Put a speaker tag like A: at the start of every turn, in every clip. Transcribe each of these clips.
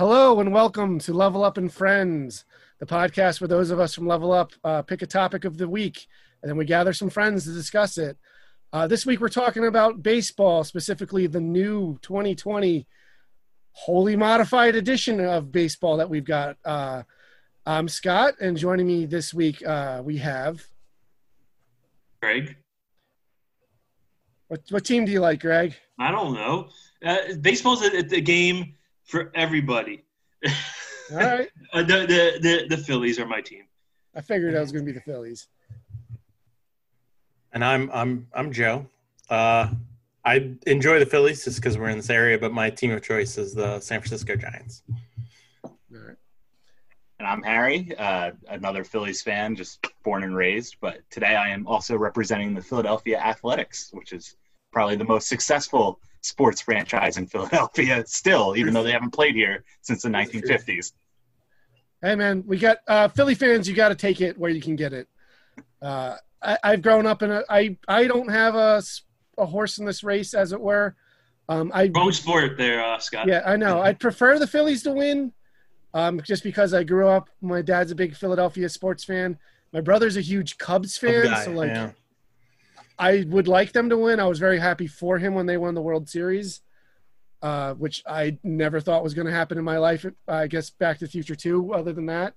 A: Hello and welcome to Level Up and Friends, the podcast where those of us from Level Up uh, pick a topic of the week and then we gather some friends to discuss it. Uh, this week we're talking about baseball, specifically the new 2020 wholly modified edition of baseball that we've got. Uh, I'm Scott, and joining me this week uh, we have
B: Greg.
A: What, what team do you like, Greg?
B: I don't know. Uh, baseball's a, a game for everybody.
A: All right.
B: Uh, the, the, the, the Phillies are my team.
A: I figured that was going to be the Phillies.
C: And I'm I'm I'm Joe. Uh, I enjoy the Phillies just because we're in this area, but my team of choice is the San Francisco Giants.
A: All right.
D: And I'm Harry, uh, another Phillies fan, just born and raised. But today I am also representing the Philadelphia Athletics, which is probably the most successful sports franchise in Philadelphia still, even though they haven't played here since the 1950s.
A: Hey man, we got uh, Philly fans. You got to take it where you can get it. Uh, I, I've grown up in a. I I don't have a horse in this race, as it were. Um, I
B: Wrong sport there, uh, Scott.
A: yeah, I know. I'd prefer the Phillies to win, um, just because I grew up. My dad's a big Philadelphia sports fan. My brother's a huge Cubs fan,
C: Guy,
A: so like
C: yeah.
A: I would like them to win. I was very happy for him when they won the World Series, uh, which I never thought was going to happen in my life. I guess Back to the Future too. Other than that,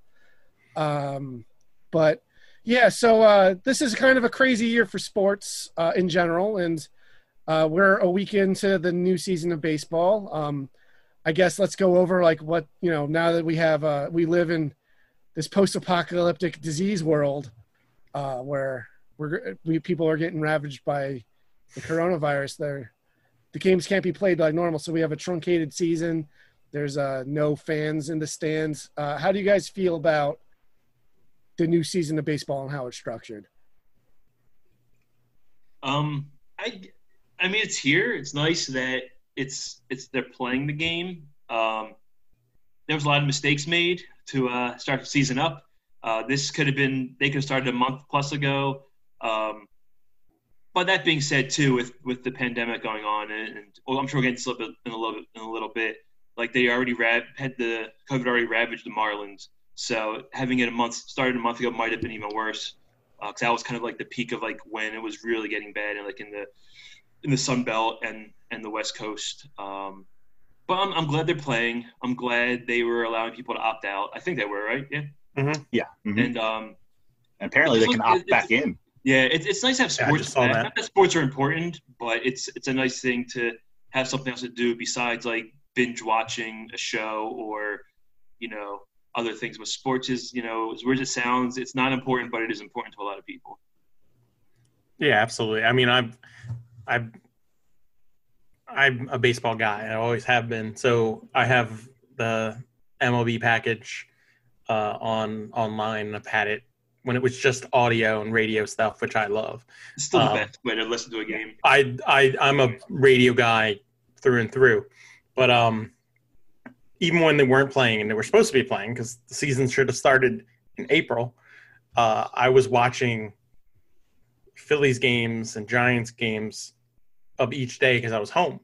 A: um, but yeah. So uh, this is kind of a crazy year for sports uh, in general, and uh, we're a week into the new season of baseball. Um, I guess let's go over like what you know now that we have uh, we live in this post-apocalyptic disease world uh, where we're we people are getting ravaged by the coronavirus. There, the games can't be played like normal, so we have a truncated season. There's uh, no fans in the stands. Uh, how do you guys feel about the new season of baseball and how it's structured?
B: Um, I, I mean, it's here. It's nice that it's it's they're playing the game. Um, there was a lot of mistakes made to uh, start the season up. Uh, this could have been they could have started a month plus ago. Um, but that being said, too, with with the pandemic going on, and, and well, I'm sure we'll get into this in a little bit in a little bit. Like they already ra- had the COVID already ravaged the Marlins, so having it a month started a month ago might have been even worse. Because that was kind of like the peak of like when it was really getting bad, and like in the in the Sun Belt and and the West Coast. Um, but I'm, I'm glad they're playing. I'm glad they were allowing people to opt out. I think they were right. Yeah.
D: Yeah. mhm.
B: And um,
D: And apparently they can
B: Look,
D: opt
B: it-
D: back in.
B: Yeah, it's, it's nice to have
C: Yeah, I
B: sports.
C: just saw
B: back.
C: that.
B: Not that sports are important, but it's it's a nice thing to have something else to do besides like binge watching a show or you know other things. But sports is you know as weird as it sounds, it's not important, but it is important to a lot of people.
C: Yeah, absolutely. I mean, I'm, I'm, I'm a baseball guy. I always have been. So I have the MLB package uh, on online. I've had it when it was just audio and radio stuff, which I love.
B: It's still the
C: Um,
B: best way to listen to a game.
C: I, I, I'm a radio guy through and through, but um, even when they weren't playing and they were supposed to be playing, because the season should have started in April, uh, I was watching Phillies games and Giants games of each day because I was home,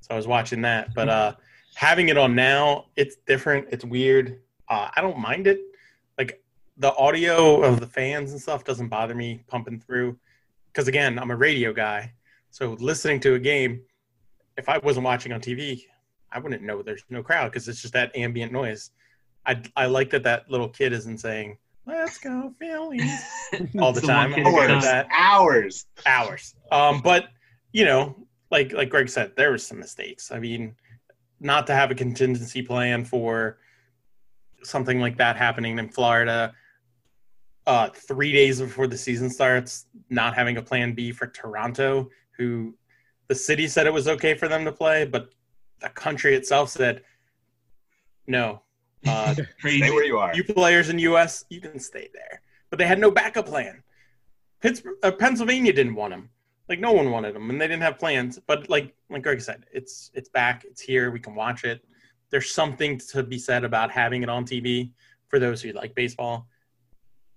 C: so I was watching that. But uh, having it on now, it's different. It's weird. Uh, I don't mind it. The audio of the fans and stuff doesn't bother me pumping through because again, I'm a radio guy. So listening to a game, if I wasn't watching on TV, I wouldn't know there's no crowd because it's just that ambient noise. I I like that that little kid isn't saying "Let's go Phillies" all the time.
B: one
C: I'm
B: kid
C: okay
B: at a
C: with
D: Hours.
C: that.
D: Hours.
C: Hours. Um, but you know, like like Greg said, there were some mistakes. I mean, not to have a contingency plan for something like that happening in Florida. Uh, three days before the season starts, not having a plan B for Toronto, who the city said it was okay for them to play, but the country itself said no. Uh,
B: Crazy.
D: Stay where you are.
C: you players in U.S. you can stay there, but they had no backup plan. Pittsburgh, uh, Pennsylvania didn't want him. Like no one wanted him, and they didn't have plans. But like like Greg said, it's it's back. It's here. We can watch it. There's something to be said about having it on TV for those who like baseball.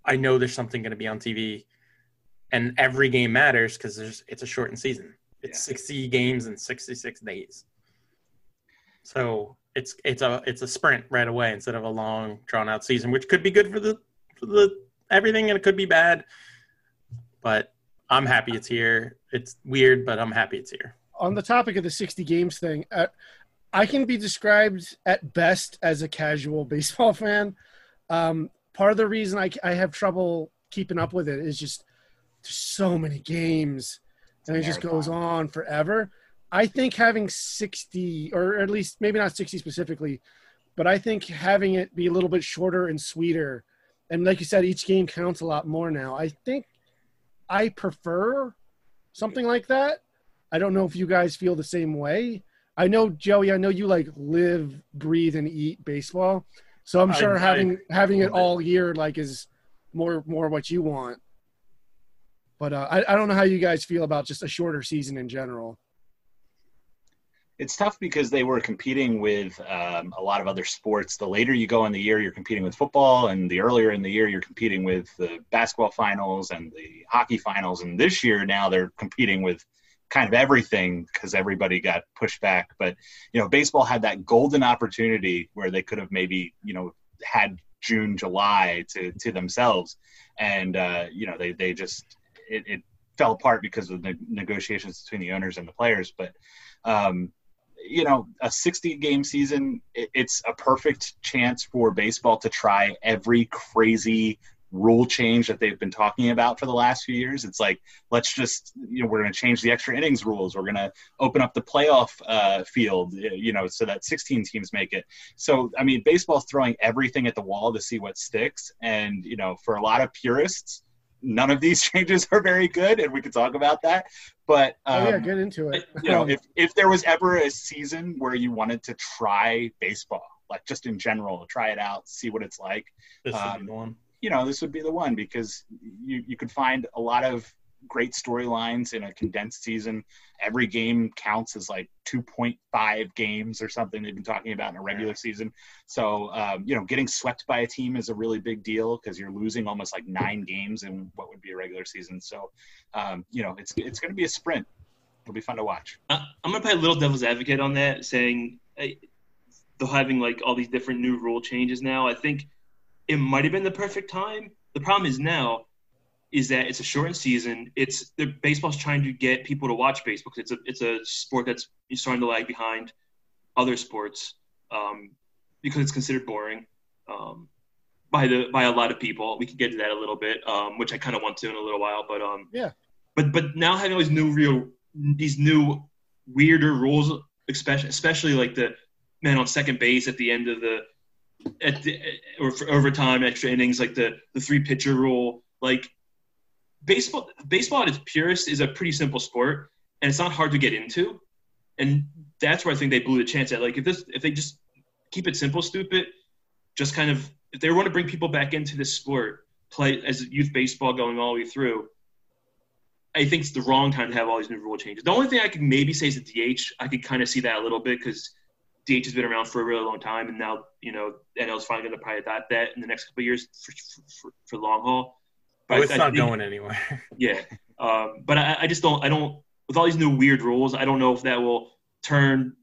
C: I know there's something going to be on TV, and every game matters because there's it's a shortened season. It's 60 games in 66 days. So it's it's a it's a sprint right away instead of a long drawn out season, which could be good for the for the everything and it could be bad. But I'm happy it's here. It's weird, but I'm happy it's here.
A: On the topic of the 60 games thing, uh, I can be described at best as a casual baseball fan. Um, part of the reason I, I have trouble keeping up with it is just there's so many games and it just goes on forever. I think having 60, or at least maybe not 60 specifically, but I think having it be a little bit shorter and sweeter, and like you said, each game counts a lot more now. I think I prefer something like that. I don't know if you guys feel the same way. I know Joey. I know you like live, breathe, and eat baseball. So I'm sure
C: I-
A: having having it
C: it.
A: all year like is more more what you want. But uh, I I don't know how you guys feel about just a shorter season in general.
D: It's tough because they were competing with um, a lot of other sports. The later you go in the year, you're competing with football, and the earlier in the year, you're competing with the basketball finals and the hockey finals. And this year, now they're competing with kind of everything because everybody got pushed back. But you know, baseball had that golden opportunity where they could have maybe you know had June, July to to themselves, and uh, you know they they just it, it fell apart because of the negotiations between the owners and the players. But um, you know, a 60 game season, it, it's a perfect chance for baseball to try every crazy rule change that they've been talking about for the last few years. It's like, let's just, you know, we're going to change the extra innings rules. We're going to open up the playoff uh, field, you know, so that 16 teams make it. So, I mean, baseball's throwing everything at the wall to see what sticks. And, you know, for a lot of purists, none of these changes are very good. And we could talk about that. But, um,
A: oh yeah, get into it.
D: you know, if, if there was ever a season where you wanted to try baseball, like just in general, try it out, see what it's like,
C: This would
D: Um,
C: be the one.
D: You know, this would be the one because you, you could find a lot of great storylines in a condensed season. Every game counts as like 2.5 games or something they've been talking about in a regular season. So, um, you know, getting swept by a team is a really big deal because you're losing almost like nine games in what would be a regular season. So, um, you know, it's, it's going to be a sprint. It'll be fun to watch.
B: I, I'm gonna play a little devil's advocate on that, saying hey, they're having like all these different new rule changes now. I think it might have been the perfect time. The problem is now is that it's a shortened season. It's the baseball's trying to get people to watch baseball because it's a it's a sport that's starting to lag behind other sports um, because it's considered boring um, by the by a lot of people. We could get to that a little bit, um, which I kind of want to in a little while. But um,
A: Yeah.
B: But but now having all these new real these new weirder rules, especially especially like the man on second base at the end of the at the or for overtime extra innings like the the three pitcher rule like baseball baseball at its purest is a pretty simple sport and it's not hard to get into and that's where i think they blew the chance at like if this if they just keep it simple stupid just kind of if they want to bring people back into this sport play as youth baseball going all the way through I think it's the wrong time to have all these new rule changes. The only thing I could maybe say is the DH. I could kind of see that a little bit because DH has been around for a really long time, and now you know NL's finally going to probably adopt that in the next couple of years for, for, for long haul.
C: Oh, it's
B: I
C: not
B: think-
C: going anywhere.
B: Yeah, um, but I, I just don't. I don't. With all these new weird rules, I don't know if that will turn,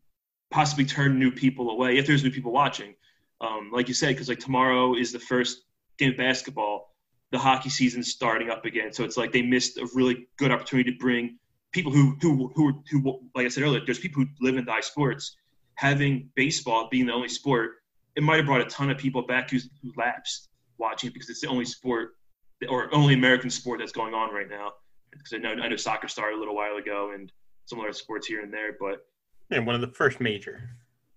B: possibly turn new people away if there's new people watching. Um, like you said, because like tomorrow is the first game of basketball. The hockey season's starting up again, so it's like they missed a really good opportunity to bring people who who who who like I said earlier. There's people who live and die sports. Having baseball being the only sport, it might have brought a ton of people back who's, who lapsed watching because it's the only sport or only American sport that's going on right now. Because I know I know soccer started a little while ago and some other sports here and there, but
C: yeah, one of the first major.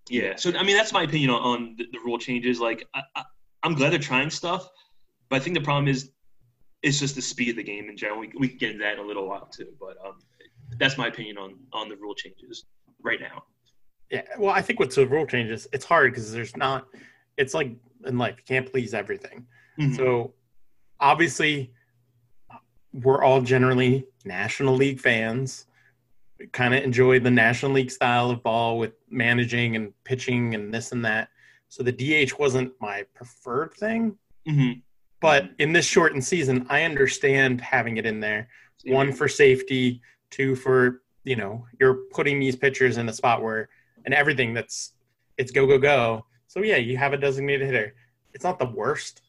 B: yeah. So I mean, that's my opinion on, on the, the rule changes. Like I, I, I'm glad they're trying stuff, but I think the problem is it's just the speed of the game in general. We we can get into that in a little while too, but um, that's my opinion on on the rule changes right now.
C: Yeah, well, I think with the rule changes, it's hard because there's not. It's like in life, you can't please everything.
B: Mhm.
C: So obviously, we're all generally National League fans. Kind of enjoy the National League style of ball with managing and pitching and this and that. So the DH wasn't my preferred thing,
B: Mhm.
C: but in this shortened season, I understand having it in there. One for safety, two for you know you're putting these pitchers in a spot where and everything that's it's go go go. So yeah, you have a designated hitter. It's not the worst.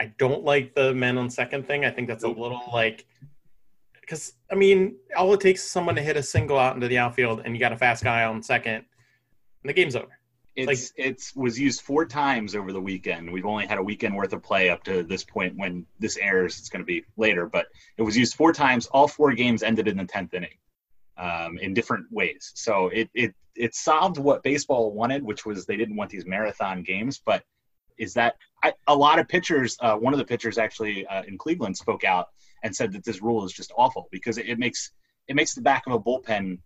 C: I don't like the men on second thing. I think that's a little like because I mean, all it takes is someone to hit a single out into the outfield, and you got a fast guy on second, and the game's over.
D: It's it's was used four times over the weekend. We've only had a weekend worth of play up to this point. When this airs, it's going to be later, but it was used four times. All four games ended in the tenth inning, um, in different ways. So it it it solved what baseball wanted, which was they didn't want these marathon games. But is that I, a lot of pitchers? Uh, one of the pitchers actually uh, in Cleveland spoke out and said that this rule is just awful because it, it makes it makes the back of a bullpen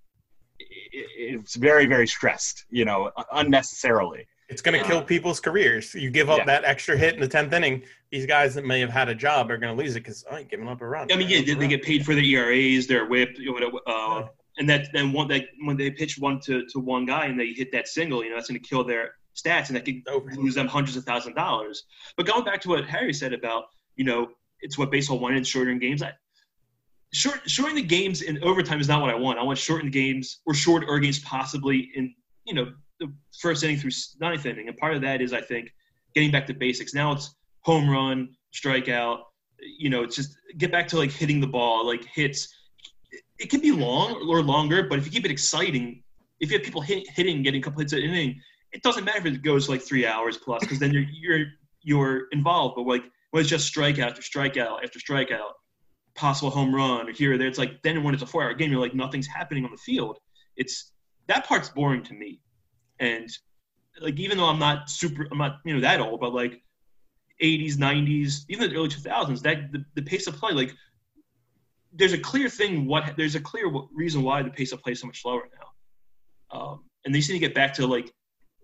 D: it's very very stressed you know unnecessarily
C: it's going to kill people's careers you give up
D: Yeah.
C: that extra hit in the 10th inning these guys that may have had a job are going to lose it because oh, you're giving up a run
B: I mean, yeah,
C: Giving
B: they, they
C: run.
B: get paid for their ERAs, their WHIP, you know, whatever, uh,
C: Yeah.
B: And that then one that when they pitch one to, to one guy and they hit that single, you know, that's going to kill their stats and that could
C: Over.
B: lose them hundreds of thousands of dollars. But going back to what Harry said about, you know, it's what baseball wanted, shortening games. I, short, shortening the games in overtime is not what I want. I want shortened games or shorter games possibly in, you know, the first inning through ninth inning. And part of that is, I think, getting back to basics. Now it's home run, strikeout. You know, it's just get back to like hitting the ball, like hits. It can be long or longer, but if you keep it exciting, if you have people hit, hitting, getting a couple hits an inning, it doesn't matter if it goes like three hours plus because then you're you're you're involved. But like when it's just strikeout after strikeout after strikeout, possible home run or here or there, it's like then when it's a four-hour game, you're like nothing's happening on the field. It's that part's boring to me, and like even though I'm not super, I'm not you know that old, but like 80s, 90s, even the early 2000s, that the, the pace of play, like there's a clear thing. What there's a clear reason why the pace of play is so much slower now, um, and they just need to get back to like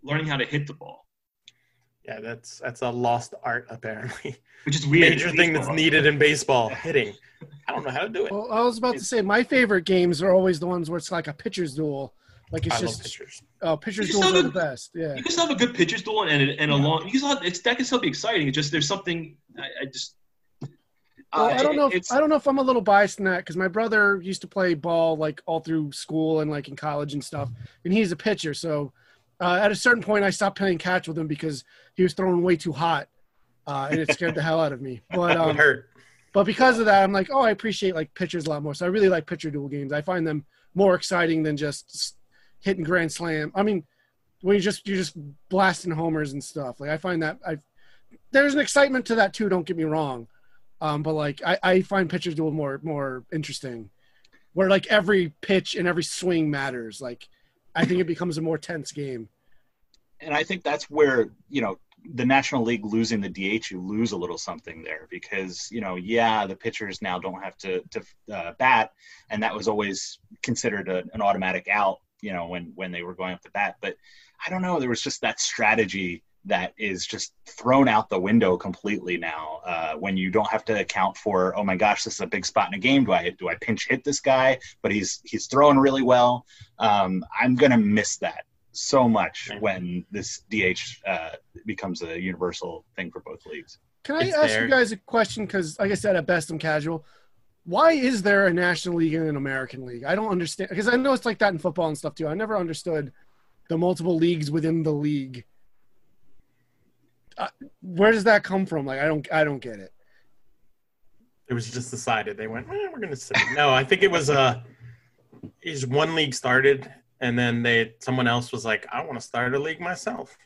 B: learning how to hit the ball,
C: yeah that's that's a lost art apparently
B: which is weird.
C: major thing that's needed in baseball hitting i don't know how to do it
A: Well, I was about to say my favorite games are always the ones where it's like a pitcher's duel. Like it's
C: i
A: just
C: pitchers
A: oh, pitcher's
B: You
A: duels are
B: have
A: the best. Yeah.
B: You can still have a good pitcher's duel and and a
C: Yeah.
B: long. You can still have, it's, that can still be exciting. It's just there's something I, I just
A: Well,
D: Uh,
A: I don't know. If, I don't know if I'm a little biased in that because my brother used to play ball like all through school and like in college and stuff, and he's a pitcher. So uh, at a certain point, I stopped playing catch with him because he was throwing way too hot, uh, and it scared the hell out of me. But um,
C: hurt
A: but because of that, I'm like, oh, I appreciate like pitchers a lot more. So I really like pitcher duel games. I find them more exciting than just hitting grand slam. I mean, when you just you're just blasting homers and stuff. Like I find that I there's an excitement to that too. Don't get me wrong, um, but like I, I find pitchers duel more more interesting, where like every pitch and every swing matters. Like I think it becomes a more tense game.
D: and I think that's where you know the National League losing the DH, you lose a little something there because you know, yeah, the pitchers now don't have to to uh, bat, and that was always considered a, an automatic out, you know, when when they were going up to bat. But I don't know, there was just that strategy that is just thrown out the window completely now. Uh, when you don't have to account for, oh my gosh, this is a big spot in a game. Do I do I pinch hit this guy? But he's he's throwing really well. Um, I'm gonna miss that so much
C: Yeah.
D: when this DH uh, becomes a universal thing for both leagues.
A: Can I
C: It's
A: ask
C: there.
A: you guys a question? Because, like I said, at best I'm casual. Why is there a National League and an American League? I don't understand. Because I know it's like that in football and stuff too. I never understood the multiple leagues within the league. Uh, where does that come from? Like, I don't, I don't get it.
C: it was just decided. They went eh, we're gonna say no i think it was uh is one league started and then they someone else was like i want to start a league myself.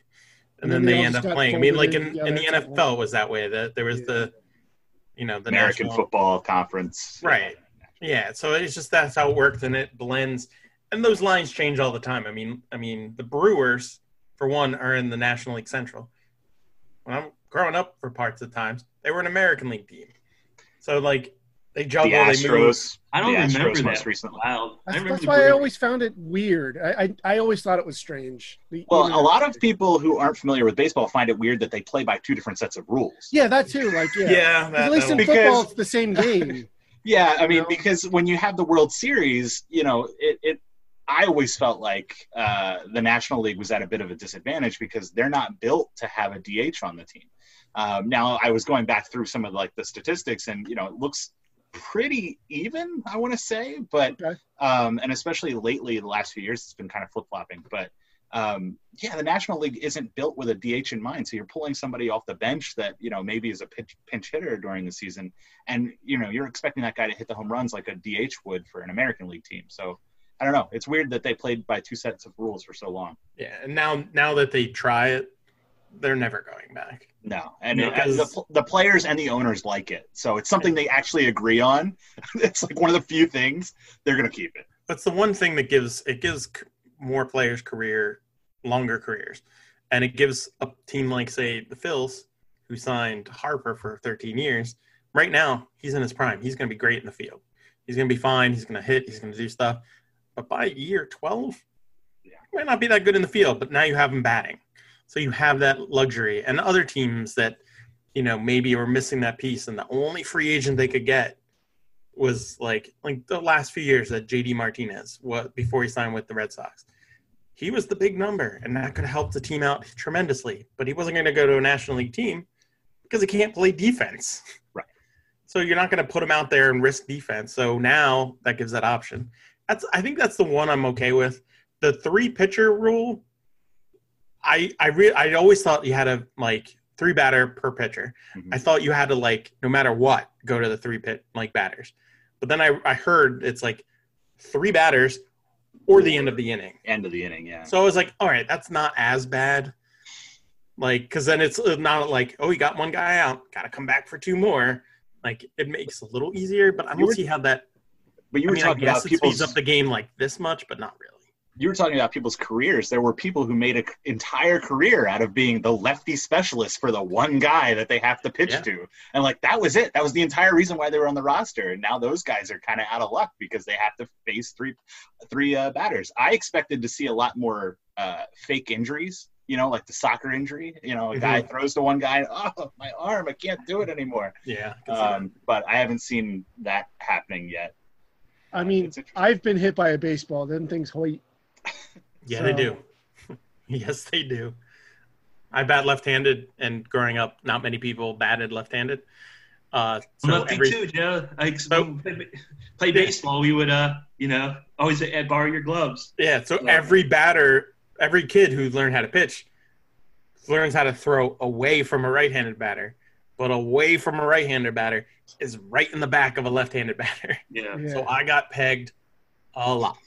C: And,
A: And
C: then,
A: then they
C: they end up playing. I mean like in,
A: in
C: in the
A: together. It's like,
C: nfl it was that way. That there was
A: Yeah.
C: the you know the
D: American
C: national,
D: Football Conference,
C: right. Yeah so it's just that's how it worked and it blends and those lines change all the time. I mean i mean the brewers for one are in the national league central when i'm growing up for parts of times they were an american league team so like they
D: The
C: juggle they move
B: I don't
D: the
B: remember
D: Astros
B: that.
D: most recently.
B: Wow,
A: That's, that's why I always found it weird. I, I, I always thought it was strange. The-
D: Well, a lot of people who aren't familiar with baseball find it weird that they play by two different sets of rules.
A: Yeah, that too. Like, yeah.
C: yeah
A: 'Cause
C: that,
A: At least in
D: Because-
A: football, it's the same game.
D: Yeah, I mean,
A: know?
D: because when you have the World Series, you know, it, it I always felt like uh, the National League was at a bit of a disadvantage because they're not built to have a DH on the team. Um, now, I was going back through some of like the statistics, and you know, it looks pretty even. I want to say, but
A: Okay.
D: um, and especially lately, the last few years, it's been kind of flip flopping. But um, yeah, the National League isn't built with a DH in mind. So you're pulling somebody off the bench that you know maybe is a pitch, pinch hitter during the season, and you know you're expecting that guy to hit the home runs like a DH would for an American League team. So I don't know. It's weird that they played by two sets of rules for so long.
C: Yeah, and now now that they try it, they're never going back.
D: No, and it- the, the players and the owners like it, so it's something they actually agree on. it's like one of the few things they're gonna keep it.
C: That's the one thing that gives it gives more players career longer careers, and it gives a team like say the Phils, who signed Harper for 13 years. Right now, he's in his prime. He's going to be great in the field. He's going to be fine. He's going to hit. He's going to do stuff. But by year 12,
D: Yeah.
C: might not be that good in the field. But now you have him batting, so you have that luxury. And other teams that you know maybe were missing that piece, and the only free agent they could get was like like the last few years that JD Martinez what before he signed with the Red Sox. He was the big number and that could help the team out tremendously, but he wasn't going to go to a National League team because he can't play defense.
D: Right.
C: So you're not going to put him out there and risk defense. So now that gives that option. That's I think that's the one I'm okay with. The three pitcher rule I I re- I always thought you had a like three batter per pitcher.
D: Mhm.
C: I thought you had to like no matter what go to the three pit like batters. But then I I heard it's like three batters or the end of the inning.
D: End of the inning, yeah.
C: So I was like, all right, that's not as bad. Like, because then it's not like, oh, you got one guy out, got to come back for two more. Like, it makes it a little easier, but I don't
D: were-
C: see how that.
D: But you
C: I
D: were
C: mean,
D: talking about
C: it speeds
D: people's
C: up the game like this much, but not really.
D: you were talking about people's careers. There were people who made an entire career out of being the lefty specialist for the one guy that they have to pitch
C: Yeah.
D: to, and like that was it. That was the entire reason why they were on the roster. And now those guys are kind of out of luck because they have to face three, three uh, batters. I expected to see a lot more uh, fake injuries. You know, like the soccer injury. You know, a guy throws to one guy, oh, my arm, I can't do it anymore.
C: Yeah. I can see that.
D: Um, but I haven't seen that happening yet.
A: I mean, I've been hit by a baseball. Then things hoit.
C: yeah, they do. yes, they do. I bat left-handed, and growing up, not many people batted left-handed. Uh, so
B: lefty
C: every,
B: too, Joe. I
C: So-
B: when play, play baseball. We would, uh, you know, always uh, borrow your gloves.
C: Yeah, so
B: Yeah.
C: every batter, every kid who learned how to pitch learns how to throw away from a right-handed batter, but away from a right-handed batter is right in the back of a left-handed batter.
B: Yeah.
A: Yeah.
C: So I got pegged a lot.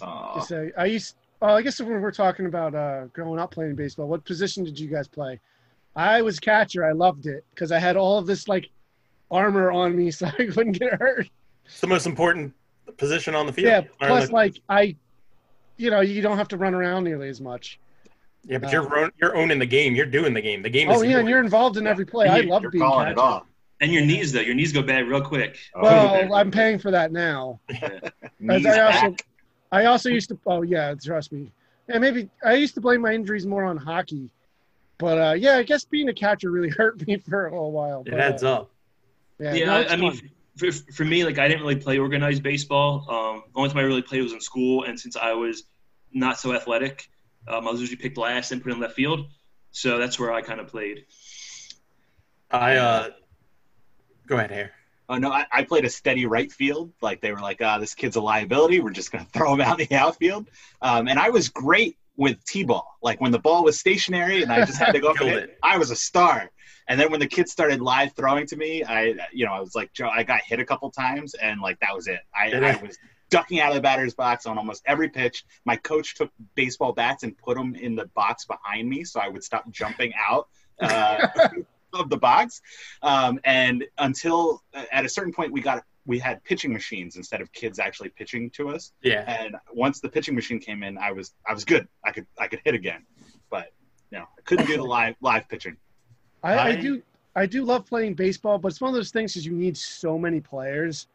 D: Uh,
A: Just I used. Oh, I guess when we're talking about uh, growing up playing baseball, what position did you guys play? I was catcher. I loved it because I had all of this like armor on me, so I wouldn't get hurt.
C: It's the most important position on the field.
A: Yeah. Plus,
C: the-
A: like I, you know, you don't have to run around nearly as much.
C: Yeah, but you're you're owning the game. You're doing the game. The game is
A: Oh yeah, and you're involved in every play. I
D: you-
A: love
D: you're
A: being
D: calling
A: catcher.
D: it off.
B: And your knees though, your knees go bad real quick.
D: Oh,
A: Well, I'm paying for that now.
D: knees
A: I also,
D: back.
A: I also used to. Oh yeah, trust me. Yeah, maybe I used to blame my injuries more on hockey, but uh, yeah, I guess being a catcher really hurt me for a little while.
C: It adds
A: uh,
C: up.
A: Yeah,
B: Yeah,
A: no,
B: I, I mean, for, for me, like I didn't really play organized baseball. Um, the only time I really played was in school, and since I was not so athletic, um, I was usually picked last and put in left field. So that's where I kind of played.
C: I uh, go ahead, Hair.
D: Oh no, I, I played a steady right field. Like they were like, ah, this kid's a liability. We're just gonna throw him out in the outfield. Um, and I was great with t-ball. Like when the ball was stationary and I just had to go up and hit,
C: it.
D: I was a star. And then when the kids started live throwing to me, I, you know, I was like, Joe, I got hit a couple times, and like that was it. I, I was ducking out of the batter's box on almost every pitch. My coach took baseball bats and put them in the box behind me, so I would stop jumping out. Uh, of the box um, and until uh, at a certain point we got we had pitching machines instead of kids actually pitching to us
C: Yeah,
D: and once the pitching machine came in i was i was good i could i could hit again but you know i couldn't do the live live pitching
A: I, I
C: I-
A: do I do love playing baseball, but it's one of those things because you need so many players.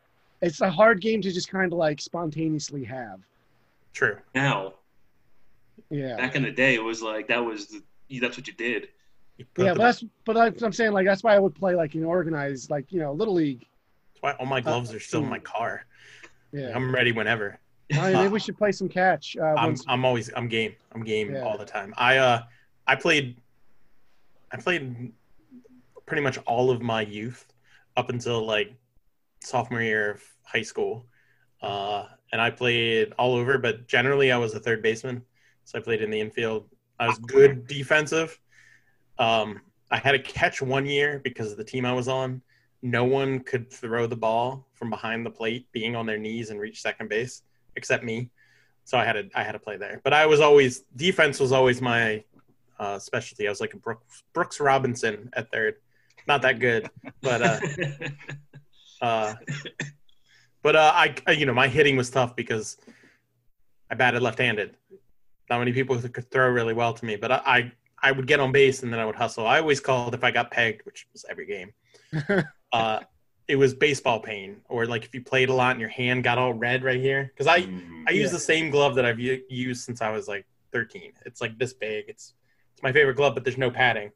A: It's a hard game to just kind of like spontaneously have.
C: true.
B: Now,
A: Yeah,
B: back in the day, it was like that was the, that's what you did.
C: You
A: yeah, but that's but I- I'm saying like that's why I would play like an organized like you know little league.
C: that's why all my gloves are still in my car.
A: Yeah,
C: I'm ready whenever.
A: I maybe we should play some catch. Uh,
C: I'm
A: once,
C: I'm always I'm game. I'm game
A: Yeah.
C: all the time. I uh I played I played pretty much all of my youth up until like sophomore year of high school. Uh and I played all over, but generally I was a third baseman. so I played in the infield. I was good defensive. Um, I had a catch one year because of the team I was on. No one could throw the ball from behind the plate, being on their knees and reach second base, except me. So I had to I had to play there. But I was always defense was always my uh, specialty. I was like a Brooks, Brooks Robinson at third. Not that good, but uh, uh, but uh, I, I you know my hitting was tough because I batted left-handed. Not many people could throw really well to me, but I, I I would get on base and then I would hustle. I always called if I got pegged, which was every game. uh, it was baseball pain, or like if you played a lot and your hand got all red right here. Because I
D: Mm.
C: I use
A: Yeah.
C: the same glove that I've u- used since I was like 13. It's like this big. It's it's my favorite glove, but there's no padding.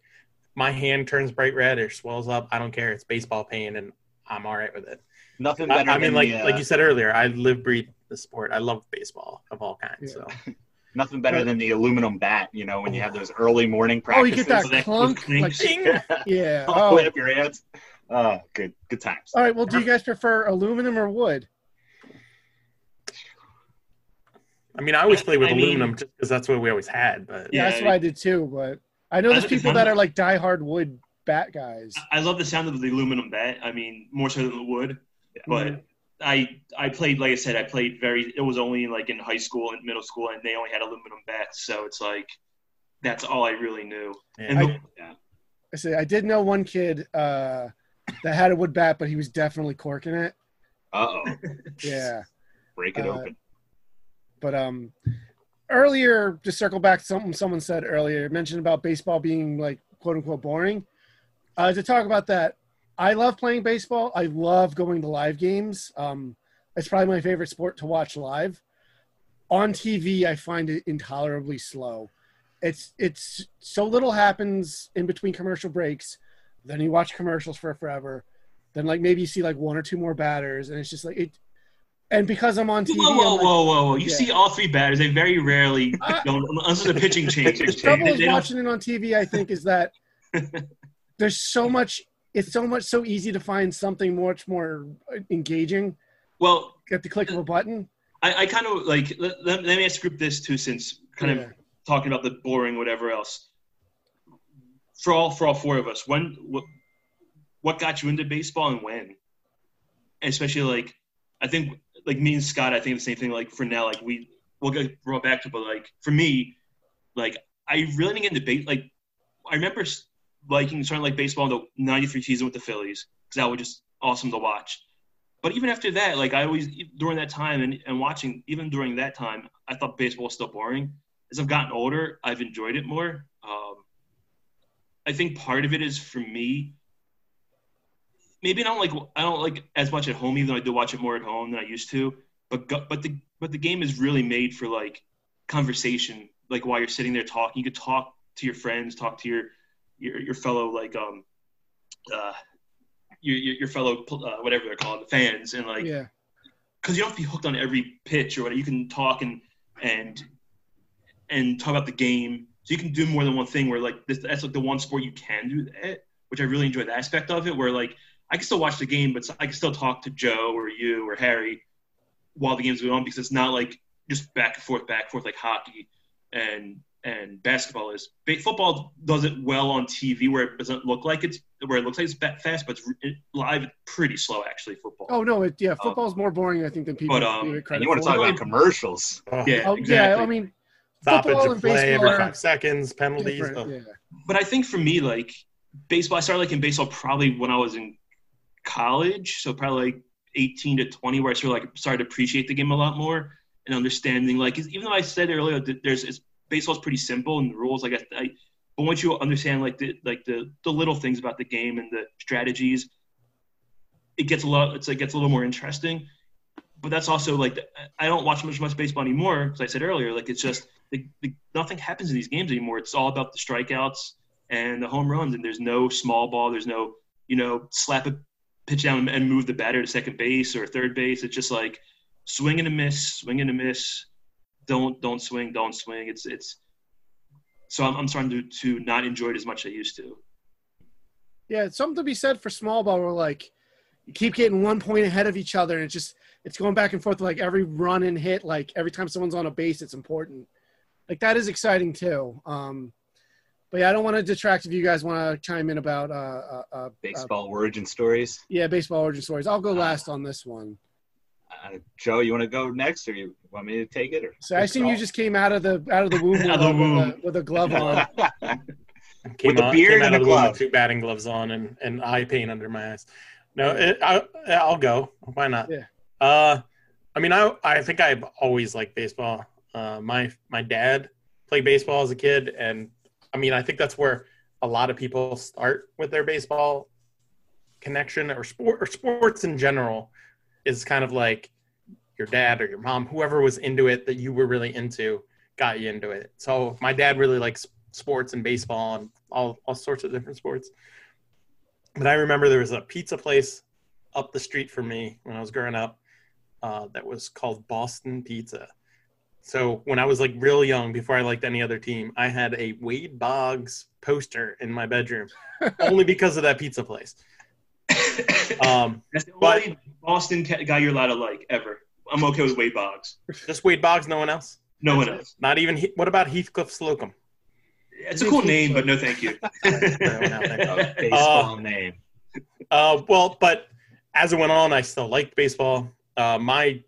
C: My hand turns bright red or swells up. I don't care. It's baseball pain, and I'm all right with it.
D: Nothing better.
C: I mean,
D: than
C: like
D: the, uh,
C: like you said earlier, I live breathe the sport. I love baseball of all kinds. So
D: nothing better than the aluminum bat. You know, when you have those early morning practices.
A: Oh, you get that
B: that
A: clunk.
B: clink.
A: Like,
C: Ding!
A: yeah.
D: All
A: Oh.
D: way up your hands. Oh, good, good times.
A: All right. Well, do you guys prefer aluminum or wood?
C: I mean, I always play with
B: I mean-
C: aluminum just because that's what we always had. But
A: Yeah,
B: Yeah,
A: that's what I did too. But I know there's people that are like diehard wood bat guys.
B: I love the sound of the aluminum bat. I mean, more so than the wood. But
A: Mhm.
B: I I played like I said, I played very. It was only like in high school and middle school, and they only had aluminum bats. So it's like that's all I really knew.
C: Yeah.
B: And the,
A: I say I did know one kid uh, that had a wood bat, but he was definitely corking it.
D: Uh oh,
A: Yeah.
D: break it
A: Uh,
D: open.
A: But um, earlier, just circle back to something someone said earlier, mentioned about baseball being like quote unquote boring. Uh, to talk about that, I love playing baseball. I love going to live games. Um, it's probably my favorite sport to watch live. On TV, I find it intolerably slow. It's it's so little happens in between commercial breaks. Then you watch commercials for forever. Then like maybe you see like one or two more batters, and it's just like it. And because I'm on TV,
B: whoa, whoa,
A: like-
B: whoa, whoa, whoa! You
A: Yeah.
B: see all three batters. They very rarely don't, unless a pitching change.
A: the trouble
B: they
A: watching it on TV, I think, is that there's so much. It's so much so easy to find something much more engaging
B: well,
A: at the click of a button.
B: I, I kind of like. Let, let, let me ask group this too, since kind
A: Yeah.
B: of talking about the boring, whatever else. For all for all four of us, when what what got you into baseball and when? Especially like, I think like me and Scott, I think the same thing. Like for now, like we we'll get brought back to, but like for me, like I really didn't get into base. Like I remember liking starting like baseball in the '93 season with the Phillies because that was just awesome to watch. But even after that, like I always during that time and, and watching, even during that time, I thought baseball was still boring. As I've gotten older, I've enjoyed it more. Um, I think part of it is for me. Maybe I don't like I don't like as much at home, even though I do watch it more at home than I used to. But but the but the game is really made for like conversation. Like while you're sitting there talking, you could talk to your friends, talk to your your, your fellow like um uh your your, fellow uh, whatever they're called, the fans, and like
A: yeah,
B: because you don't have to be hooked on every pitch or whatever. You can talk and and and talk about the game. So you can do more than one thing. Where like this, that's like the one sport you can do that, which I really enjoy the aspect of it. Where like I can still watch the game, but I can still talk to Joe or you or Harry while the game's going on because it's not like just back and forth, back and forth like hockey and and basketball is. Football does it well on TV where it doesn't look like it's where it looks like it's fast, but it's live pretty slow actually. Football.
A: Oh no, it yeah, football's more boring I think than people
B: But, um,
A: give it credit
D: you want to talk about commercials?
C: Oh,
B: yeah,
A: Oh,
B: exactly.
A: yeah, I mean,
C: stoppage
A: football
C: of
A: and
C: play
A: baseball
C: every five seconds, penalties.
A: different,
C: Oh.
A: yeah.
B: but I think for me, like baseball, I started liking baseball probably when I was in college, so probably like 18 to 20, where I sort of like started to appreciate the game a lot more and understanding. Like even though I said earlier that there's it's, baseball's pretty simple and the rules, like I, I but once you understand like the like the the little things about the game and the strategies, it gets a lot. It's like gets a little more interesting. But that's also like the, I don't watch much much baseball anymore because I said earlier, like it's just the, the, nothing happens in these games anymore. It's all about the strikeouts and the home runs, and there's no small ball. There's no you know slap a pitch down and move the batter to second base or third base. It's just like swing and a miss, swing and a miss. Don't don't swing, don't swing. It's it's. So I'm, I'm starting to, to not enjoy it as much as I used to.
A: Yeah, it's something to be said for small ball where like you keep getting one point ahead of each other and it's just it's going back and forth like every run and hit, like every time someone's on a base, it's important. like that is exciting too. Um, but yeah, I don't want to detract if you guys want to chime in about uh, uh, uh,
D: Baseball origin stories.
A: yeah baseball origin stories. I'll go last on this one.
D: Uh, Joe, you want to go next, or you want me to take it? Or
A: So I assume you just came out of the out of the womb,
B: Out of the
A: with. A, with a glove on.
C: Came
D: With a
C: out-
D: beard
C: came
D: and a
C: of the womb
D: glove.
C: with Two batting gloves on and, and eye paint under my eyes. No, it, I, I'll go. Why not?
A: Yeah.
C: Uh, I mean, I I think I've always liked baseball. Uh, my my dad played baseball as a kid, and I mean, I think that's where a lot of people start with their baseball connection or sport or sports in general is kind of like your dad or your mom, whoever was into it that you were really into, got you into it. So my dad really likes sports and baseball and all all sorts of different sports. But I remember there was a pizza place up the street from me when I was growing up uh, that was called Boston Pizza. So when I was like real young, before I liked any other team, I had a Wade Boggs poster in my bedroom, only because of that pizza place. Um,
B: That's the
C: but-
B: only Boston guy you're allowed to like ever. I'm okay with Wade Boggs.
C: just Wade Boggs, no one else.
B: No one
A: That's it.
B: else.
C: Not even. He- what about Heathcliff Slocumb?
B: It's a cool name, but no, thank you.
D: A baseball name.
C: Uh, well, but as it went on, I still liked baseball. Uh, my,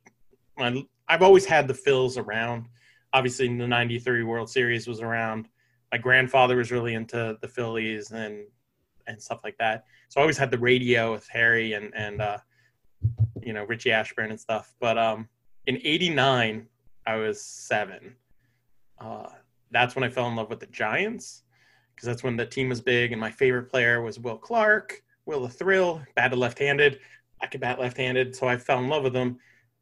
C: my, I've always had the Phils around. Obviously, the '93 World Series was around. My grandfather was really into the Phillies and and stuff like that. So I always had the radio with Harry and and uh, you know Richie Ashburn and stuff. But um, in '89, I was seven. Uh, that's when I fell in love with the Giants because that's when the team was big and my favorite player was Will Clark. Will the Thrill, batted left-handed. I could bat left-handed, so I fell in love with them.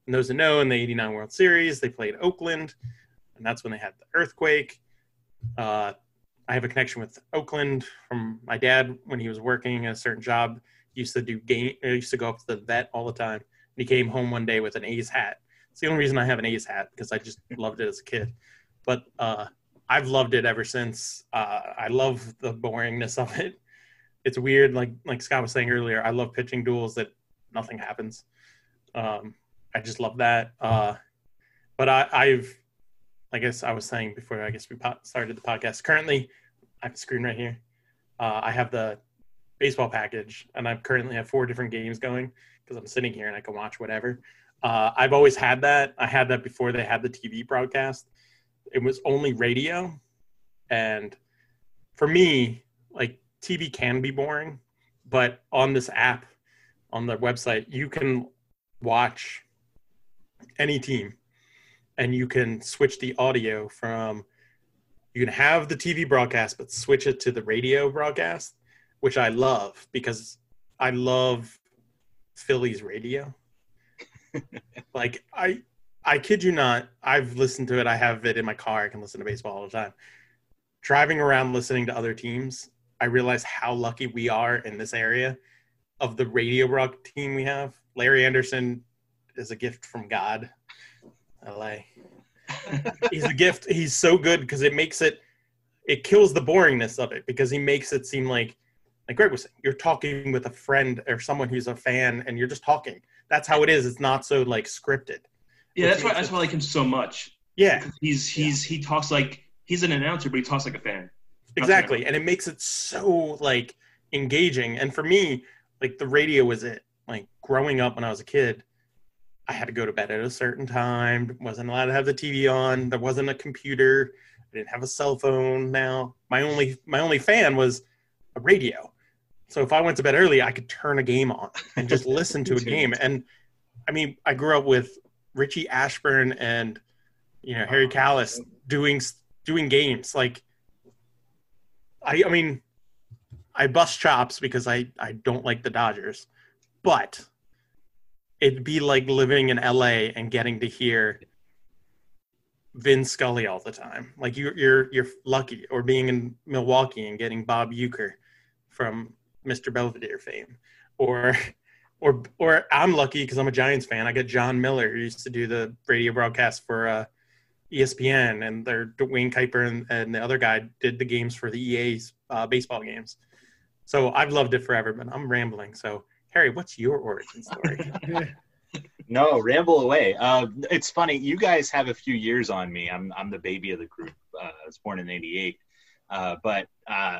C: And those who know, in the '89 World Series, they played Oakland, and that's when they had the earthquake. Uh, I have a connection with Oakland from my dad when he was working a certain job. Used to do game. Used to go up to the vet all the time. And he came home one day with an A's hat. It's the only reason I have an A's hat because I just loved it as a kid. But uh, I've loved it ever since. Uh, I love the boringness of it. It's weird, like like Scott was saying earlier. I love pitching duels that nothing happens. Um, I just love that. Uh, but I, I've, I guess I was saying before. I guess we started the podcast. Currently, I have a screen right here. Uh, I have the baseball package, and I currently have four different games going because I'm sitting here and I can watch whatever. Uh, I've always had that. I had that before they had the TV broadcast. It was only radio, and for me, like TV can be boring, but on this app, on the website, you can watch any team, and you can switch the audio from. You can have the TV broadcast, but switch it to the radio broadcast, which I love because I love Phillies radio. like I I kid you not, I've listened to it. I have it in my car. I can listen to baseball all the time. Driving around listening to other teams, I realize how lucky we are in this area of the radio rock team we have. Larry Andersen is a gift from God. LA. He's a gift. He's so good because it makes it it kills the boringness of it because he makes it seem like like Greg was saying, you're talking with a friend or someone who's a fan and you're just talking. That's how it is. It's not so like scripted.
B: Yeah, that's why that's why I like him so much.
C: Yeah,
B: He's he's he talks like he's an announcer, but he talks like a fan.
C: exactly. And it makes it so like engaging. And for me, like the radio was it. Like growing up when I was a kid, I had to go to bed at a certain time. wasn't allowed to have the TV on. There wasn't a computer. I didn't have a cell phone. Now my only my only fan was a radio. So if I went to bed early, I could turn a game on and just listen to a game. And I mean, I grew up with Richie Ashburn and you know Harry oh, Kalas doing doing games. Like I, I mean, I bust chops because I I don't like the Dodgers, but it'd be like living in LA and getting to hear Vin Scully all the time. Like you, you're you're lucky, or being in Milwaukee and getting Bob Uecker from Mr. Belvedere fame, or or or I'm lucky because I'm a Giants fan. I got Jon Miller who used to do the radio broadcast for uh, ESPN, and their Duane Kuiper and, and the other guy did the games for the EA's uh, baseball games. So I've loved it forever, but I'm rambling. So Harry, what's your origin story?
D: No, ramble away. Uh, it's funny. You guys have a few years on me. I'm I'm the baby of the group. Uh, I was born in '88, uh, but uh,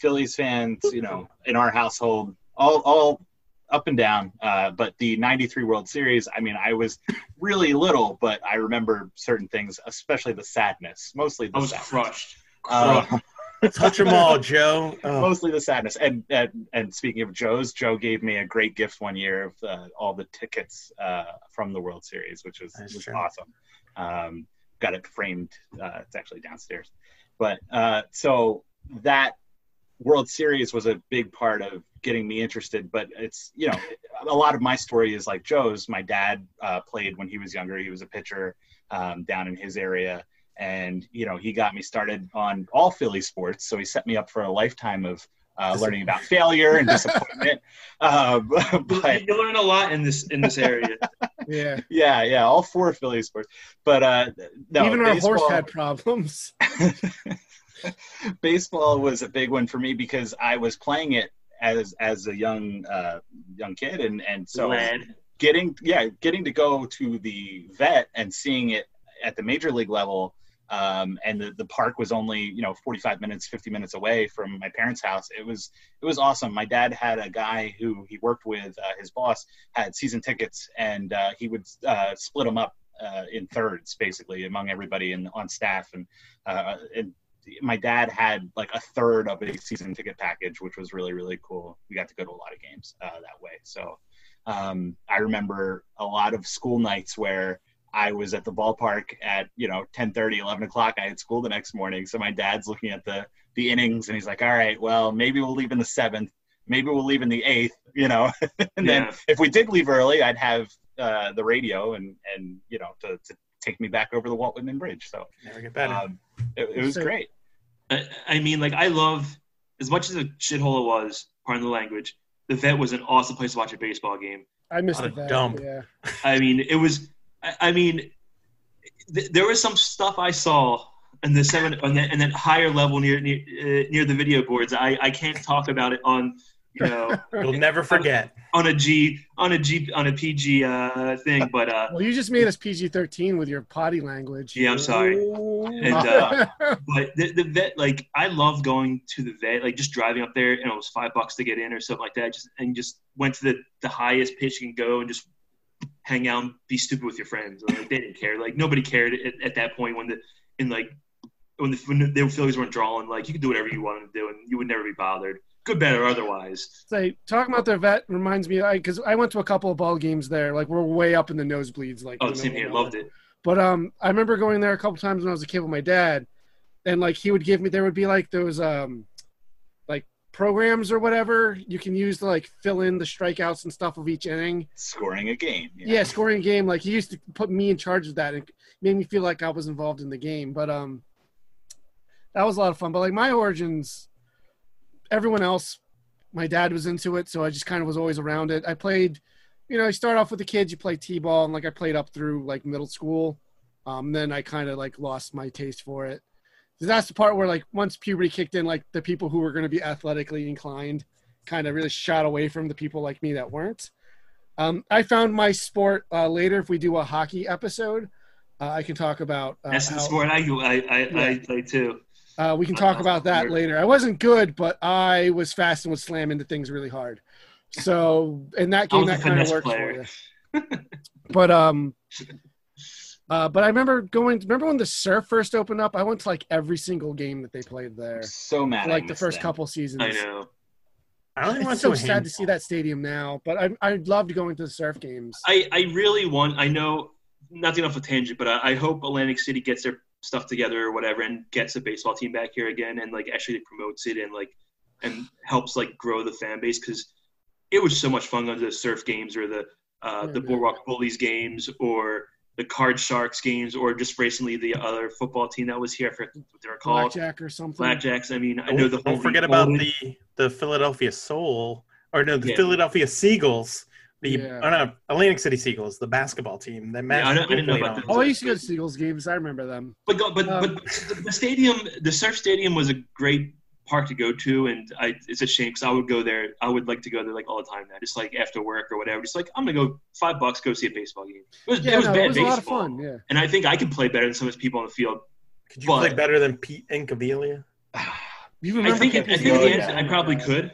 D: Phillies fans, you know, in our household, all all up and down. Uh, but the '93 World Series, I mean, I was really little, but I remember certain things, especially the sadness, mostly the
B: I was
D: sadness.
B: crushed.
D: Uh,
C: Touch them all, Joe. Oh,
D: mostly the sadness. And, and and speaking of Joe's, Joe gave me a great gift one year of uh, all the tickets uh, from the World Series, which was, was awesome. Um, got it framed. Uh, it's actually downstairs. But uh, so that World Series was a big part of getting me interested. But it's you know a lot of my story is like Joe's. My dad uh, played when he was younger. He was a pitcher um, down in his area and you know he got me started on all Philly sports. So he set me up for a lifetime of uh, learning about failure and disappointment. uh, but
B: you learn a lot in this in this area.
A: Yeah.
D: yeah, yeah, all four Philly sports. But uh, no,
A: Even our
D: baseball,
A: horse had problems.
D: baseball was a big one for me because I was playing it as as a young uh, young kid, and and so
B: Lad.
D: getting yeah getting to go to the vet and seeing it at the major league level um, and the, the park was only you know 45 minutes 50 minutes away from my parents house it was it was awesome my dad had a guy who he worked with uh, his boss had season tickets and uh, he would uh, split them up uh, in thirds basically among everybody in, on staff and, uh, and my dad had like a third of a season ticket package which was really really cool. We got to go to a lot of games uh, that way. So um, I remember a lot of school nights where I was at the ballpark at you know 10, 30 11 o'clock. I had school the next morning, so my dad's looking at the the innings and he's like, "All right, well maybe we'll leave in the seventh, maybe we'll leave in the eighth, you know." and then if we did leave early, I'd have uh, the radio and and you know to, to take me back over the Walt Whitman Bridge. So
C: never get better.
D: um, it, it was
A: So-
D: great.
B: I, I mean, like I love as much as a shithole it was. Pardon the language. The vet was an awesome place to watch a baseball game.
A: I missed
C: What
A: it.
C: a dump.
A: Yeah.
B: I mean, it was. I, I mean, th- there was some stuff I saw in the seven on that and that higher level near near, uh, near the video boards. I, I can't talk about it on you know
C: You'll never forget.
B: on a G on a G on a PG uh, thing, but uh,
A: Well, you just made us PG thirteen with your potty language.
B: Yeah, I'm sorry. And, uh, but the, the vet like I love going to the vet like just driving up there and it was five bucks to get in or something like that just and just went to the, the highest pitch you can go and just hang out and be stupid with your friends like they didn't care like nobody cared at, at that point when the in like when the when the Phillies weren't drawing like you could do whatever you wanted to do and you would never be bothered good bad or otherwise
A: Say, talking about their vet reminds me, because I, went to a couple of ball games there. Like we're way up in the nosebleeds. Like
B: oh same here loved it
A: But um, I remember going there a couple times when I was a kid with my dad, and like he would give me, there would be like those um, like programs or whatever you can use to like fill in the strikeouts and stuff of each inning.
D: Scoring a game.
A: Yeah, scoring a game. Like he used to put me in charge of that and made me feel like I was involved in the game. But um, that was a lot of fun. But like my origins, everyone else, my dad was into it, so I just kind of was always around it. I played, you know, you start off with the kids, you play t-ball, and like I played up through like middle school. Um, then I kind of like lost my taste for it. that's the part where like once puberty kicked in, like the people who were going to be athletically inclined kind of really shot away from the people like me that weren't. Um, I found my sport uh, later. If we do a hockey episode, uh, I can talk about. Uh,
B: that's the
A: how-
B: sport I I I, I play too
A: uh, we can talk about that later. I wasn't good, but I was fast and would slam into things really hard. So in that game, that kind of
B: finesse
A: works
B: player.
A: for you. But um, uh, but I remember going. Remember when the surf first opened up? I went to like every single game that they played there,
D: So mad. I
A: like the first
D: them.
A: couple seasons.
B: I know
C: I only went
A: It's so
C: to a
A: sad to see that stadium now, but I I loved going to the surf games.
B: I, I really want. I know not to get off a tangent, but I, I hope Atlantic City gets their stuff together or whatever and gets a baseball team back here again and like actually promotes it and like and helps like grow the fan base because it was so much fun going to the surf games or the uh, the
A: man.
B: Boardwalk Bullies games or the Card Sharks games or just recently the other football team that was here. I forget what they were called.
A: Blackjack or something.
B: Blackjacks. I mean, I know the
C: Don't,
B: whole
C: don't forget about the the Philadelphia Soul, or no, the
B: Yeah.
C: Philadelphia Seagulls. The
A: Yeah.
C: oh no, Atlantic City Seagulls, the basketball team that Matt
B: Yeah, I I didn't know about
C: on.
B: that.
A: Oh, I used to go to Seagulls games. I remember them.
B: But go, but
A: Um,
B: but the- the stadium, the surf stadium was a great park to go to, and I it's a shame because I would go there. I would like to go there like all the time now, just like after work or whatever. Just like I'm gonna go five bucks go see a baseball game. It was
A: Yeah,
B: it was
A: no,
B: bad
A: it was a lot of fun. Yeah.
B: and I think I can play better than some of those people on the field.
C: Could you
B: But-
C: play better than Pete Incaviglia?
A: You
B: I think, I think at the
A: names?
B: end, I probably could.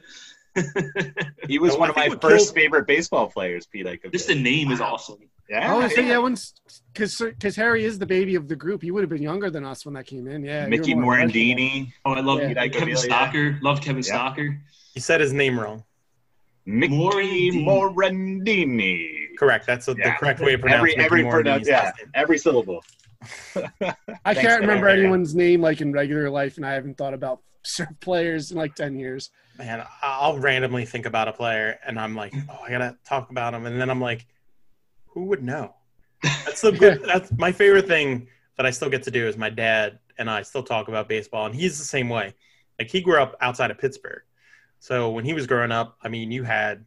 D: He was one
C: I
D: of my first
C: killed-
D: favorite baseball players, Pete. I could
B: Just the name is awesome.
D: yeah,
A: Oh, so
D: yeah.
A: yeah, once because because Harry is the baby of the group. He would have been younger than us when that came in. Yeah,
D: Mickey. Morandini,
B: Oh, I love
A: Yeah.
B: Kevin
D: Incaviglia.
B: Stocker. Love Kevin
D: Yeah.
B: Stocker.
C: You said his name wrong.
D: Mickey
B: Morandini.
D: Morandini.
C: Correct. That's the
D: Yeah.
C: correct way to pronounce
D: Every
C: Mickey
D: every
C: Morandini's
D: pronounce, yeah,
C: last name.
D: every syllable.
A: I
D: Thanks,
A: can't remember
D: Harry.
A: anyone's name like in regular life, and I haven't thought about certain players in like ten years.
C: Man, I'll randomly think about a player, and I'm like, oh, I gotta talk about him, and then I'm like, who would know? That's the good. That's my favorite thing that I still get to do is my dad and I still talk about baseball, and he's the same way. Like he grew up outside of Pittsburgh, so when he was growing up, I mean, you had,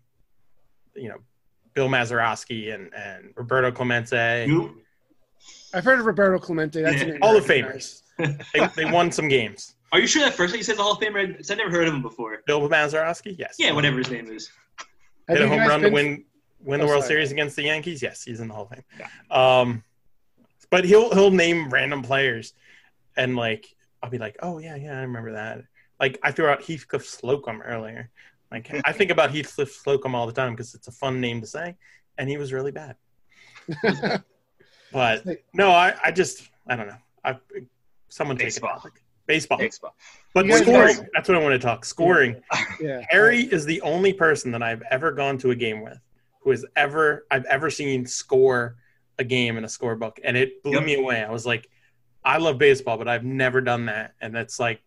C: you know, Bill Mazeroski and and Roberto Clemente.
B: Who?
A: I've heard of Roberto Clemente. That's
B: Yeah.
A: a name
C: Hall
A: I
C: of
A: recognize.
C: They, they won some games.
B: Are you sure that first thing you said the Hall of Famer? I've never heard of him before.
C: Bill Mazeroski, yes.
B: Yeah, whatever his name is.
A: Have
C: hit a home
A: guys
C: run to
A: been-
C: win win the
A: Oh,
C: World
A: sorry.
C: Series against the Yankees. Yes, he's in the Hall of Fame. Um, but he'll he'll name random players, and like I'll be like, oh yeah, yeah, I remember that. Like I threw out Heathcliff Slocumb earlier. Like I think about Heathcliff Slocumb all the time because it's a fun name to say, and he was really bad. But no, I I just I don't know. I someone take a
D: Baseball.
C: Baseball,
D: Baseball.
C: but
A: You guys-
C: scoring. That's what I want to talk. Scoring.
A: yeah.
C: Harry is the only person that I've ever gone to a game with who has ever I've ever seen score a game in a scorebook, and it blew
B: Yep.
C: me away. I was like, I love baseball, but I've never done that, and that's like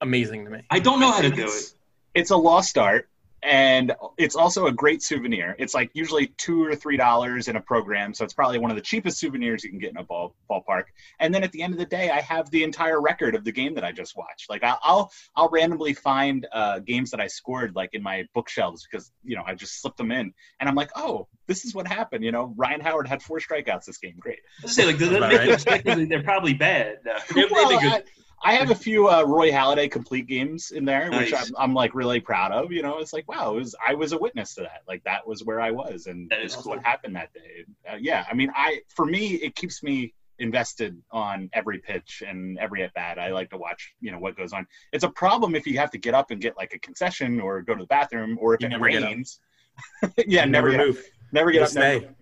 C: amazing to me.
B: I don't know how to do it.
D: It's a lost art, and it's also a great souvenir. It's like usually two or three dollars in a program, so it's probably one of the cheapest souvenirs you can get in a ball ballpark. And then at the end of the day, I have the entire record of the game that I just watched. Like I'll I'll, I'll randomly find uh, games that I scored like in my bookshelves because you know I just slipped them in, and I'm like, oh, this is what happened. You know, Ryan Howard had four strikeouts this game. Great.
B: I was say like
C: That's
B: they're, they're,
C: right.
B: they're probably bad. They, they
D: Well,
B: make good-
D: I, have a few uh, Roy Halladay complete games in there, which I'm, I'm like really proud of. You know, it's like wow, it was I was a witness to that. Like that was where I was, and
B: That is cool.
D: what happened that day. Uh, yeah, I mean, I for me, it keeps me invested on every pitch and every at bat. I like to watch, you know, what goes on. It's a problem if you have to get up and get like a concession or go to the bathroom, or if
C: You
D: it
C: never
D: rains. yeah,
C: You
D: never, get up.
C: move.
D: never get
C: You
D: up. Never.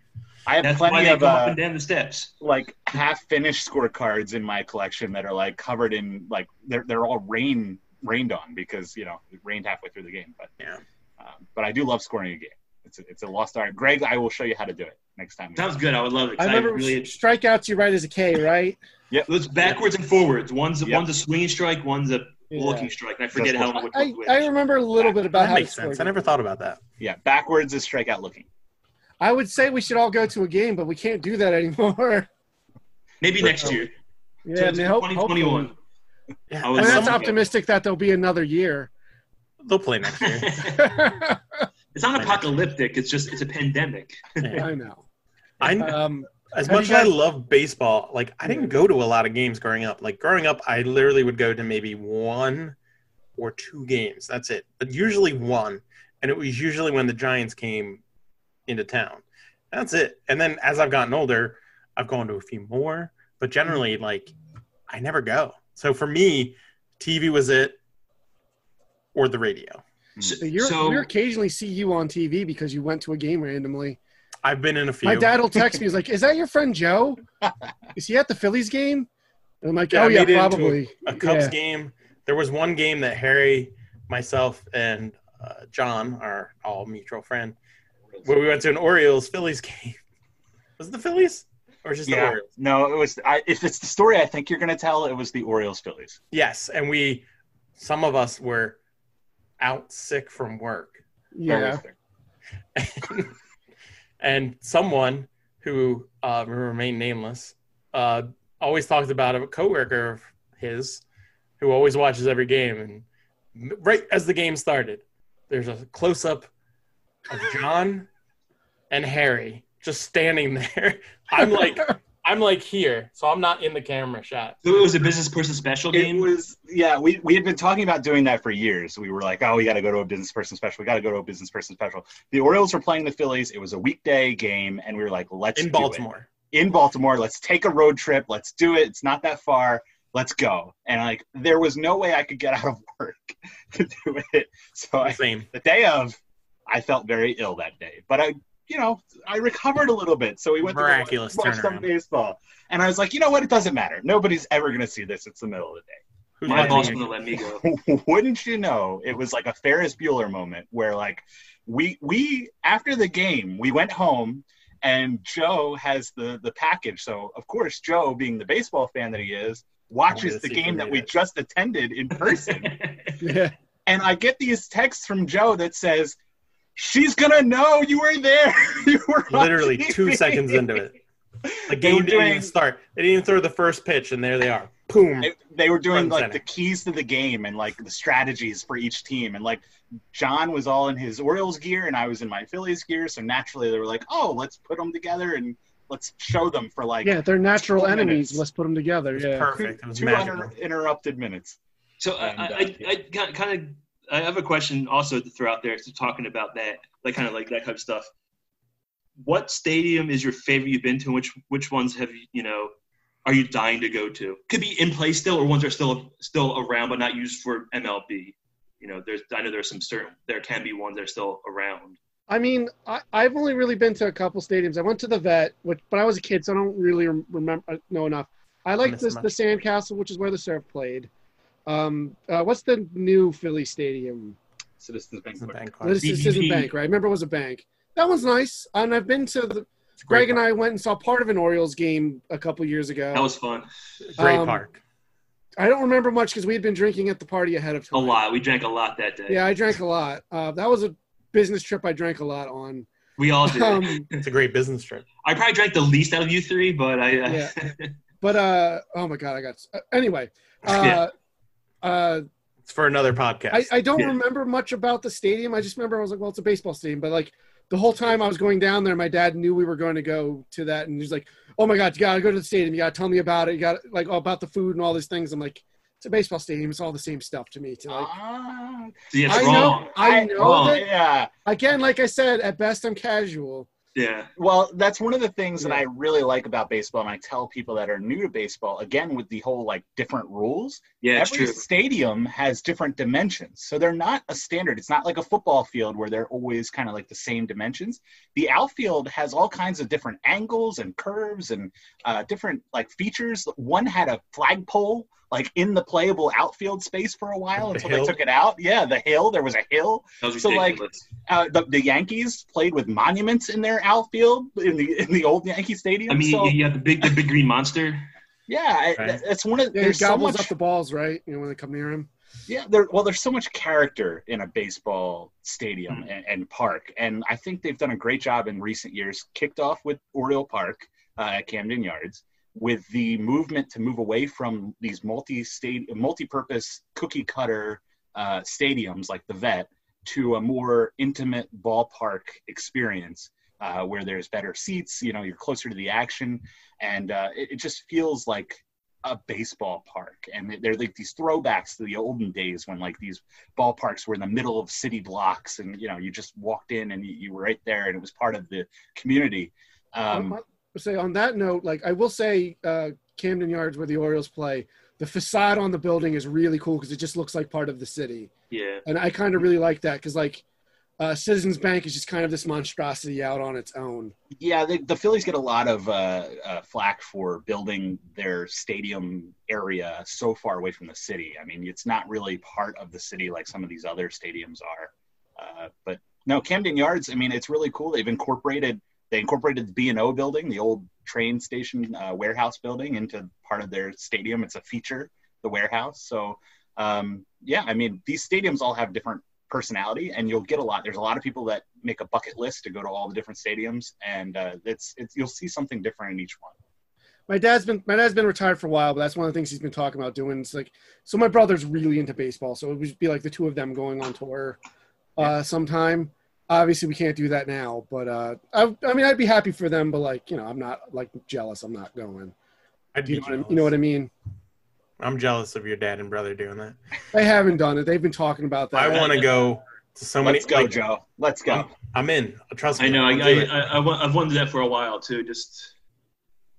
D: I have
B: That's why
D: plenty
B: they
D: of
B: go up
D: uh,
B: and down the steps.
D: like half finished scorecards in my collection that are like covered in like they're they're all rain rained on because you know it rained halfway through the game. But
C: Yeah.
D: um, but I do love scoring a game. It's a, it's a lost art. Greg, I will show you how to do it next time.
B: Sounds good. I would love it.
A: I remember
B: really,
A: strikeouts. You write as a K, right?
B: Yeah, it's backwards and forwards. One's
D: Yep.
B: one's a swinging strike. One's a
A: Yeah.
B: looking strike. And I forget
D: That's
B: how which
A: I. I remember a little bit about
C: That
A: how
C: makes sense. I never thought about that.
D: Yeah, backwards is strikeout looking.
A: I would say we should all go to a game, but we can't do that anymore.
B: Maybe next year.
A: yeah,
B: So it's
A: hope-
B: 2021.
A: hopefully.
C: Yeah,
B: I
A: I mean, that's optimistic that there'll be another year.
C: they'll play next year.
B: it's not apocalyptic. It's just it's a pandemic.
C: Yeah.
A: I know.
C: I
A: Um,
C: as much
A: you
C: as I love baseball, like I didn't go to a lot of games growing up. Like growing up, I literally would go to maybe one or two games. That's it. But usually one, and it was usually when the Giants came into town. That's it. And then as I've gotten older, I've gone to a few more, but generally, like I never go. So for me, TV was it, or the radio.
B: So,
A: so you're,
B: so-
A: we occasionally see you on TV because you went to a game randomly.
C: I've been in a few.
A: My dad will text me. He's like, "Is that your friend Joe? Is he at the Phillies game?" And I'm like,
C: Yeah, I
A: "Oh yeah,
C: made it into
A: probably."
C: a Cubs
A: Yeah.
C: game. There was one game that Harry, myself, and uh, John, our all mutual friend, where we went to an Orioles Phillies game. Was it the Phillies or just the Orioles?
D: no, it was. I, if it's the story I think you're going to tell, it was the Orioles Phillies.
C: Yes, and we, some of us were out sick from work,
A: Yeah,
C: and someone who uh, will remain nameless uh, always talked about a coworker of his who always watches every game and right as the game started there's a close-up of john and harry just standing there i'm like i'm like here so i'm not in the camera shot
B: so it was a business person special
D: It
B: game.
D: was yeah. We we had been talking about doing that for years. We were like, oh, we got to go to a business person special. We got to go to a business person special. The Orioles were playing the Phillies. It was a weekday game, and we were like, let's
C: in
D: do it.
C: baltimore
D: in Baltimore. Let's take a road trip. Let's do it. It's not that far. let's go. And like, there was no way I could get out of work to do it. So I,
C: Same.
D: the day of, I felt very ill that day. But I, you know, I recovered a little bit. So we went
C: Miraculous
D: to go watch some baseball. And I was like, you know what? It doesn't matter. Nobody's ever going to see this. It's the middle of the day.
C: Who's
B: My boss
C: watching it?
B: wouldn't let me go.
D: wouldn't you know it was like a ferris bueller moment where like we we after the game we went home and joe has the the package so of course joe being the baseball fan that he is watches the game that we just attended in person
A: Yeah.
D: and i get these texts from joe that says she's gonna know you were there you were on
C: Literally two seconds into it. The
D: They
C: game
D: were
C: didn't
D: doing-
C: even start. They didn't even throw the first pitch, and there they are. Boom.
D: they, they were doing like
C: center.
D: the keys to the game and like the strategies for each team and like john was all in his orioles gear and i was in my phillies gear so naturally they were like oh let's put them together and let's show them for like
A: Yeah, they're natural enemies.
D: minutes.
A: Let's put them together.
C: It was
A: Yeah.
C: perfect. It was
D: two
C: magical.
D: uninterrupted minutes
B: So I,
D: uh,
B: I, I, I kind of I have a question also to throw out there. So talking about that, like kind of like that type of stuff. What stadium is your favorite you've been to? And which which ones have you you know are you dying to go to? Could be in place still, or ones that are still still around but not used for MLB. You know, there's I know there's some certain there can be ones that are still around.
A: I mean, I, I've only really been to a couple stadiums. I went to the vet, which, but I was a kid, so I don't really remember uh, know enough. I like
C: Miss
A: this,
C: much.
A: the Sandcastle, which is where the Surf played. Um, uh, what's the new Philly stadium?
D: citizens bank
C: It's a bank
A: This is
B: BBB.
A: Citizen Bank, right? I remember it was a bank. That one's nice. And I've been to the.
C: It's a great
A: Greg and I went and saw part of an Orioles game a couple years ago.
B: That was fun.
C: Great
A: um,
C: park.
A: I don't remember much because we had been drinking at the party ahead of time.
B: A lot. We drank a lot that day.
A: Yeah, I drank a lot. Uh, that was a business trip I drank a lot on.
B: We all did.
A: Um,
C: It's a great business trip.
B: I probably drank the least out of you three, but I. Uh,
A: Yeah. but uh, oh my god, I got uh, anyway.
B: Yeah.
A: Uh,
C: It's for another podcast.
A: I, I don't
B: Yeah.
A: remember much about the stadium. I just remember I was like, well, it's a baseball stadium. But like the whole time I was going down there, my dad knew we were going to go to that, and he's like, oh my god, you gotta go to the stadium. You gotta tell me about it. You got to like all about the food and all these things. I'm like, it's a baseball stadium. It's all the same stuff to me. To like,
D: Ah,
B: See, it's
A: I
B: wrong.
A: know, I know
B: wrong.
A: that
D: yeah
A: again. Like I said, at best I'm casual.
B: Yeah.
D: Well, that's one of the things that I really like about baseball, and I tell people that are new to baseball again with the whole like different rules.
B: Yeah,
D: Every stadium has different dimensions, so they're not a standard. It's not like a football field where they're always kind of like the same dimensions. The outfield has all kinds of different angles and curves and uh, different like features. One had a flagpole like in the playable outfield space for a while
C: The
D: until
C: hill?
D: they took it out. Yeah, the hill. There was a hill
B: That was
D: So, like, uh, the, the Yankees played with monuments in their outfield in the in the old Yankee Stadium.
B: I mean,
D: so,
B: you, you the big, the big green monster.
D: yeah, I-
C: Right.
D: that's one of
A: Yeah, he
D: there's so
A: gobbles
D: much.
A: up the balls, right? You know when they come near him.
D: yeah, there well, there's so much character in a baseball stadium
B: Hmm.
D: and, and park, and I think they've done a great job in recent years. Kicked off with Oriole Park uh, at Camden Yards. With the movement to move away from these multi-state, multi-purpose cookie cutter uh, stadiums like the Vet to a more intimate ballpark experience uh, where there's better seats. You know, you're closer to the action, and uh, it, it just feels like a baseball park. And they're like these throwbacks to the olden days when like these ballparks were in the middle of city blocks, and you know, you just walked in and you, you were right there, and it was part of the community. Um,
A: say on that note, like I will say, uh, Camden Yards where the Orioles play, the facade on the building is really cool because it just looks like part of the city,
B: Yeah.
A: and I kind of really like that because like uh, Citizens Bank is just kind of this monstrosity out on its own.
D: Yeah, the, the Phillies get a lot of uh, uh, flack for building their stadium area so far away from the city. I mean, it's not really part of the city like some of these other stadiums are. Uh, but no, Camden Yards. I mean, it's really cool. They've incorporated they incorporated the B and O building, the old train station uh, warehouse building, into part of their stadium. It's a feature, the warehouse. So um, yeah, I mean, these stadiums all have different personality and you'll get a lot there's a lot of people that make a bucket list to go to all the different stadiums and uh, it's, it's you'll see something different in each one
A: My dad's been my dad's been retired for a while, but that's one of the things he's been talking about doing. It's like so my brother's really into baseball, so it would be like the two of them going on tour uh, sometime. Obviously, we can't do that now, but uh, I, I mean, I'd be happy for them, but like you know, I'm not like jealous. I'm not going.
C: I'd
A: You know, what I,
C: jealous.
A: you know what I mean?
C: I'm jealous of your dad and brother doing that.
A: They haven't done it. They've been talking about that.
C: I want to go to so many.
D: let's go
C: like,
D: joe let's go
C: I'm, I'm in. Trust me.
B: I know. I,
C: I'll do
B: I,
C: it.
B: I, I, wa- I've wanted that for a while too. Just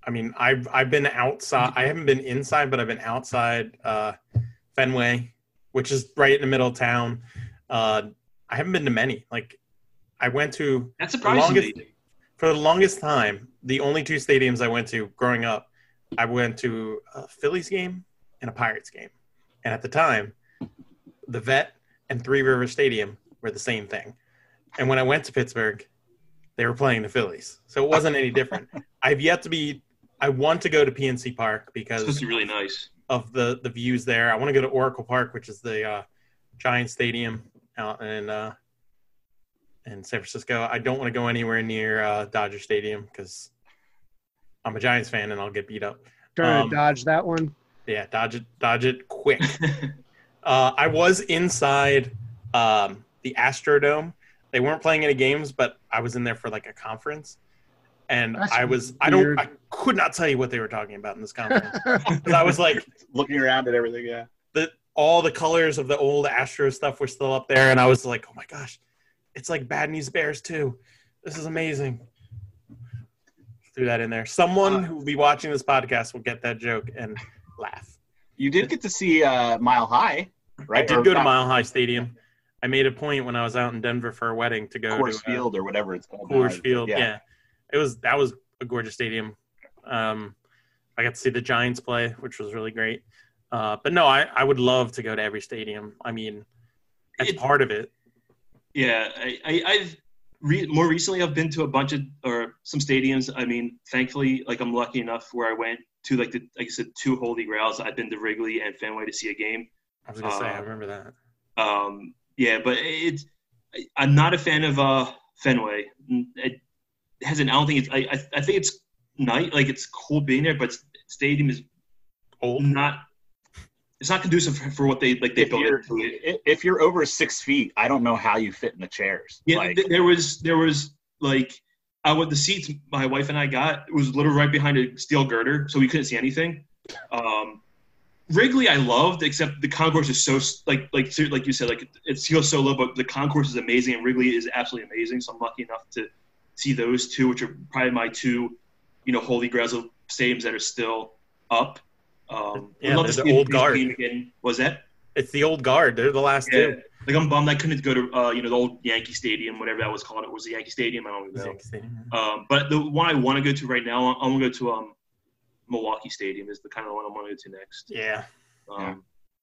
C: I I mean, I've I've been outside. I haven't been inside, but I've been outside uh, Fenway, which is right in the middle of town. Uh, I haven't been to many. Like, I went to
B: That's
C: the longest for the longest time. The only two stadiums I went to growing up, I went to a Phillies game and a Pirates game, and at the time, the Vet and Three River Stadium were the same thing. And when I went to Pittsburgh, they were playing the Phillies, so it wasn't any different. I've yet to be. I want to go to PNC Park because
B: to really nice.
C: of the the views there. I want to go to Oracle Park, which is the uh, giant stadium out in uh, in San Francisco. I don't want to go anywhere near uh, Dodger Stadium because I'm a Giants fan and I'll get beat up.
A: Trying
C: Um,
A: to dodge that one.
C: Yeah, dodge it, dodge it quick. uh, I was inside um, the Astrodome. They weren't playing any games, but I was in there for like a conference, and
A: That's
C: I was I don't, I could not tell you what they were talking about in this conference. I was like
D: Looking around at everything, yeah.
C: the all the colors of the old Astro stuff were still up there, and I was like, oh my gosh, it's like Bad News Bears too. This is amazing. Threw that in there. Someone
D: Uh,
C: who will be watching this podcast will get that joke and laugh.
D: You did get to see uh, Mile High, right?
C: I did
D: Or
C: go to Mile High Stadium. I made a point when I was out in Denver for a wedding to go
D: Coors
C: to uh,
D: Field or whatever it's called. now.
C: Coors Field. Yeah. it was that was a gorgeous stadium. Um, I got to see the Giants play, which was really great. Uh, but no, I, I would love to go to every stadium. I mean, that's
B: It-
C: part of it.
B: Yeah, I, I, I've re- more recently I've been to a bunch of or some stadiums. I mean, thankfully, like I'm lucky enough where I went to like the like I said two Holy Grails. I've been to Wrigley and Fenway to see a game.
C: I was gonna say, I
B: Uh,
C: remember that.
B: Um, yeah, but it's I'm not a fan of uh, Fenway. It hasn't. I don't think it's. I I, I think it's night. Like it's cool being there, but stadium is
C: Old.
B: not. It's not conducive for, for what they like. They
D: If
B: built
D: you're
B: it.
D: if you're over six feet, I don't know how you fit in the chairs.
B: Yeah,
D: Like,
B: th- there was there was like I would the seats my wife and I got it was literally right behind a steel girder, so we couldn't see anything. Um, Wrigley I loved, except the concourse is so like like like you said like it, it feels so low, but the concourse is amazing and Wrigley is absolutely amazing. So I'm lucky enough to see those two, which are probably my two, you know, holy grails of stadiums that are still up. Um,
C: Yeah,
B: love
C: they're the old guard.
B: game Again. Was that?
C: It's the old guard. They're the last
B: Yeah.
C: two.
B: Like I'm bummed I couldn't go to uh, you know the old Yankee Stadium, whatever that was called. It was the Yankee Stadium. I don't even know. Um, but the one I want to go to right now, I'm gonna go to um, Milwaukee Stadium. Is the kind of one I want to go to next.
C: Yeah,
B: Um,
D: Yeah.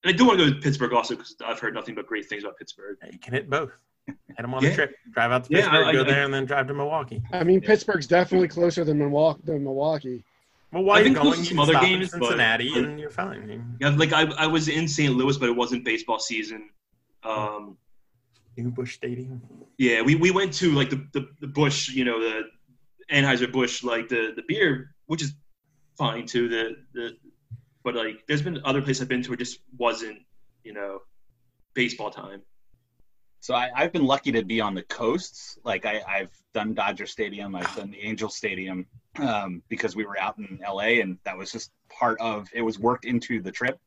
B: And I do want to go to Pittsburgh also because I've heard nothing but great things about Pittsburgh.
C: you can hit both. Head them on
B: Yeah.
C: a trip. Drive out to
B: Yeah,
C: Pittsburgh,
B: I-
C: go
B: I-
C: there, and then drive to Milwaukee.
A: I mean,
B: Yeah.
A: Pittsburgh's definitely closer than Milwaukee. Than Milwaukee.
C: Well, why
B: I think
C: are you going?
B: to some other
C: stop in
B: games,
C: Cincinnati,
B: but-
C: and you're fine.
B: Yeah, like I, I was in St. Louis, but it wasn't baseball season. Um,
C: New Busch Stadium.
B: yeah, we, we went to like the, the, the Busch, you know, the Anheuser Busch, like the the beer, which is fine too. The the but like there's been other places I've been to where it just wasn't, you know, baseball time.
D: So I, I've been lucky to be on the coasts. Like I, I've done Dodger Stadium, I've done the Angel Stadium um, because we were out in LA, and that was just part of. It was worked into the trip.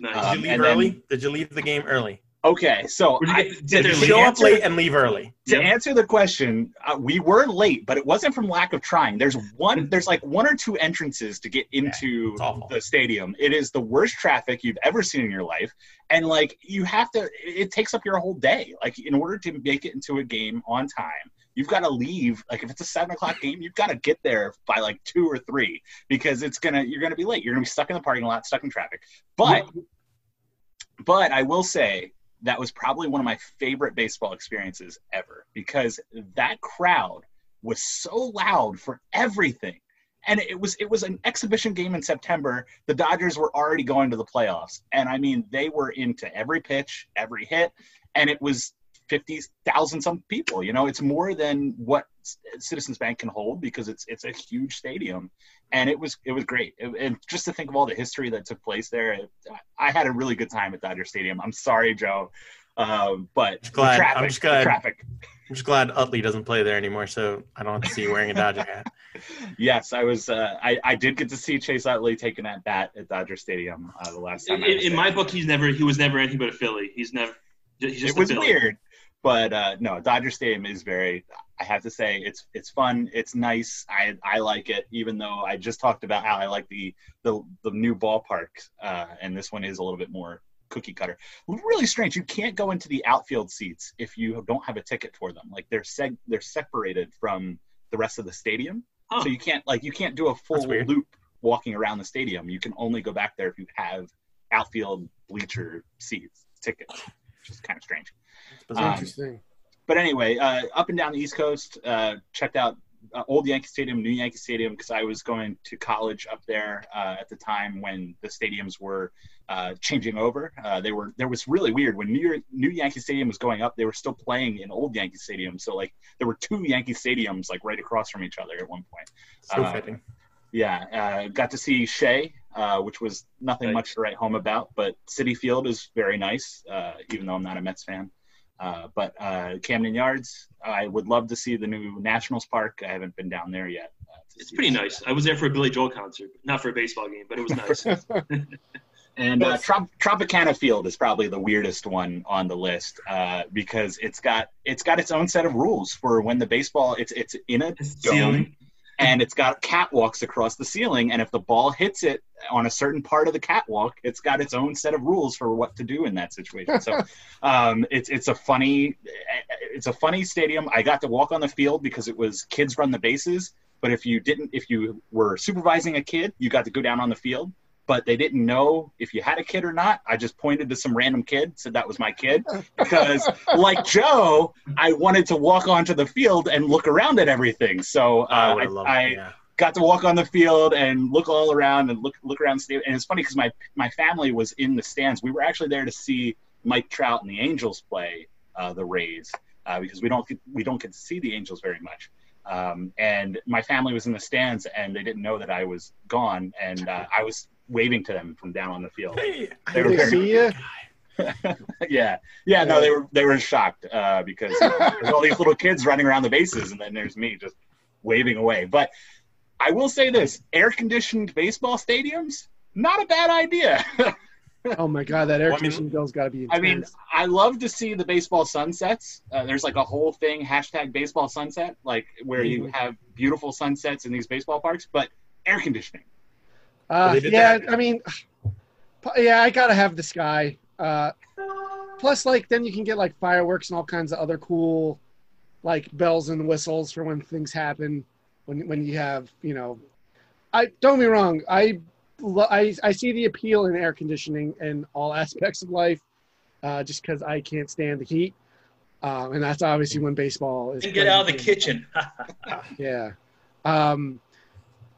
B: Nice.
C: Did
D: Um,
C: you leave
D: and then-
C: early? Did you leave the game early?
D: Okay, so
B: Where'd you
D: I,
B: get- get
D: to,
B: there
D: to?
C: Show up
D: answer,
C: late and leave early.
D: to
B: Yep.
D: answer the question, uh, we were late, but it wasn't from lack of trying. There's one, there's like one or two entrances to get into
C: it's awful.
D: the stadium. It is the worst traffic you've ever seen in your life, and like you have to, it takes up your whole day. Like in order to make it into a game on time, you've got to leave. Like if it's a seven o'clock game, you've got to get there by like two or three because it's gonna, you're gonna be late. You're gonna be stuck in the parking lot, stuck in traffic. But but I will say that was probably one of my favorite baseball experiences ever because that crowd was so loud for everything. And it was it was an exhibition game in September. The Dodgers were already going to the playoffs. And I mean they were into every pitch, every hit, and it was 50,000 some people. You know, it's more than what Citizens Bank can hold because it's it's a huge stadium and it was it was great. It- and just to think of all the history that took place there, it, I had a really good time at Dodger Stadium. I'm sorry, Joe, um, but
C: Just glad-
D: the
C: I'm just glad-
D: traffic.
C: I'm just glad Utley doesn't play there anymore, so I don't have to see you wearing a Dodger hat.
D: Yes, I was. Uh, I I did get to see Chase Utley taking that bat at Dodger Stadium uh, the last time.
B: In,
D: I was
B: in my book, he's never he was never anything but a Philly. He's never he's just
D: it was
B: Philly.
D: weird but uh, no, Dodger Stadium is very. I have to say, it's it's fun. It's nice. I I like it, even though I just talked about how I like the the the new ballpark, uh, and this one is a little bit more cookie cutter. Really strange. You can't go into the outfield seats if you don't have a ticket for them. Like they're seg they're separated from the rest of the stadium,
B: Huh.
D: so you can't like you can't do a full loop walking around the stadium. You can only go back there if you have outfield bleacher seats tickets, which is kind of strange.
C: It's bizarre.
D: Um,
A: Interesting.
D: But anyway, uh, up and down the East Coast, uh, checked out uh, old Yankee Stadium, new Yankee Stadium, because I was going to college up there uh, at the time when the stadiums were uh, changing over. Uh, they were there was really weird when new York, new Yankee Stadium was going up. They were still playing in old Yankee Stadium, so like there were two Yankee Stadiums like right across from each other at one point.
C: so
D: uh,
C: fitting.
D: Yeah, uh, got to see Shea, uh, which was nothing
B: Right.
D: much to write home about, but Citi Field is very nice, uh, even though I'm not a Mets fan. Uh, but uh, Camden Yards, I would love to see the new Nationals Park. I haven't been down there yet. Uh,
B: It's pretty
D: that.
B: nice. I was there for a Billy Joel concert, not for a baseball game, but it was nice.
D: And uh, Trop- Tropicana Field is probably the weirdest one on the list uh, because it's got it's got its own set of rules for when the baseball it's it's in a dome
B: Ceiling.
D: And it's got catwalks across the ceiling and if the ball hits it on a certain part of the catwalk it's got its own set of rules for what to do in that situation. So um, it's it's a funny it's a funny stadium. I got to walk on the field because it was kids run the bases but if you didn't if you were supervising a kid you got to go down on the field but they didn't know if you had a kid or not i just pointed to some random kid said that was my kid because like joe i wanted to walk onto the field and look around at everything so
C: I
D: uh, I, I
C: it. Yeah.
D: got to walk on the field and look all around and look look around the. And it's funny because my my family was in the stands. We were actually there to see Mike Trout and the Angels play uh, the Rays uh, because we don't get, we don't get to see the Angels very much. Um, and my family was in the stands and they didn't know that I was gone. And uh, I was waving to them from down on the field.
C: Hey, I
D: They were
A: they
D: very-
A: see you?
D: yeah, yeah. No, they were they were shocked uh, because there's all these little kids running around the bases, and then there's me just waving away. But I will say this: air conditioned baseball stadiums, not a bad idea.
A: Oh my god, that air
C: Well, I mean-
A: conditioning bill's got to be.
D: I mean. I love to see the baseball sunsets. Uh, there's like a whole thing hashtag baseball sunset, like where you
A: Mhm.
D: have beautiful sunsets in these baseball parks, but air conditioning.
A: Uh, yeah,
C: that.
A: I mean, yeah, I gotta have the sky. Uh, plus, like, then you can get like fireworks and all kinds of other cool, like bells and whistles for when things happen. When when you have, you know, I don't be wrong, I I I see the appeal in air conditioning in all aspects of life, uh, just because I can't stand the heat. Um, and that's obviously when baseball is.
B: And get out of the kitchen.
A: Yeah. Um,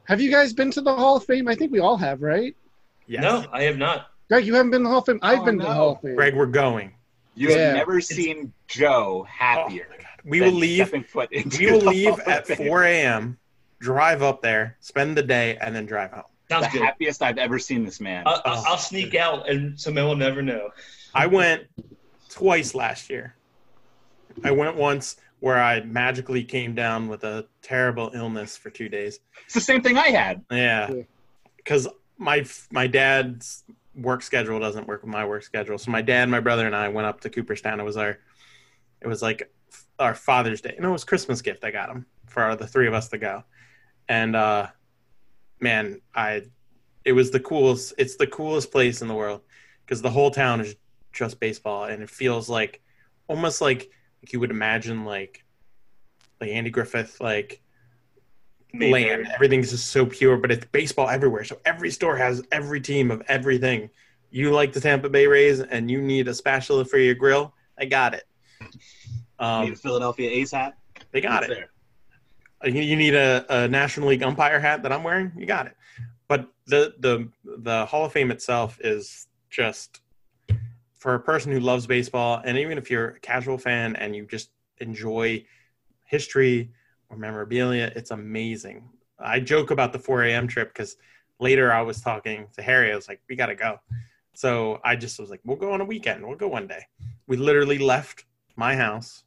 A: have you guys been to the Hall of Fame? I think we all have, right?
C: Yes.
B: No, I have not.
A: Greg, you haven't been to the Hall of Fame. I've
D: Oh,
A: been to the. Hall of Fame.
C: Greg, we're going.
D: You
A: Yeah.
D: have never seen Joe
C: Oh,
D: happier.
C: my God. We will leave.
D: foot into
C: We will leave at
D: Fame.
C: 4 a.m. Drive up there, spend the day, and then drive home.
B: Sounds
D: the
B: good.
D: happiest I've ever seen this man.
B: I'll, I'll, I'll sneak out, and somebody will never know.
C: I went twice last year. I went once where I magically came down with a terrible illness for two days.
D: it's the same thing I had.
C: Yeah,
A: Yeah.
C: because my my dad's work schedule doesn't work with my work schedule. So my dad, my brother, and I went up to Cooperstown. It was our, it was like our Father's Day. No, it was Christmas gift. I got him for the three of us to go, and uh, man, I, it was the coolest. It's the coolest place in the world because the whole town is just baseball, and it feels like almost like, like you would imagine like, like Andy Griffith like land. Everything's just so pure, but it's baseball everywhere. So every store has every team of everything. You like the Tampa Bay Rays and you need a spatula for your grill? I got it.
D: Need
C: Um,
D: a Philadelphia A's hat.
C: they got
D: It's
C: it. You you need a, a National League umpire hat that I'm wearing? You got it. But the the the Hall of Fame itself is just for a person who loves baseball, and even if you're a casual fan and you just enjoy history or memorabilia, it's amazing. I joke about the 4 a.m. trip because later I was talking to Harry. I was like, "We got to go." So I just was like, "We'll go on a weekend. We'll go one day." We literally left my house,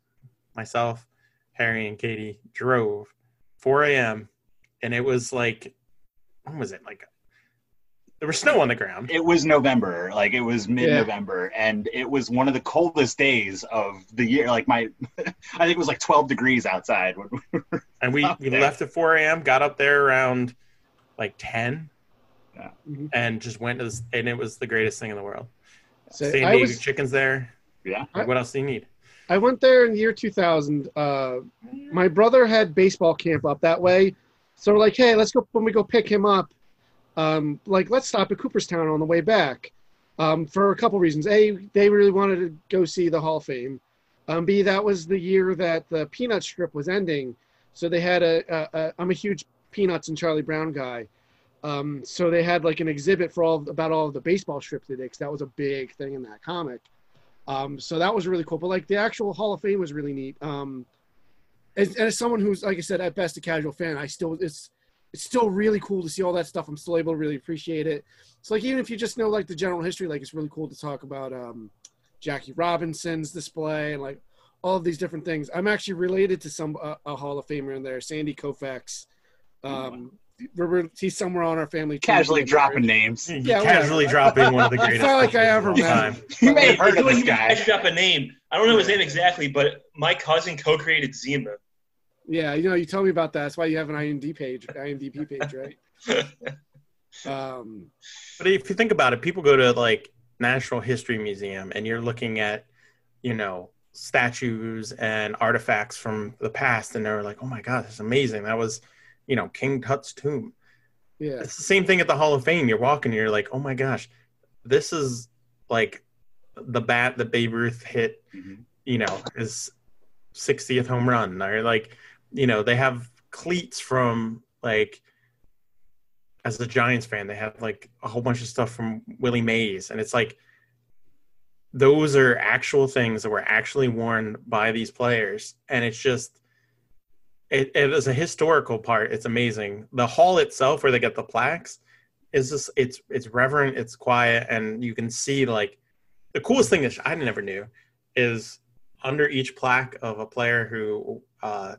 C: myself, Harry, and Katie drove 4 a.m. and it was like, when was it? Like there was snow on the ground.
D: it was November, like it was mid-November, and it was one of the coldest days of the year. Like my, I think it was like 12 degrees outside. when we were-
C: And we, we
D: there.
C: left at 4 a.m., got up there around like 10,
D: Yeah.
A: Mhm.
C: and just went to this, and it was the greatest thing in the world.
A: So
C: San Diego
A: was
C: chicken's there.
D: Yeah.
C: Like, what else do you need?
A: I went there in the year 2000. Uh, my brother had baseball camp up that way, so we're like, hey, let's go when we go pick him up. Um, like, let's stop at Cooperstown on the way back, um, for a couple reasons. A, they really wanted to go see the Hall of Fame. Um, B, that was the year that the Peanut strip was ending, so they had a. a, a I'm a huge Peanuts and Charlie Brown guy. Um, so they had like an exhibit for all about all the baseball strips they did. that was a big thing in that comic. Um, so that was really cool. But like the actual Hall of Fame was really neat. Um, as someone who's like I said, at best a casual fan, I still it's it's still really cool to see all that stuff. I'm still able to really appreciate it. It's like even if you just know like the general history, like it's really cool to talk about um, Jackie Robinson's display and like all of these different things. I'm actually related to some uh, a Hall of Famer in there, Sandy Koufax. Um, we're, we're- he's somewhere on our family. tree.
D: Casually dropping names.
C: You
A: Yeah,
C: casually dropping one of the
A: It's
C: greatest.
A: not like I ever met
C: time.
D: You may have heard of this guy.
B: I should drop a name. I don't know his name exactly, but my cousin co-created Zima.
A: Yeah, you know, you tell me about that. That's why you have an IMDb page, IMDb page, right? Um,
C: But if you think about it, people go to like National History Museum and you're looking at, you know, statues and artifacts from the past, and they're like, oh my God, that's amazing. That was, you know, King Tut's tomb.
A: yeah,
C: It's the same thing at the Hall of Fame. You're walking, and you're like, oh my gosh, this is like the bat that Babe Ruth hit,
D: Mhm.
C: you know, his 60th home run. Or like, you know, they have cleats from like, as a Giants fan, they have like a whole bunch of stuff from Willie Mays. And it's like, those are actual things that were actually worn by these players. And it's just, it, it is a historical part. It's amazing. The hall itself, where they get the plaques, is just it's it's reverent, it's quiet, and you can see like the coolest thing that I never knew is under each plaque of a player who uh,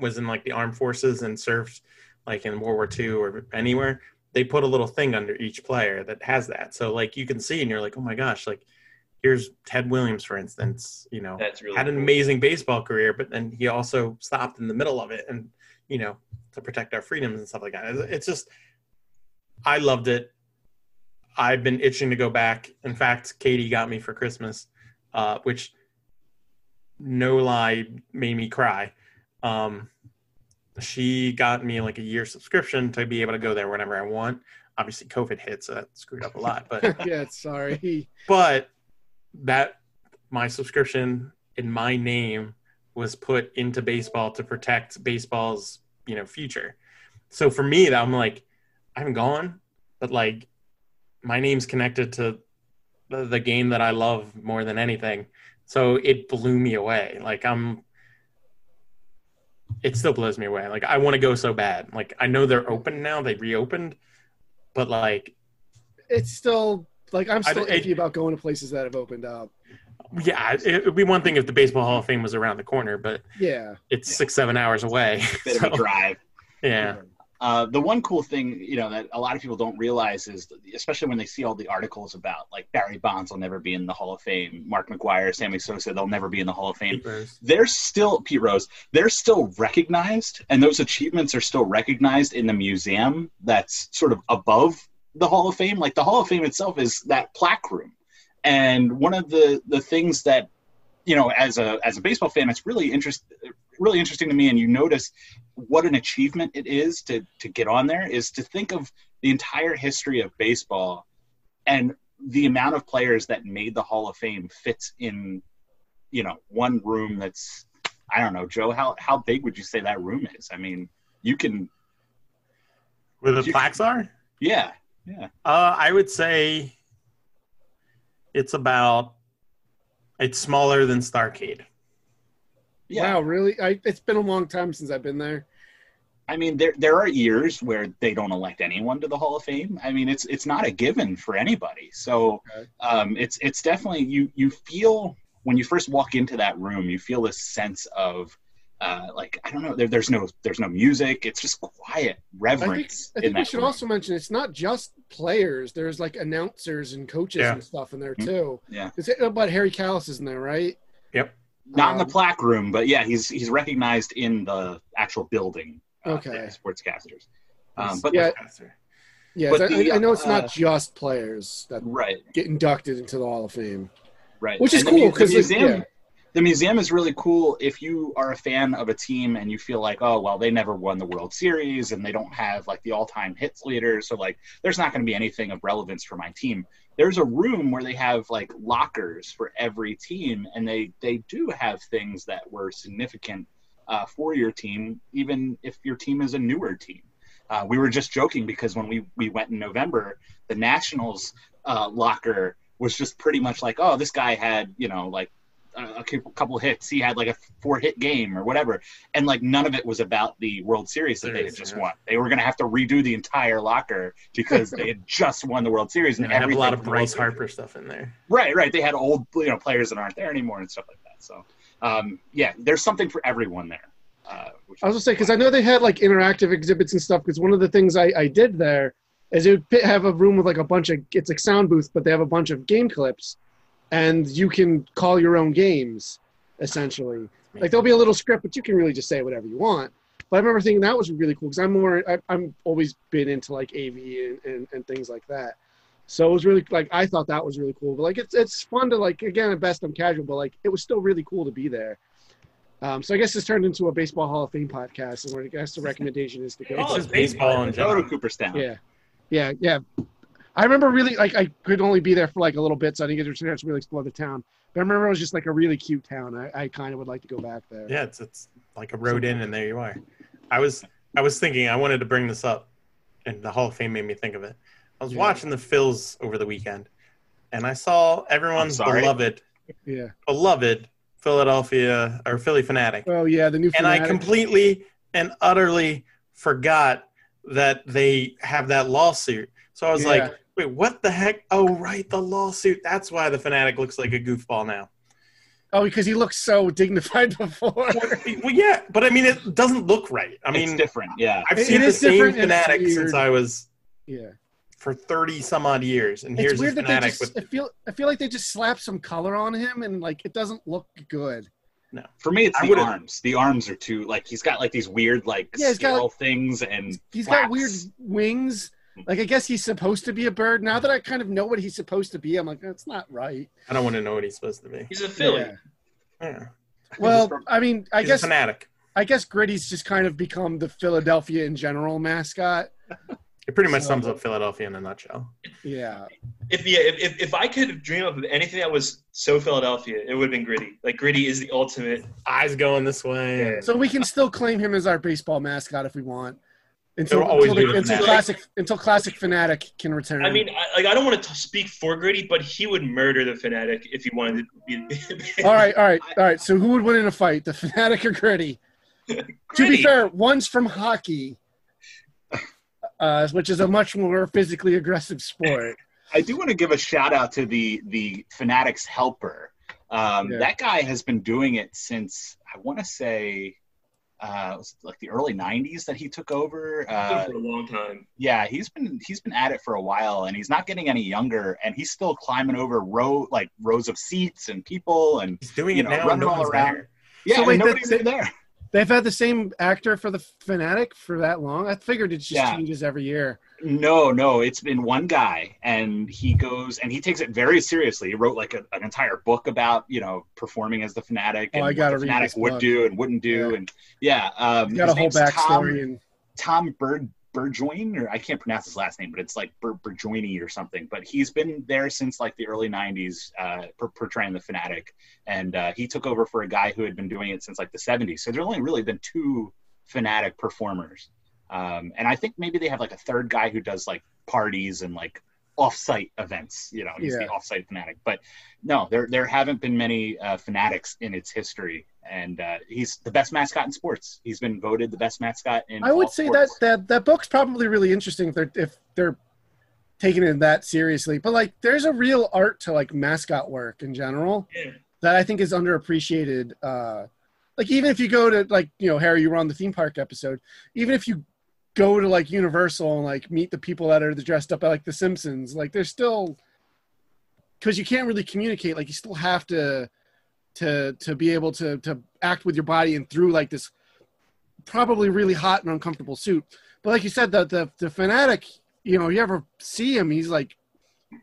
C: was in like the armed forces and served like in World War II or anywhere, they put a little thing under each player that has that. So like you can see, and you're like, oh my gosh, like here's Ted Williams, for instance, you know,
B: That's really
C: had an
B: cool.
C: amazing baseball career, but then he also stopped in the middle of it and, you know, to protect our freedoms and stuff like that. It's- just, I loved it. I've been itching to go back. In fact, Katie got me for Christmas, uh, which, no lie, made me cry. Um, she got me like a year subscription to be able to go there whenever I want. Obviously, COVID hit, so that screwed up a lot. But
A: yeah, sorry.
C: but that my subscription in my name was put into baseball to protect baseball's you know future so for me that i'm like i haven't gone but like my name's connected to the game that i love more than anything so it blew me away like i'm it still blows me away like i want to go so bad like i know they're open now they reopened but like
A: It's still like I'm still
C: I-
A: iffy about going to places that have opened up.
C: yeah it would be one thing if the baseball hall of fame was around the corner but
A: Yeah,
C: it's
D: Yeah.
C: six seven hours away
D: Bit
C: So,
D: of a drive.
C: yeah
D: Uh, the one cool thing, you know, that a lot of people don't realize is, especially when they see all the articles about like Barry Bonds will never be in the Hall of Fame, Mark McGwire, Sammy Sosa, they'll never be in the Hall of Fame. They're still Pete Rose. They're still recognized, and those achievements are still recognized in the museum that's sort of above the Hall of Fame. Like the Hall of Fame itself is that plaque room, and one of the the things that you know, as a as a baseball fan, it's really interest really interesting to me, and you notice what an achievement it is to to get on there is to think of the entire history of baseball and the amount of players that made the Hall of Fame fits in, you know, one room that's I don't know, Joe, how how big would you say that room is? I mean, you can
C: where the plaques are
D: yeah, yeah.
C: uh i would say it's about it's smaller than starcade
D: Yeah.
A: wow, really? I it's been a long time since I've been there.
D: I mean, there there are years where they don't elect anyone to the Hall of Fame. I mean, it's it's not a given for anybody. So
A: Okay.
D: um, it's it's definitely you you feel when you first walk into that room, you feel this sense of Uh, like I don't know, there, there's no there's no music. It's just quiet
A: I think,
D: reverence.
A: I
D: in
A: think we should
D: room.
A: also mention it's not just players. There's like announcers and coaches
C: Yeah.
A: and stuff in there too.
D: Yeah.
A: Is it about Harry Kalas is in there, right?
D: Not in the
A: Um,
D: plaque room, but yeah, he's he's recognized in the actual building. Uh,
A: Okay.
D: for sportscasters. Um, but
A: Yeah. Yeah,
D: But
A: I,
D: the,
A: I know it's
D: uh,
A: not just players that
D: right,
A: get inducted into the Hall of Fame,
D: right,
A: which is
D: And
A: cool
D: mu- the
A: because
D: museum.
A: yeah,
D: the museum is really cool if you are a fan of a team and you feel like oh well they never won the world series and they don't have like the all-time hits leader so like there's not going to be anything of relevance for my team. There's a room where they have like lockers for every team and they they do have things that were significant uh, for your team even if your team is a newer team. Uh, we were just joking because when we we went in november the nationals uh, locker was just pretty much like oh this guy had you know like a a couple hits. He had like a four hit game or whatever, and like none of it was about the World Series that they had
C: Series,
D: just
C: yeah.
D: won. They were going to have to redo the entire locker because they had just won the World Series and
C: And I have a lot of Bryce
D: broke.
C: Harper stuff in there.
D: Right, right. They had old you know players that aren't there anymore and stuff like that. So um, yeah, there's something for everyone there. Uh, which
A: I was gonna say because I know they had like interactive exhibits and stuff. Because one of the things I, I did there is it would have a room with like a bunch of it's like sound booth, but they have a bunch of game clips, and you can call your own games essentially. Like there'll be a little script, but you can really just say whatever you want. But I remember thinking that was really cool because I'm more I, I'm always been into like AV and, and, and things like that. So it was really like I thought that was really cool. But like it's it's fun to like again at best I'm casual, but like it was still really cool to be there. Um, so I guess this turned into a baseball Hall of Fame podcast, and where I guess the recommendation is to go.
C: It's
B: Oh,
C: just baseball in
D: go to
C: general.
D: Cooperstown.
A: Yeah, yeah, yeah. I remember really like I could only be there for like a little bit, so I didn't get a chance to really explore the town. But I remember it was just like a really cute town. I, I kind of would like to go back there.
C: Yeah, it's it's like a road in, and there you are. I was I was thinking I wanted to bring this up, and the Hall of Fame made me think of it. I was
A: Yeah.
C: watching the Phils over the weekend, and I saw everyone's beloved
A: Yeah.
C: beloved Philadelphia or Phillie Phanatic,
A: Oh yeah, the new.
C: and I completely and utterly forgot that they have that lawsuit. So I was
A: Yeah.
C: like, wait, what the heck? Oh, right, the lawsuit. That's why the Phanatic looks like a goofball now.
A: Oh, because he looked so dignified before.
C: well, yeah, but I mean, it doesn't look right. I
D: it's
C: mean,
D: different. Yeah,
C: I've
A: It-
C: seen
A: it
C: the same
A: different
C: Phanatic since. I was
A: yeah.
C: for thirty some odd years, and
A: It's
C: here's
A: weird
C: this
A: that they
C: Phanatic
A: just.
C: with
A: I feel. I feel like they just slapped some color on him, and like it doesn't look good.
D: No, for me it's
C: I
D: the arms. The arms are too like he's got like these weird like
A: Yeah, he's got,
D: scale things and
A: He's got weird wings. Like I guess he's supposed to be a bird. Now that I kind of know what he's supposed to be, I'm like, that's not right.
C: I don't want to know what he's supposed to be.
B: He's a Philly.
A: Yeah.
C: Yeah.
A: Well, I mean, I
C: He's
A: guess
C: a Phanatic.
A: I guess Gritty's just kind of become the Philadelphia in general mascot.
C: It pretty much
A: So-
C: sums up Philadelphia in a nutshell.
A: Yeah.
B: If yeah, if, if, if I could dream of anything that was so Philadelphia, it would have been gritty. Like gritty is the ultimate.
C: Eyes going this way.
A: So we can still claim him as our baseball mascot if we want. Until,
C: It'll always
A: until,
C: be
A: the-
C: the
A: until classic until classic Phanatic can return.
B: I mean, I, like I don't want to speak for gritty, but he would murder the Phanatic if he wanted to be.
A: all right, all right, all right. So who would win in a fight, the Phanatic or Gritty? To be fair, one's from hockey, uh, which is a much more physically aggressive sport.
D: I do want to give a shout out to the the Phanatic's helper. Um,
A: Yeah.
D: That guy has been doing it since I want to say uh, it was like the early '90s that he took over. Uh,
B: for a long time.
D: yeah, he's been he's been at it for a while, and he's not getting any younger, and he's still climbing over row like rows of seats and people, and
C: He's doing
D: You
C: it now.
D: running
C: No
D: all around.
C: there.
D: yeah,
A: So wait,
D: nobody's
A: that-
D: there.
A: They've had the same actor for the Phanatic for that long. I figured it just
D: Yeah.
A: changes every year.
D: No, no, it's been one guy, and he goes and he takes it very seriously. He wrote like a, an entire book about you know performing as the Phanatic
A: Oh,
D: and
A: I
D: what
A: gotta
D: the
A: Phanatic
D: would
A: book.
D: do and wouldn't do,
A: Yeah.
D: and yeah, um,
A: got a whole backstory
D: Tom,
A: and
D: Tom Bird Burgoyne, or I can't pronounce his last name, but it's like Bur- or something. But he's been there since like the early '90s, uh, per- portraying the Phanatic, and uh, he took over for a guy who had been doing it since like the '70s. So there's only really been two Phanatic performers, um, and I think maybe they have like a third guy who does like parties and like off-site events. You know, he's
A: Yeah.
D: the off-site Phanatic. But no, there there haven't been many uh, Phanatics in its history. And uh, he's the best mascot in sports. He's been voted the best mascot in.
A: I would say
D: sports.
A: that, that that book's probably really interesting if they're if they're taking it that seriously. But like, there's a real art to like mascot work in general
B: Yeah.
A: that I think is underappreciated. Uh, like even if you go to like you know Harry, you were on the theme park episode. Even if you go to like Universal and like meet the people that are dressed up like the Simpsons, like they're still because you can't really communicate. Like you still have to to to be able to to act with your body and through like this probably really hot and uncomfortable suit. But like you said, the the the Phanatic, you know, you ever see him, he's like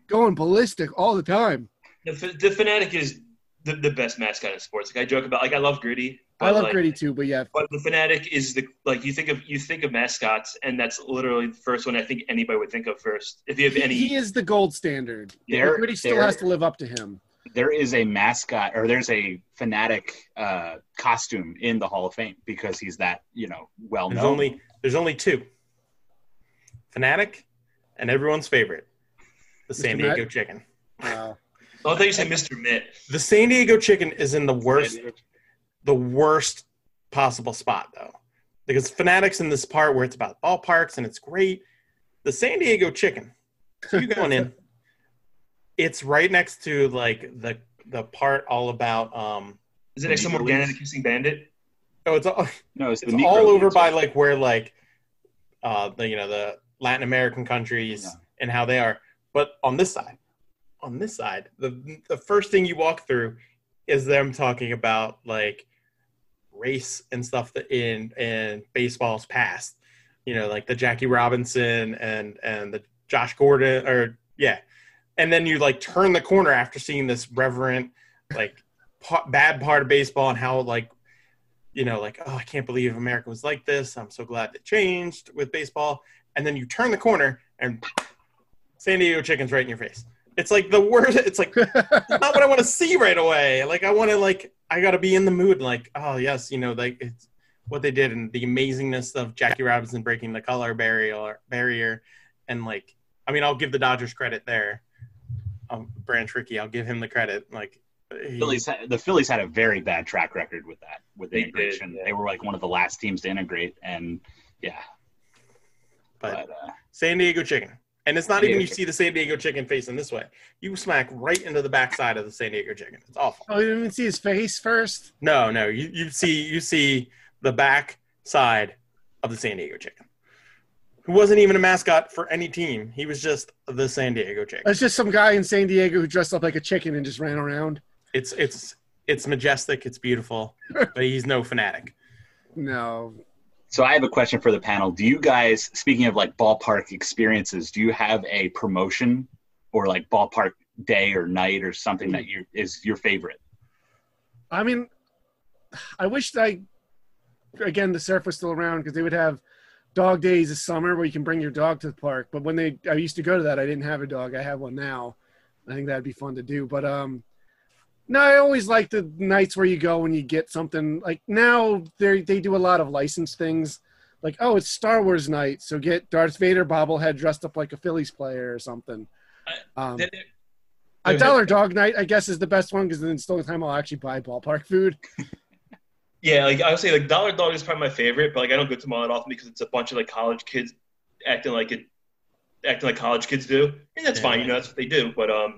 A: going ballistic all the time.
B: The, the Phanatic is the, the best mascot in sports. Like I joke about, like I love Gritty.
A: I love
B: like,
A: Gritty too, but yeah.
B: But the Phanatic is the like you think of you think of mascots, and that's literally the first one I think anybody would think of first. If you have
A: He,
B: any,
A: he is the gold standard.
D: There-
A: Gritty still
D: there-
A: has to live up to him.
D: there is a mascot or there's a Phanatic uh, costume in the Hall of Fame because he's that you know well known.
C: There's only there's only two. Phanatic and everyone's favorite, the San
A: Mr. Met?
C: Diego Chicken.
A: Wow.
B: Oh, I thought you said Mr. Mitt.
C: The San Diego Chicken is in the worst the worst possible spot though, because Phanatic's in this part where it's about ballparks and it's great. The San Diego Chicken, so you going in? It's right next to like the the part all about um.
B: Is it next to
D: Negro
B: Morganna the Kissing Bandit?
C: Oh, it's all
D: no, it's,
C: it's
D: the Negro
C: all over by like where like uh the you know the Latin American countries
D: Yeah.
C: and how they are. But on this side, on this side, the the first thing you walk through is them talking about like race and stuff that in in baseball's past. You know, like the Jackie Robinson and and the Josh Gordon or yeah. And then you like turn the corner after seeing this reverent like pa- bad part of baseball and how like you know, like, oh, I can't believe America was like this. I'm so glad it changed with baseball. And then you turn the corner and San Diego chicken's right in your face. It's like the worst. It's like not what I want to see right away. Like I want to like I got to be in the mood. Like oh yes, you know like it's what they did and the amazingness of Jackie Robinson breaking the color barrier barrier, and like I mean I'll give the Dodgers credit there. Um, Branch Rickey, I'll give him the credit. Like he-
D: Phillies, the Phillies had a very bad track record with that, with
B: They did,
D: integration.
B: yeah.
D: They were like one of the last teams to integrate, and yeah.
C: but
D: But uh,
C: San Diego chicken. And it's not even you see the San Diego chicken facing this way. You smack right into the backside of the San Diego chicken. It's awful.
A: Oh, you didn't even see his face first.
C: No, no, you, you see you see the back side of the San Diego chicken. Who wasn't even a mascot for any team. He was just the San Diego chicken.
A: It's just some guy in San Diego who dressed up like a chicken and just ran around.
C: It's it's it's majestic, it's beautiful, but he's no Phanatic.
A: No,
D: so I have a question for the panel. Do you guys, speaking of like ballpark experiences, do you have a promotion or like ballpark day or night or something that you is your favorite?
A: I mean, I wish I again the surf was still around because they would have dog days this summer where you can bring your dog to the park. But when they, I used to go to that. I didn't have a dog. I have one now. I think that'd be fun to do. But um, no, I always like the nights where you go and you get something. Like now, they they do a lot of licensed things. Like oh, it's Star Wars night, so get Darth Vader bobblehead dressed up like a Phillies player or something. Um,
B: Then-
A: a dollar dog night, I guess, is the best one because then it's the only time I'll actually buy ballpark food.
B: Yeah, like I would say, like Dollar Dog is probably my favorite, but like I don't go to them all that often because it's a bunch of like college kids acting like it, acting like college kids do, and that's
C: Yeah.
B: fine. You know, that's what they do. But um,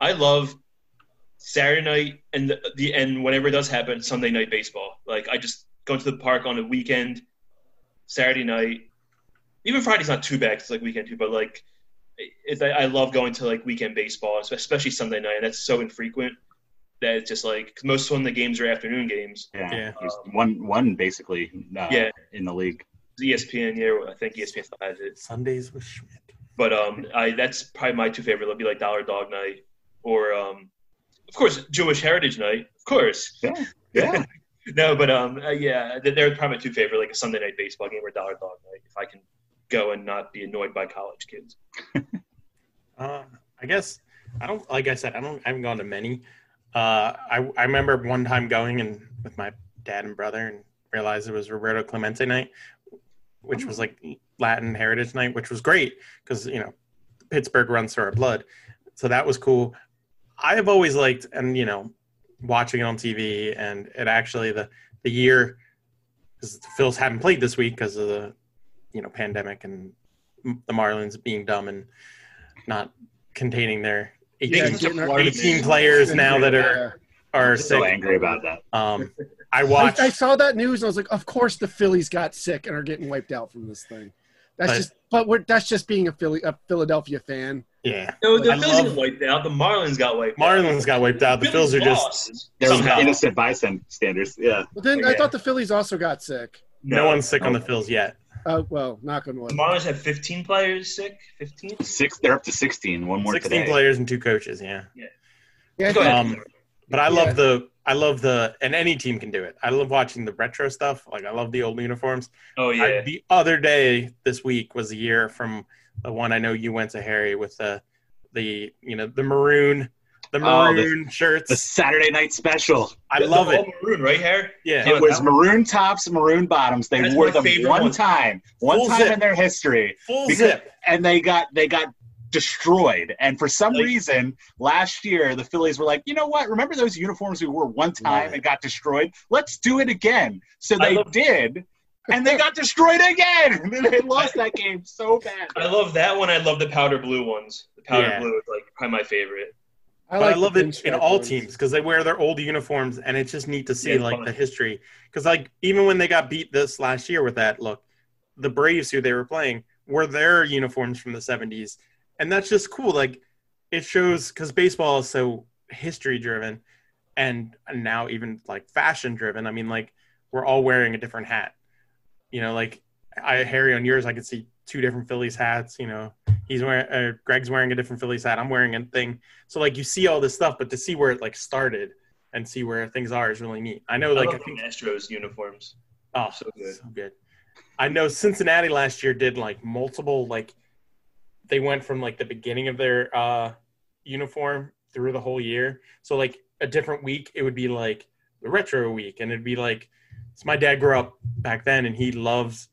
B: I love Saturday night and the, the and whenever it does happen, Sunday night baseball. Like I just go to the park on a weekend, Saturday night. Even Friday's not too bad. 'cause It's like weekend too, but like it's, I I love going to like weekend baseball, especially Sunday night. And that's so infrequent that it's just like 'cause most of the games are afternoon games.
D: Yeah,
C: Yeah.
D: There's one one basically uh,
B: Yeah.
D: in the league.
B: ESPN, yeah, I think ESPN still has it.
C: Sundays with Schmidt.
B: But um, I that's probably my two favorite. It'll be like Dollar Dog Night or um, of course Jewish Heritage Night, of course.
D: Yeah, yeah.
B: no, but um, uh, yeah, they're- they're probably my two favorite, like a Sunday night baseball game or Dollar Dog Night. If I can go and not be annoyed by college kids.
C: Uh, I guess I don't. Like I said, I don't. I haven't gone to many. Uh, I I remember one time going and with my dad and brother and realized it was Roberto Clemente night, which was like Latin Heritage Night, which was great because you know Pittsburgh runs through our blood, so that was cool. I have always liked and you know watching it on TV and it actually the the year because the Phils haven't played this week because of the you know pandemic and the Marlins being dumb and not containing their 18,
B: Yeah, getting
C: 18 players now that are are
D: I'm so angry about that.
C: Um, I
A: I,
C: watched.
A: I saw that news and I was like, of course the Phillies got sick and are getting wiped out from this thing. That's
C: But-
A: just, but we're that's just being a Philly, a Philadelphia fan.
C: Yeah,
B: No, the
C: I
B: Phillies
C: love-
B: got wiped out. The Marlins got wiped out.
C: Marlins got wiped out. The Phils are just
B: lost
D: There was
B: somehow.
D: innocent bystanders. Yeah.
A: But then I thought the Phillies also got sick.
C: no one's sick on the Phils yet.
A: Uh, well, knock on
B: The. Marlins have 15 players sick. 15.
D: Six. They're up to sixteen. One more
C: Sixteen
D: today.
C: players and two coaches. Yeah.
A: Yeah,
B: Go ahead.
C: Um, but I love
A: Yeah.
C: the I love the and any team can do it. I love watching the retro stuff. Like I love the old uniforms.
B: Oh
C: I-
B: yeah.
C: the other day this week was a year from the one I know you went to Harry with the the you know the maroon the
D: Oh, the-
C: maroon shirts.
D: The Saturday night special.
C: I
B: The-
C: love
B: the
C: it.
B: Maroon, right, here.
C: Yeah.
D: It was maroon tops, maroon bottoms. They
B: That's
D: wore them one
B: one.
D: time, one
C: Full
D: time
C: zip.
D: in their history,
C: Full
D: because-
C: zip.
D: and they got they got destroyed. And for some
B: Like-
D: reason, last year the Phillies were like, you know what? Remember those uniforms we wore one time
C: Love it.
D: and got destroyed? Let's do it again. So they
B: love-
D: did, and they got destroyed again. And they lost that game so bad.
B: I love that one. I love the powder blue ones. The powder
C: Yeah.
B: blue is like probably my favorite.
A: I,
C: but I love it in all
A: ones.
C: teams because they wear their old uniforms, and it's just neat to see
B: Yeah,
C: like
B: fun.
C: the history. Because like even when they got beat this last year with that look, the Braves who they were playing were their uniforms from the '70s, and that's just cool. Like it shows because baseball is so history driven, and now even like fashion driven. I mean, like we're all wearing a different hat. You know, like I Harry on yours, I could see two different Phillies hats. You know, he's wearing uh, Greg's wearing a different Phillies hat. I'm wearing a thing. So like you see all this stuff, but to see where it like started and see where things are is really neat. I know like
B: I
C: I, think
B: Astros uniforms.
C: oh
B: so good.
C: so good. I know Cincinnati last year did like multiple like they went from like the beginning of their uh uniform through the whole year. So like a different week it would be like the retro week and it'd be like so my dad grew up back then and he loves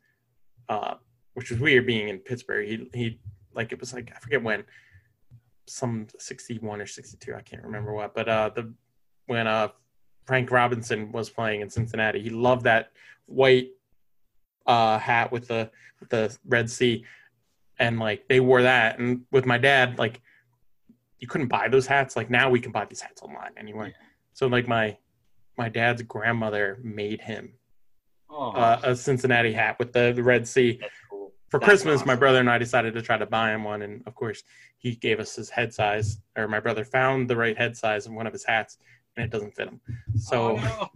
C: uh which was weird being in Pittsburgh. He he like it was like I forget when some 61 or 62 I can't remember what but uh the when uh Frank Robinson was playing in Cincinnati he loved that white uh hat with the with the red sea and like they wore that. And with my dad like you couldn't buy those hats. Like now we can buy these hats online anyway. So like my my dad's grandmother made him
D: Oh,
C: uh, a Cincinnati hat with the, the red sea
B: cool.
C: for
D: That's
C: Christmas, my brother and I decided to try to buy him one, and of course, he gave us his head size, or my brother found the right head size in one of his hats, and it doesn't fit him. So,
D: Oh, no.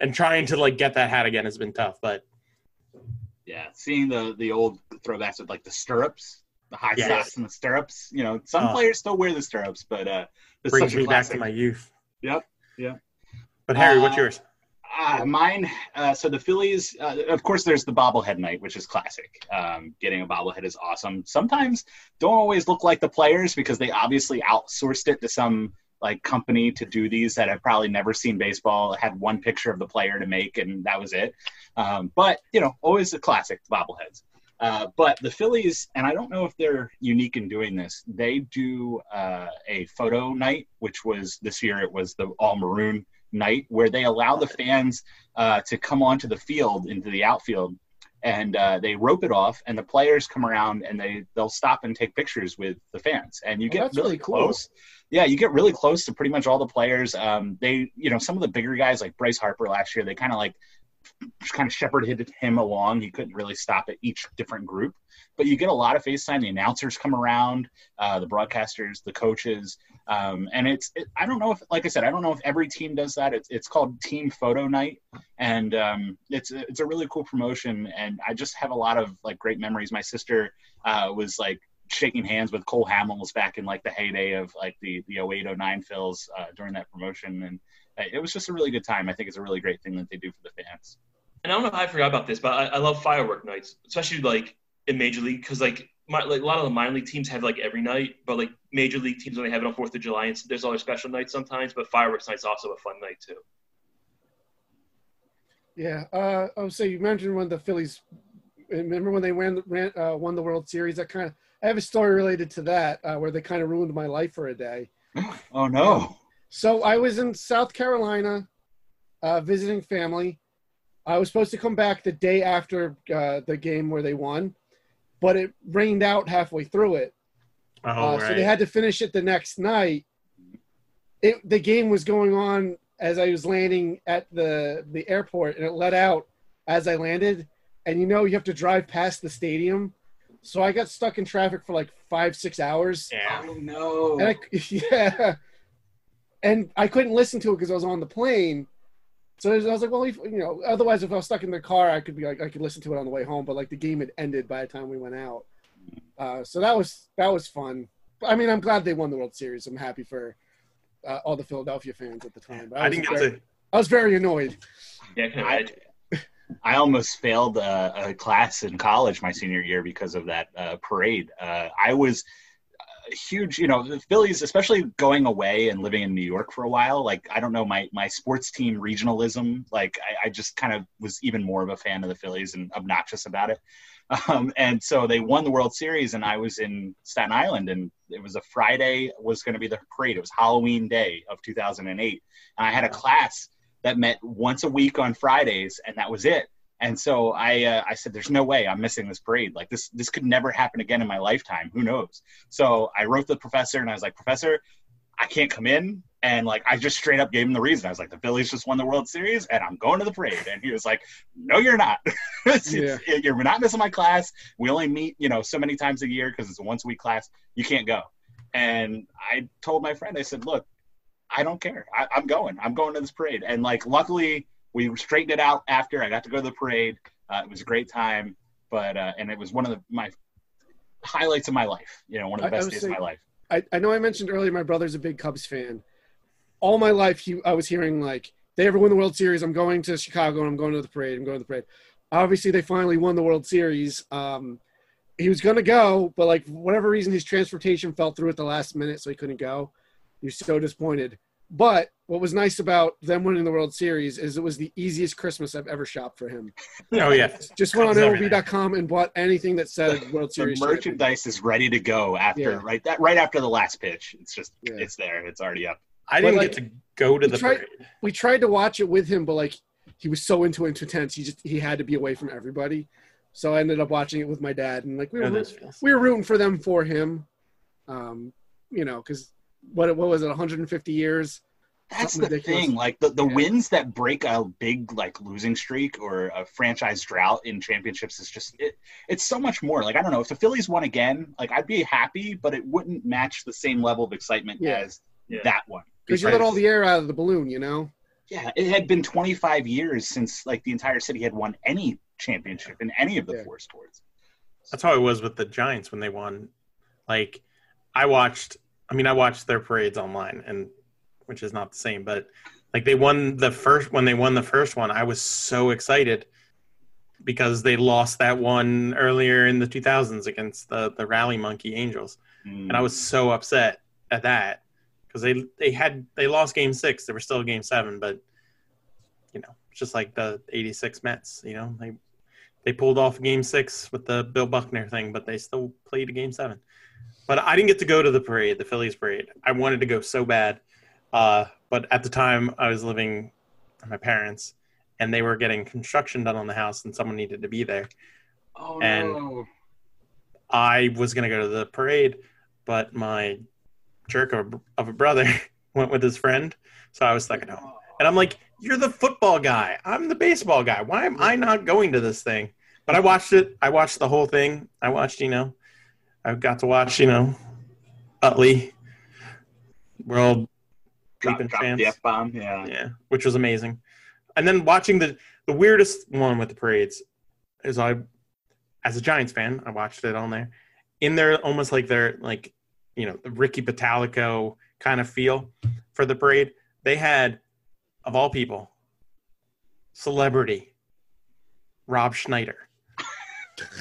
C: and trying to like get that hat again has been tough, but
D: yeah, seeing the the old throwbacks with like the stirrups, the high
C: Yes.
D: socks and the stirrups. You know, some
C: Oh.
D: players still wear the stirrups, but uh, it's
C: brings
D: such a
C: me back to my youth.
D: Yep, yeah.
C: But Harry, what's
D: Uh,
C: yours?
D: Uh, mine. Uh, so the Phillies. Uh, of course, there's the bobblehead night, which is classic. Um, getting a bobblehead is awesome. Sometimes don't always look like the players because they obviously outsourced it to some like company to do these that have probably never seen baseball. Had one picture of the player to make, and that was it. Um, but you know, always a classic bobbleheads. Uh, but the Phillies, and I don't know if they're unique in doing this. They do uh, a photo night, which was this year. It was the all maroon night where they allow the fans uh, to come onto the field into the outfield. And uh, they rope it off and the players come around and they they'll stop and take pictures with the fans. And you
A: Oh,
D: get really,
A: cool.
D: close. Yeah you get really close to pretty much all the players. Um, they you know some of the bigger guys like bryce harper last year they kind of like just kind of shepherded him along. He couldn't really stop at each different group. But you get a lot of face time the announcers come around uh, the broadcasters the coaches um, and it's it, i don't know if like i said i don't know if every team does that. It's, it's called team photo night. And um, it's it's a really cool promotion. And i just have a lot of like great memories. My sister uh, was like shaking hands with cole hamels back in like the heyday of like the the 08 09 Phils uh, during that promotion. And uh, it was just a really good time. I think it's a really great thing that they do for the fans.
B: And I don't know how I forgot about this, but I, I love firework nights, especially like in Major League, because like my, like a lot of the minor league teams have like every night, but like Major League teams only have it on Fourth of July, and there's other special nights sometimes. But fireworks night's also a fun night too.
A: Yeah. Uh, would say you mentioned when the Phillies. Remember when they ran, ran uh, won the World Series? That kind of. I have a story related to that uh, where they kind of ruined my life for a day.
D: oh no
A: So I was in South Carolina, uh, visiting family. I was supposed to come back the day after uh, the game where they won, but it rained out halfway through it.
C: Oh,
A: Uh,
C: right.
A: So they had to finish it the next night. It the game was going on as I was landing at the the airport, and it let out as I landed. And you know, you have to drive past the stadium, so I got stuck in traffic for like five six hours.
C: Yeah.
D: Oh no.
A: And I, yeah, and I couldn't listen to it because I was on the plane. So I was like, well, if, you know, otherwise, if I was stuck in the car, I could be like, I could listen to it on the way home. But like, the game had ended by the time we went out. Uh, so that was that was fun. I mean, I'm glad they won the World Series. I'm happy for uh, all the Philadelphia fans at the time. But I,
C: I
A: was
C: didn't get
A: very,
C: to.
A: I was very annoyed.
B: Yeah, I
D: I, almost failed a, a class in college my senior year because of that uh, parade. Uh, I was a huge, you know, the Phillies, especially going away and living in New York for a while. Like, I don't know, my my sports team regionalism. Like, I, I just kind of was even more of a fan of the Phillies and obnoxious about it. Um, and so they won the World Series, and I was in Staten Island, and it was a Friday was going to be the parade. It was Halloween Day of 2008, and I had a class that met once a week on Fridays, and that was it. And so I, uh, I said, "There's no way I'm missing this parade. Like this, this could never happen again in my lifetime. Who knows?" So I wrote the professor, and I was like, "Professor, I can't come in." And like, I just straight up gave him the reason. I was like, "The Phillies just won the World Series, and I'm going to the parade." And he was like, "No, you're not.
A: Yeah.
D: You're not missing my class. We only meet, you know, so many times a year because it's a once a week class. You can't go." And I told my friend, I said, "Look, I don't care. I, I'm going. I'm going to this parade." And like, luckily, we straightened it out after I got to go to the parade. Uh, it was a great time, but uh, and it was one of the, my highlights of my life. You know, one of the best days
A: say-
D: of my life.
A: I, I know I mentioned earlier my brother's a big Cubs fan. All my life, he I was hearing like they ever win the World Series, I'm going to Chicago and I'm going to the parade. I'm going to the parade. Obviously, they finally won the World Series. Um, he was going to go, but like whatever reason, his transportation fell through at the last minute, so he couldn't go. He was so disappointed. But what was nice about them winning the World Series is it was the easiest Christmas I've ever shopped for him.
C: Oh yeah.
A: Just went on
C: Cubs.
A: MLB.com and bought anything that said World Series. champion.
D: merchandise is ready to go after
A: Yeah.
D: right that right after the last pitch. It's just
A: Yeah.
D: it's there. It's already up.
C: I didn't
A: But,
C: get to go to
A: we
C: the
A: tried-
C: parade.
A: we tried to watch it with him, but like he was so into it, intense. He just he had to be away from everybody. So I ended up watching it with my dad, and like we were
C: Oh, this feels-
A: we were rooting for them for him. Um, you know, because what what was it, 150 years?
D: That's
A: Something
D: the
A: ridiculous.
D: thing. Like the, the
A: Yeah.
D: wins that break a big like losing streak or a franchise drought in championships is just it, it's so much more. Like I don't know if the Phillies won again, like I'd be happy, but it wouldn't match the same level of excitement
A: Yeah.
D: as
B: Yeah.
D: that one.
A: Because you let all the air out of the balloon, you know.
D: Yeah, it had been 25 years since like the entire city had won any championship in any of the
A: Yeah.
D: four sports.
C: That's how it was with the Giants when they won. Like, I watched. I mean, I watched their parades online, and which is not the same, but like they won the first when they won the first one, I was so excited because they lost that one earlier in the 2000s against the the Rally Monkey Angels, mm. and I was so upset at that because they they had they lost Game Six. They were still Game Seven, but you know, it's just like the '86 Mets. You know, they they pulled off Game Six with the Bill Buckner thing, but they still played a Game Seven. But I didn't get to go to the parade, the Phillies parade. I wanted to go so bad, uh, but at the time I was living with my parents, and they were getting construction done on the house, and someone needed to be there.
D: oh
C: and-
D: no.
C: I was gonna go to the parade, but my jerk of a, of a brother went with his friend, so I was stuck at home. And I'm like, "You're the football guy. I'm the baseball guy. Why am I not going to this thing?" But I watched it. I watched the whole thing. I watched, you know, I got to watch, you know, Utley, world Leaping
D: the F bomb. Yeah.
C: yeah, which was amazing. And then watching the the weirdest one with the parades is I, as a Giants fan, I watched it on there. In there, almost like their like, you know, the Ricky Bottalico kind of feel for the parade. They had, of all people, celebrity Rob Schneider.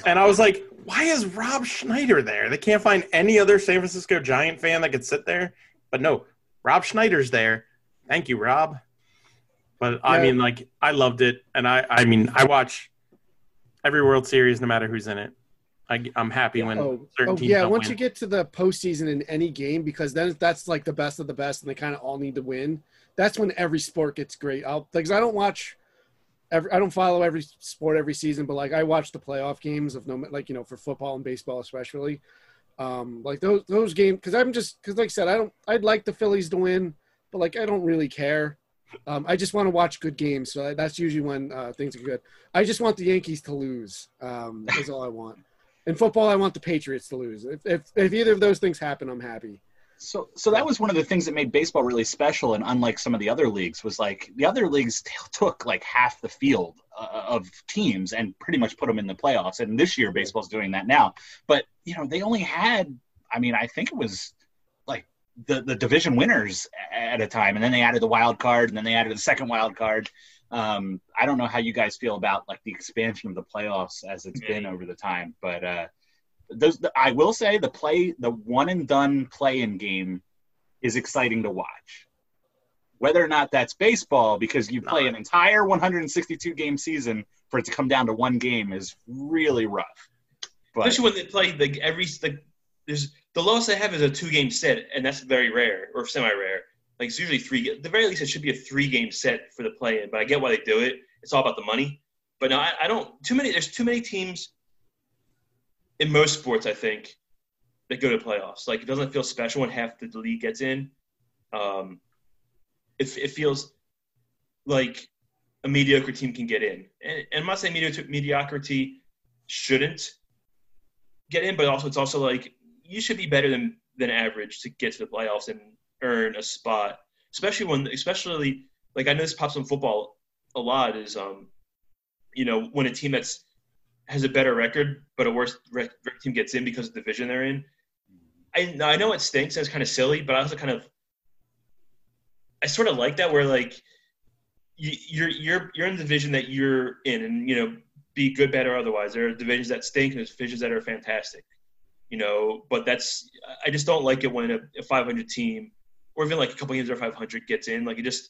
C: And I was like, why is Rob Schneider there? They can't find any other San Francisco Giant fan that could sit there. But no, Rob Schneider's there. Thank you, Rob. But I mean, like, I loved it, and I, I mean, I watch every World Series, no matter who's in it. I, I'm happy when
A: Oh,
C: certain
A: oh
C: teams
A: yeah. Once
C: win.
A: you get to the postseason in any game, because then that's like the best of the best, and they kind of all need to win. That's when every sport gets great. I'll because I don't watch, every I don't follow every sport every season, but like I watch the playoff games of no like you know for football and baseball especially. Um, like those those games because I'm just because like I said I don't I'd like the Phillies to win, but like I don't really care. Um, I just want to watch good games, so that's usually when uh, things are good. I just want the Yankees to lose. Um, is all I want. In football, I want the Patriots to lose. If, if if either of those things happen, I'm happy.
D: So, so that was one of the things that made baseball really special, and unlike some of the other leagues, was like the other leagues t- took like half the field uh, of teams and pretty much put them in the playoffs. And this year, baseball's doing that now. But you know, they only had, I mean, I think it was like the the division winners at a time, and then they added the wild card, and then they added the second wild card. Um, I don't know how you guys feel about like the expansion of the playoffs as it's been over the time, but uh, those I will say the play the one and done play in game is exciting to watch. Whether or not that's baseball, because you play an entire 162 game season for it to come down to one game is really rough.
B: But, Especially when they play like every like there's the lowest they have is a two game set, and that's very rare or semi rare. Like it's usually three. The very least, it should be a three game set for the play in. But I get why they do it. It's all about the money. But no, I, I don't. Too many. There's too many teams in most sports, I think, that go to playoffs. Like it doesn't feel special when half the league gets in. Um, it, it feels like a mediocre team can get in, and, and I'm not saying mediocre, mediocrity shouldn't get in, but also it's also like you should be better than than average to get to the playoffs and earn a spot. Especially when, especially like I know this pops in football a lot is um, you know, when a team that's has a better record, but a worse record team gets in because of the division they're in. I I know it stinks and it's kind of silly, but I also kind of I sort of like that where like you, you're you're you're in the division that you're in, and you know be good, bad, or otherwise. There are divisions that stink and there's divisions that are fantastic, you know. But that's I just don't like it when a, a 500 team or even like a couple games are 500 gets in. Like it just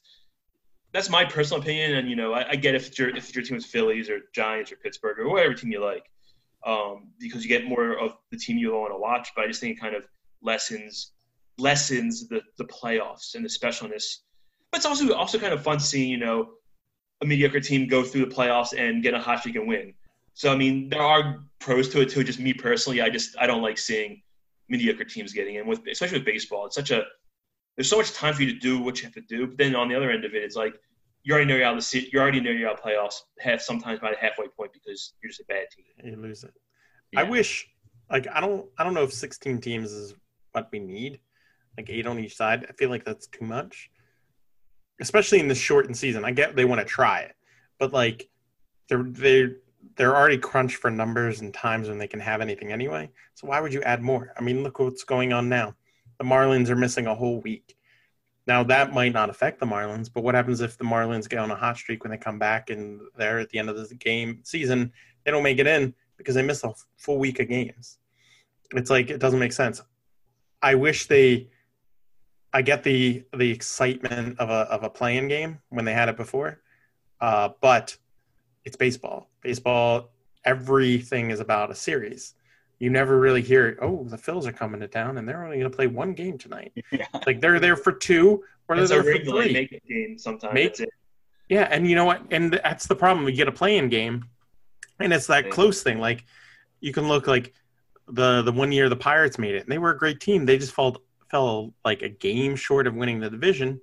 B: that's my personal opinion, and you know, I, I get if your if your team is Phillies or Giants or Pittsburgh or whatever team you like, um, because you get more of the team you want to watch. But I just think it kind of lessens lessens the the playoffs and the specialness. But it's also also kind of fun seeing you know a mediocre team go through the playoffs and get a hot streak and win. So I mean, there are pros to it too. Just me personally, I just I don't like seeing mediocre teams getting in with, especially with baseball. It's such a there's so much time for you to do what you have to do. But then on the other end of it, it's like you already know you're out of the seat. You already know you're out of playoffs. Half sometimes by the halfway point because you're just a bad team.
C: You lose it. Yeah. I wish, like, I don't, I don't know if 16 teams is what we need. Like eight on each side. I feel like that's too much, especially in this shortened season. I get they want to try it, but like, they're they they're already crunched for numbers and times when they can have anything anyway. So why would you add more? I mean, look what's going on now the Marlins are missing a whole week. Now that might not affect the Marlins, but what happens if the Marlins get on a hot streak when they come back and they're at the end of the game season, they don't make it in because they miss a full week of games. It's like it doesn't make sense. I wish they I get the the excitement of a of a playing game when they had it before. Uh, but it's baseball. Baseball everything is about a series you never really hear, oh, the Phils are coming to town and they're only going to play one game tonight. Yeah. Like they're there for two or they're there for three.
B: Make it game sometimes. Make, it.
C: Yeah, and you know what? And that's the problem. We get a playing game, and it's that close thing. Like you can look like the the one year the Pirates made it, and they were a great team. They just fell fell like a game short of winning the division,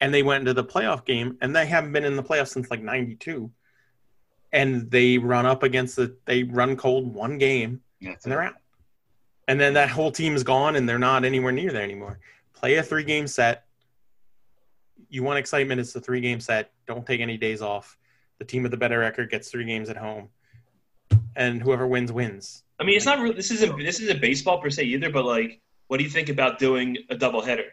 C: and they went into the playoff game, and they haven't been in the playoffs since like '92. And they run up against the they run cold one game
D: that's
C: and they're out. And then that whole team is gone and they're not anywhere near there anymore. Play a three game set. You want excitement, it's a three game set. Don't take any days off. The team with the better record gets three games at home. And whoever wins wins.
B: I mean, it's not really, this isn't this isn't baseball per se either, but like, what do you think about doing a double header?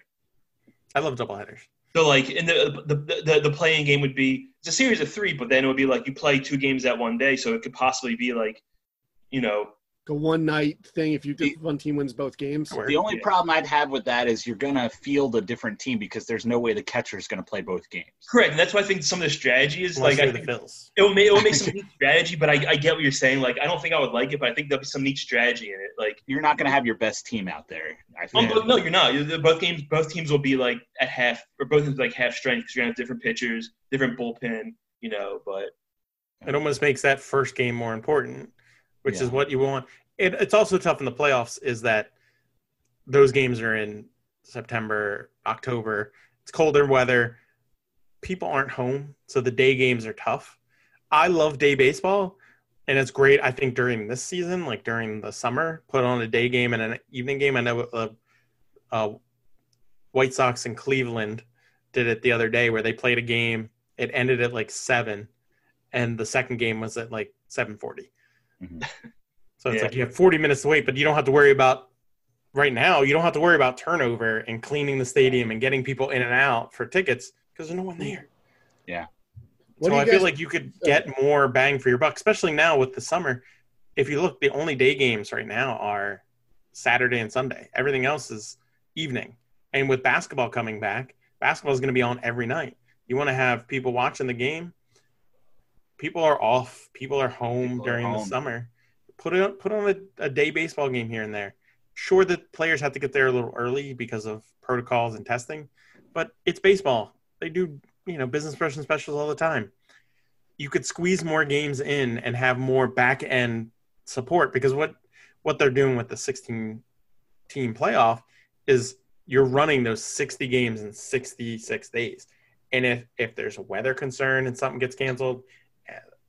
C: I love double headers.
B: So like in the the, the the playing game would be it's a series of three, but then it would be like you play two games that one day, so it could possibly be like, you know,
A: a one night thing if you if one team wins both games.
D: The only yeah. problem I'd have with that is you're gonna field a different team because there's no way the catcher is gonna play both games.
B: Correct, and that's why I think some of the strategy is
C: Unless
B: like I
C: the Phils.
B: It will make it will make some neat strategy, but I, I get what you're saying. Like I don't think I would like it, but I think there'll be some neat strategy in it. Like
D: you're not gonna have your best team out there.
B: I think. Um, no, you're not. Both games, both teams will be like at half, or both teams like half strength because you're gonna have different pitchers, different bullpen. You know, but
C: it almost makes that first game more important, which yeah. is what you want it, it's also tough in the playoffs is that those games are in September, October. It's colder weather. people aren't home, so the day games are tough. I love day baseball, and it's great. I think during this season, like during the summer, put on a day game and an evening game. I know uh, uh, White Sox in Cleveland did it the other day where they played a game. It ended at like seven, and the second game was at like seven forty.
D: Mhm.
C: So it's
B: Yeah.
C: like you have forty minutes to wait, but you don't have to worry about right now. You don't have to worry about turnover and cleaning the stadium and getting people in and out for tickets because there's no one there.
A: Yeah.
C: so I
A: you
C: feel like you could get more bang for your buck, especially now with the summer. If you look, the only day games right now are Saturday and Sunday. Everything else is evening. And with basketball coming back, basketball is going to be on every night. You want to have people watching the game. People are off. People are home
D: People are
C: during the summer. Put it put on a, a day baseball game here and there. Sure, the players have to get there a little early because of protocols and testing, but it's baseball. They do you know business person specials all the time. You could squeeze more games in and have more back end support because what what they're doing with the 16 team playoff is you're running those 60 games in 66 days. And if if there's a weather concern and something gets canceled,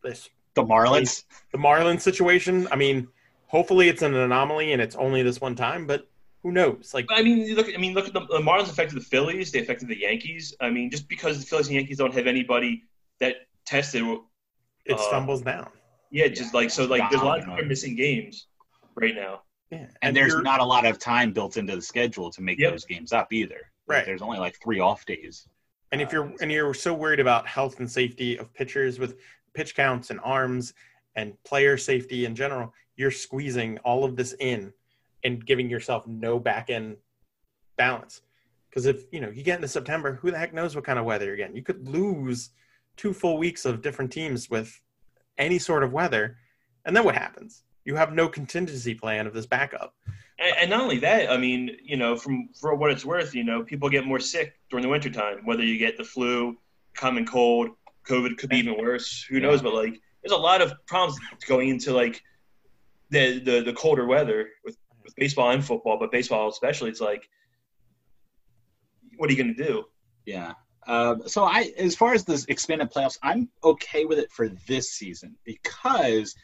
C: this
D: The Marlins.
C: the Marlins situation, I mean, hopefully it's an anomaly and it's only this one time, but who knows? Like
B: I mean, look. I mean, look at the, the Marlins affected the Phillies. They affected the Yankees. I mean, just because the Phillies and Yankees don't have anybody that tested,
C: it
B: uh,
C: stumbles down.
B: yeah, just like so, like there's a lot of people are missing games right now.
C: Yeah.
D: and there's not a lot of time built into the schedule to make
B: Yep.
D: those games up either. Like,
C: Right.
D: There's only like three off days.
C: And if you're and you're so worried about health and safety of pitchers with pitch counts and arms and player safety in general, you're squeezing all of this in and giving yourself no back end balance. Because if you know you get into September, who the heck knows what kind of weather you're getting? You could lose two full weeks of different teams with any sort of weather, and then what happens? You have no contingency plan of this backup.
B: And, and not only that, I mean, you know, from for what it's worth, you know, people get more sick during the wintertime, whether you get the flu, common cold, COVID could be even worse. Who knows? But like, there's a lot of problems going into like the the, the colder weather with, with baseball and football, but baseball especially. It's like, what are you going to do?
D: Yeah. Um, so I, as far as the expanded playoffs, I'm okay with it for this season because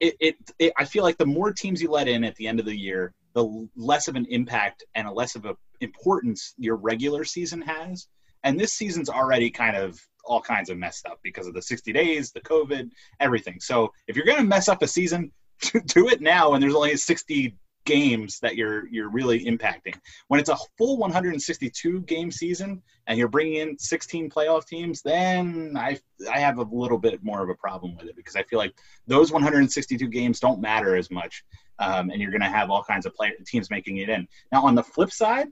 D: it, it, it, I feel like the more teams you let in at the end of the year, the less of an impact and a less of a importance your regular season has. And this season's already kind of all kinds of messed up because of the 60 days, the COVID, everything. So if you're going to mess up a season, do it now. And there's only 60 games that you're you're really impacting. When it's a full 162 game season and you're bringing in 16 playoff teams, then I I have a little bit more of a problem with it because I feel like those 162 games don't matter as much, um, and you're going to have all kinds of player, teams making it in. Now on the flip side,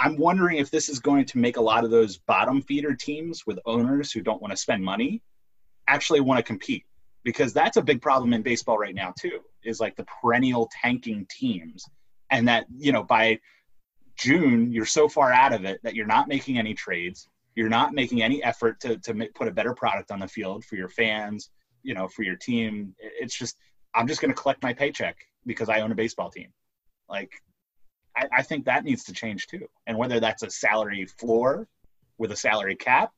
D: I'm wondering if this is going to make a lot of those bottom feeder teams with owners who don't want to spend money actually want to compete. Because that's a big problem in baseball right now too is like the perennial tanking teams. And that you know by june you're so far out of it that you're not making any trades. You're not making any effort to, to put a better product on the field for your fans you know for your team. It's just i'm just going to collect my paycheck because i own a baseball team. Like I, I think that needs to change too and whether that's a salary floor with a salary cap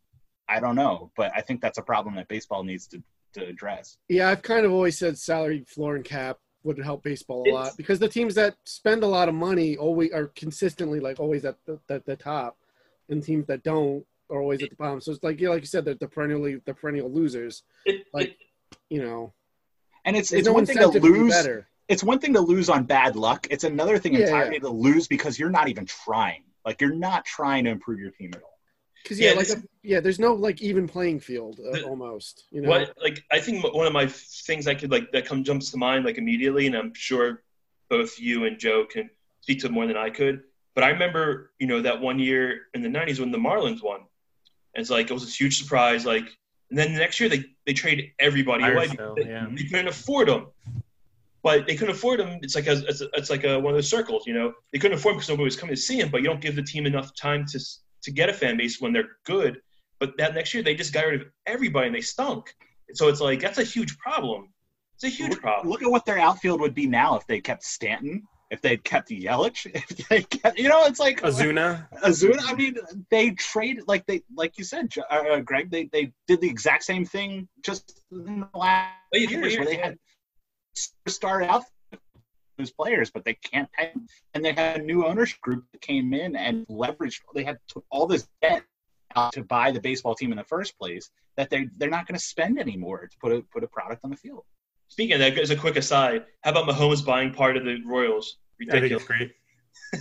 D: i don't know but i think that's a problem that baseball needs to, to address
A: Yeah, I've kind of always said salary floor and cap would help baseball a
B: It's-
A: lot because the teams that spend a lot of money always are consistently like always at the, the, the top, and teams that don't are always at the bottom. So it's like yeah, like you said, they're the perennially the perennial losers.
B: It,
A: Like-
B: it,
A: You know,
D: and it's it's
A: no
D: one thing to
A: to
D: lose
A: better.
D: It's one thing to lose on bad luck. It's another thing
A: Yeah,
D: entirely to lose because you're not even trying. Like you're not trying to improve your team at all.
A: Because yeah,
B: Yeah,
A: like a, yeah, there's no like even playing field uh,
B: The-
A: almost. You know,
B: what like I think one of my things I could like that comes jumps to mind like immediately, and I'm sure both you and Joe can speak to more than I could. But I remember, you know, that one year in the '90s when the Marlins won. And it's like it was this huge surprise. Like, and then the next year they they trade everybody away.
C: Firestone,
B: because
C: yeah.
B: They couldn't afford them. But they couldn't afford them. It's like a, it's, a, it's like a, one of those circles, you know. They couldn't afford them because nobody was coming to see him. But you don't give the team enough time to to get a fan base when they're good. But that next year they just got rid of everybody and they stunk. So it's like that's a huge problem. It's a huge
D: look,
B: problem.
D: look at what their outfield would be now if they kept Stanton if they'd kept Yelich, if they kept, you know, it's like
C: Ozuna.
D: Ozuna. I mean, they traded like they, like you said, uh, Greg. They they did the exact same thing just in the last
B: Wait,
D: years, where they had started out those players, but they can't pay. And they had a new ownership group that came in and leveraged. They had took all this debt out to buy the baseball team in the first place that they they're not going to spend anymore to put a put a product on the field.
B: Speaking of that, as a quick aside, how about Mahomes buying part of the Royals?
C: I think it's
B: Ridiculous.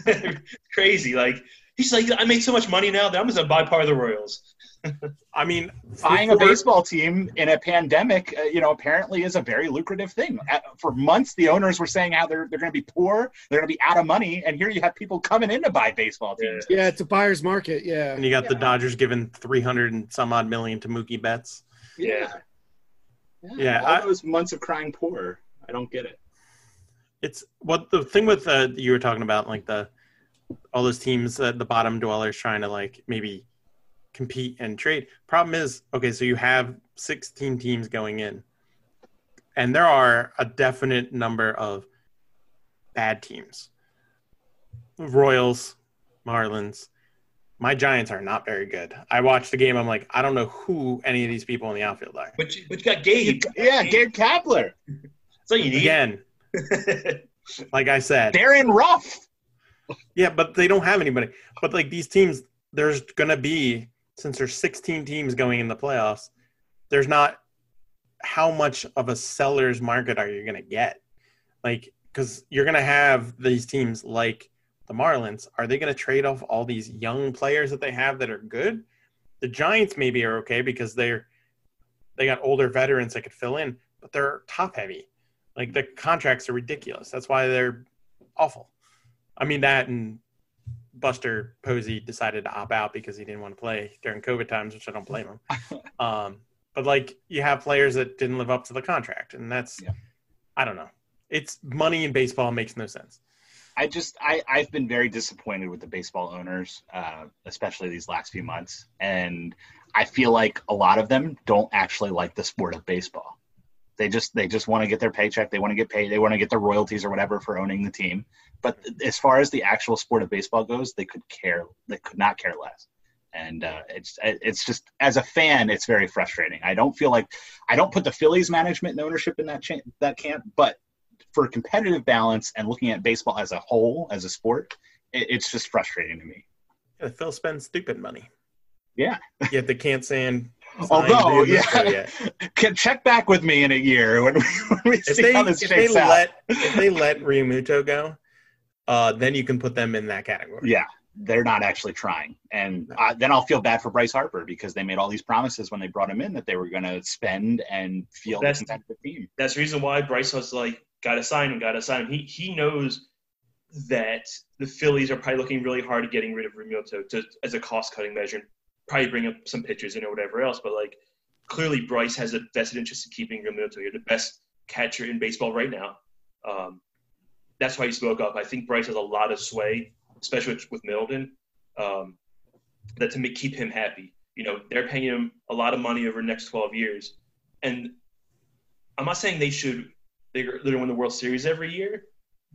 C: great.
B: Crazy. Like he's like, I make so much money now that I'm just gonna buy part of the Royals.
C: I mean,
D: Buying a baseball team in a pandemic, uh, you know, apparently is a very lucrative thing. Uh, for months, the owners were saying how they're they're going to be poor, they're going to be out of money, and here you have people coming in to buy baseball teams.
A: Yeah, it's a buyer's market. Yeah.
C: And you got the Dodgers giving three hundred and some odd million to Mookie Betts.
B: Yeah.
C: Yeah,
D: all
C: I-
D: those months of crying poor. I don't get it.
C: It's what the thing with uh, you were talking about, like the all those teams, uh, the bottom dwellers trying to like maybe compete and trade. Problem is, okay, so you have sixteen teams going in, and there are a definite number of bad teams. Royals, Marlins. My Giants are not very good. I watched the game. I'm like, I don't know who any of these people in the outfield are.
B: But you, but you got Gabe.
D: Yeah, Gabe Kapler,
B: So you need.
C: Again, like I said,
D: Darin Ruf.
C: Yeah, but they don't have anybody. But like these teams, there's gonna be since there's 16 teams going in the playoffs. There's not how much of a seller's market are you gonna get? Like, because you're gonna have these teams like the Marlins. Are they gonna trade off all these young players that they have that are good? The Giants maybe are okay because they're they got older veterans that could fill in, but they're top heavy. Like the contracts are ridiculous. That's why they're awful. I mean that and Buster Posey decided to opt out because he didn't want to play during COVID times, which I don't blame him. um, but like you have players that didn't live up to the contract, and that's
D: Yeah.
C: I don't know. It's money in baseball makes no sense.
D: I just I I've been very disappointed with the baseball owners, uh, especially these last few months, and I feel like a lot of them don't actually like the sport of baseball. They just they just want to get their paycheck. They want to get paid. They want to get their royalties or whatever for owning the team. But as far as the actual sport of baseball goes, they could care. They could not care less. And uh, it's it's just as a fan, it's very frustrating. I don't feel like I don't put the Phillies management and ownership in that cha- that camp, but for competitive balance and looking at baseball as a whole, as a sport, it, it's just frustrating to me.
C: Yeah, Phil spends stupid money.
D: Yeah.
C: Yet they can't stand.
D: Although, yeah, can check back with me in a year when we, when we see
C: they
D: how this
C: if they
D: out.
C: let if they let Realmuto go, uh, then you can put them in that category.
D: yeah, they're not actually trying, and uh, then I'll feel bad for Bryce Harper because they made all these promises when they brought him in that they were going to spend and feel a
B: That's-
D: competitive team.
B: That's the reason why Bryce was like, got to sign him, got to sign him. He he knows that the Phillies are probably looking really hard at getting rid of Realmuto to as a cost cutting measure, and probably bring up some pitchers in or whatever else. But like clearly, Bryce has a vested interest in keeping Realmuto. You're the best catcher in baseball right now. Um, that's why he spoke up. I think Bryce has a lot of sway, especially with, with Middleton, um, that to make, keep him happy. You know, they're paying him a lot of money over the next 12 years. And I'm not saying they should they're, they're win the World Series every year,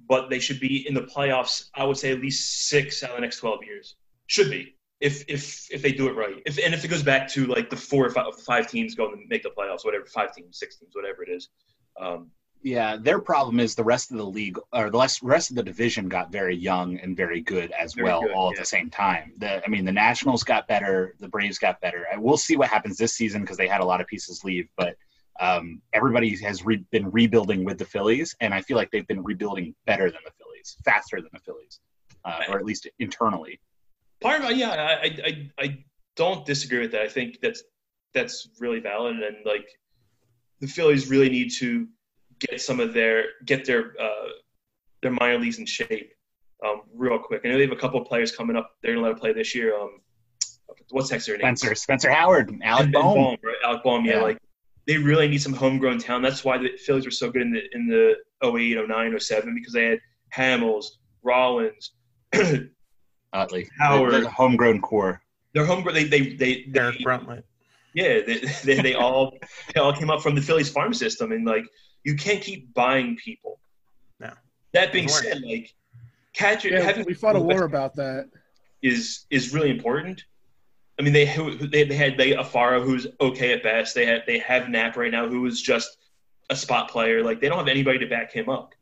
B: but they should be in the playoffs. I would say at least six out of the next 12 years. Should be if if if they do it right. If and if it goes back to like the four or five, five teams going to make the playoffs, whatever, five teams, six teams, whatever it is. Um,
D: Yeah, their problem is the rest of the league or the rest rest of the division got very young and very good as
B: Very
D: well,
B: good,
D: all at the same time. The I mean, the Nationals got better, the Braves got better. We'll see what happens this season because they had a lot of pieces leave, but um, everybody has re- been rebuilding with the Phillies, and I feel like they've been rebuilding better than the Phillies, faster than the Phillies, uh, or at least internally.
B: Part of yeah, I, I I don't disagree with that. I think that's that's really valid, and like the Phillies really need to get some of their get their uh, their minor leagues in shape um, real quick. I know they have a couple of players coming up. They're gonna let them play this year. Um, what's next their name?
D: Spencer Spencer Howard, Alec
B: And
D: Bohm.
B: Bohm, right? Alec Bohm, yeah,
D: Yeah.
B: like they really need some homegrown talent. That's why the Phillies were so good in the in the 08, 09, 07 because they had Hamels, Rollins,
D: Utley,
B: Howard.
D: the, the homegrown core.
B: their homegrown. They they they,
C: Derek
B: they
C: Bruntlett.
B: yeah, they, they, they all they all came up from the Phillies farm system, and like you can't keep buying people.
C: No.
B: That being said, like catcher
A: Yeah,
B: having
A: we fought a war about that.
B: is is really important. I mean, they who who- they, they had they Alfaro who's okay at best. They had they have Knapp right now who is just a spot player. Like they don't have anybody to back him up,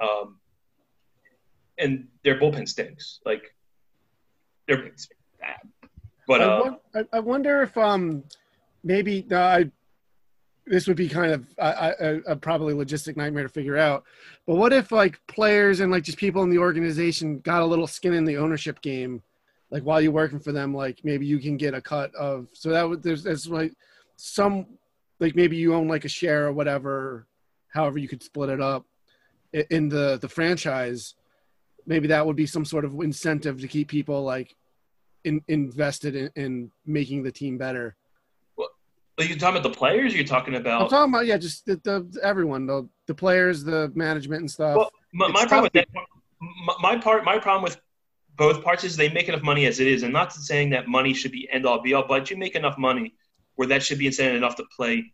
B: um, and their bullpen stinks. Like bad. But
A: I,
B: uh,
A: won- I, I wonder if um maybe uh, I this would be kind of I, I, a, a probably logistic nightmare to figure out. But what if like players and like just people in the organization got a little skin in the ownership game, like while you're working for them, like maybe you can get a cut of so that would there's there's like some like maybe you own like a share or whatever, however you could split it up in the the franchise. Maybe that would be some sort of incentive to keep people like in, invested in, in making the team better.
B: Well, are you talking about the players? Or you're talking about.
A: I'm talking about yeah, just the, the everyone, the the players, the management and stuff.
B: Well, my, my problem with that, my, my part, my problem with both parts is they make enough money as it is, and not saying that money should be end all be all, but you make enough money where that should be incentive enough to play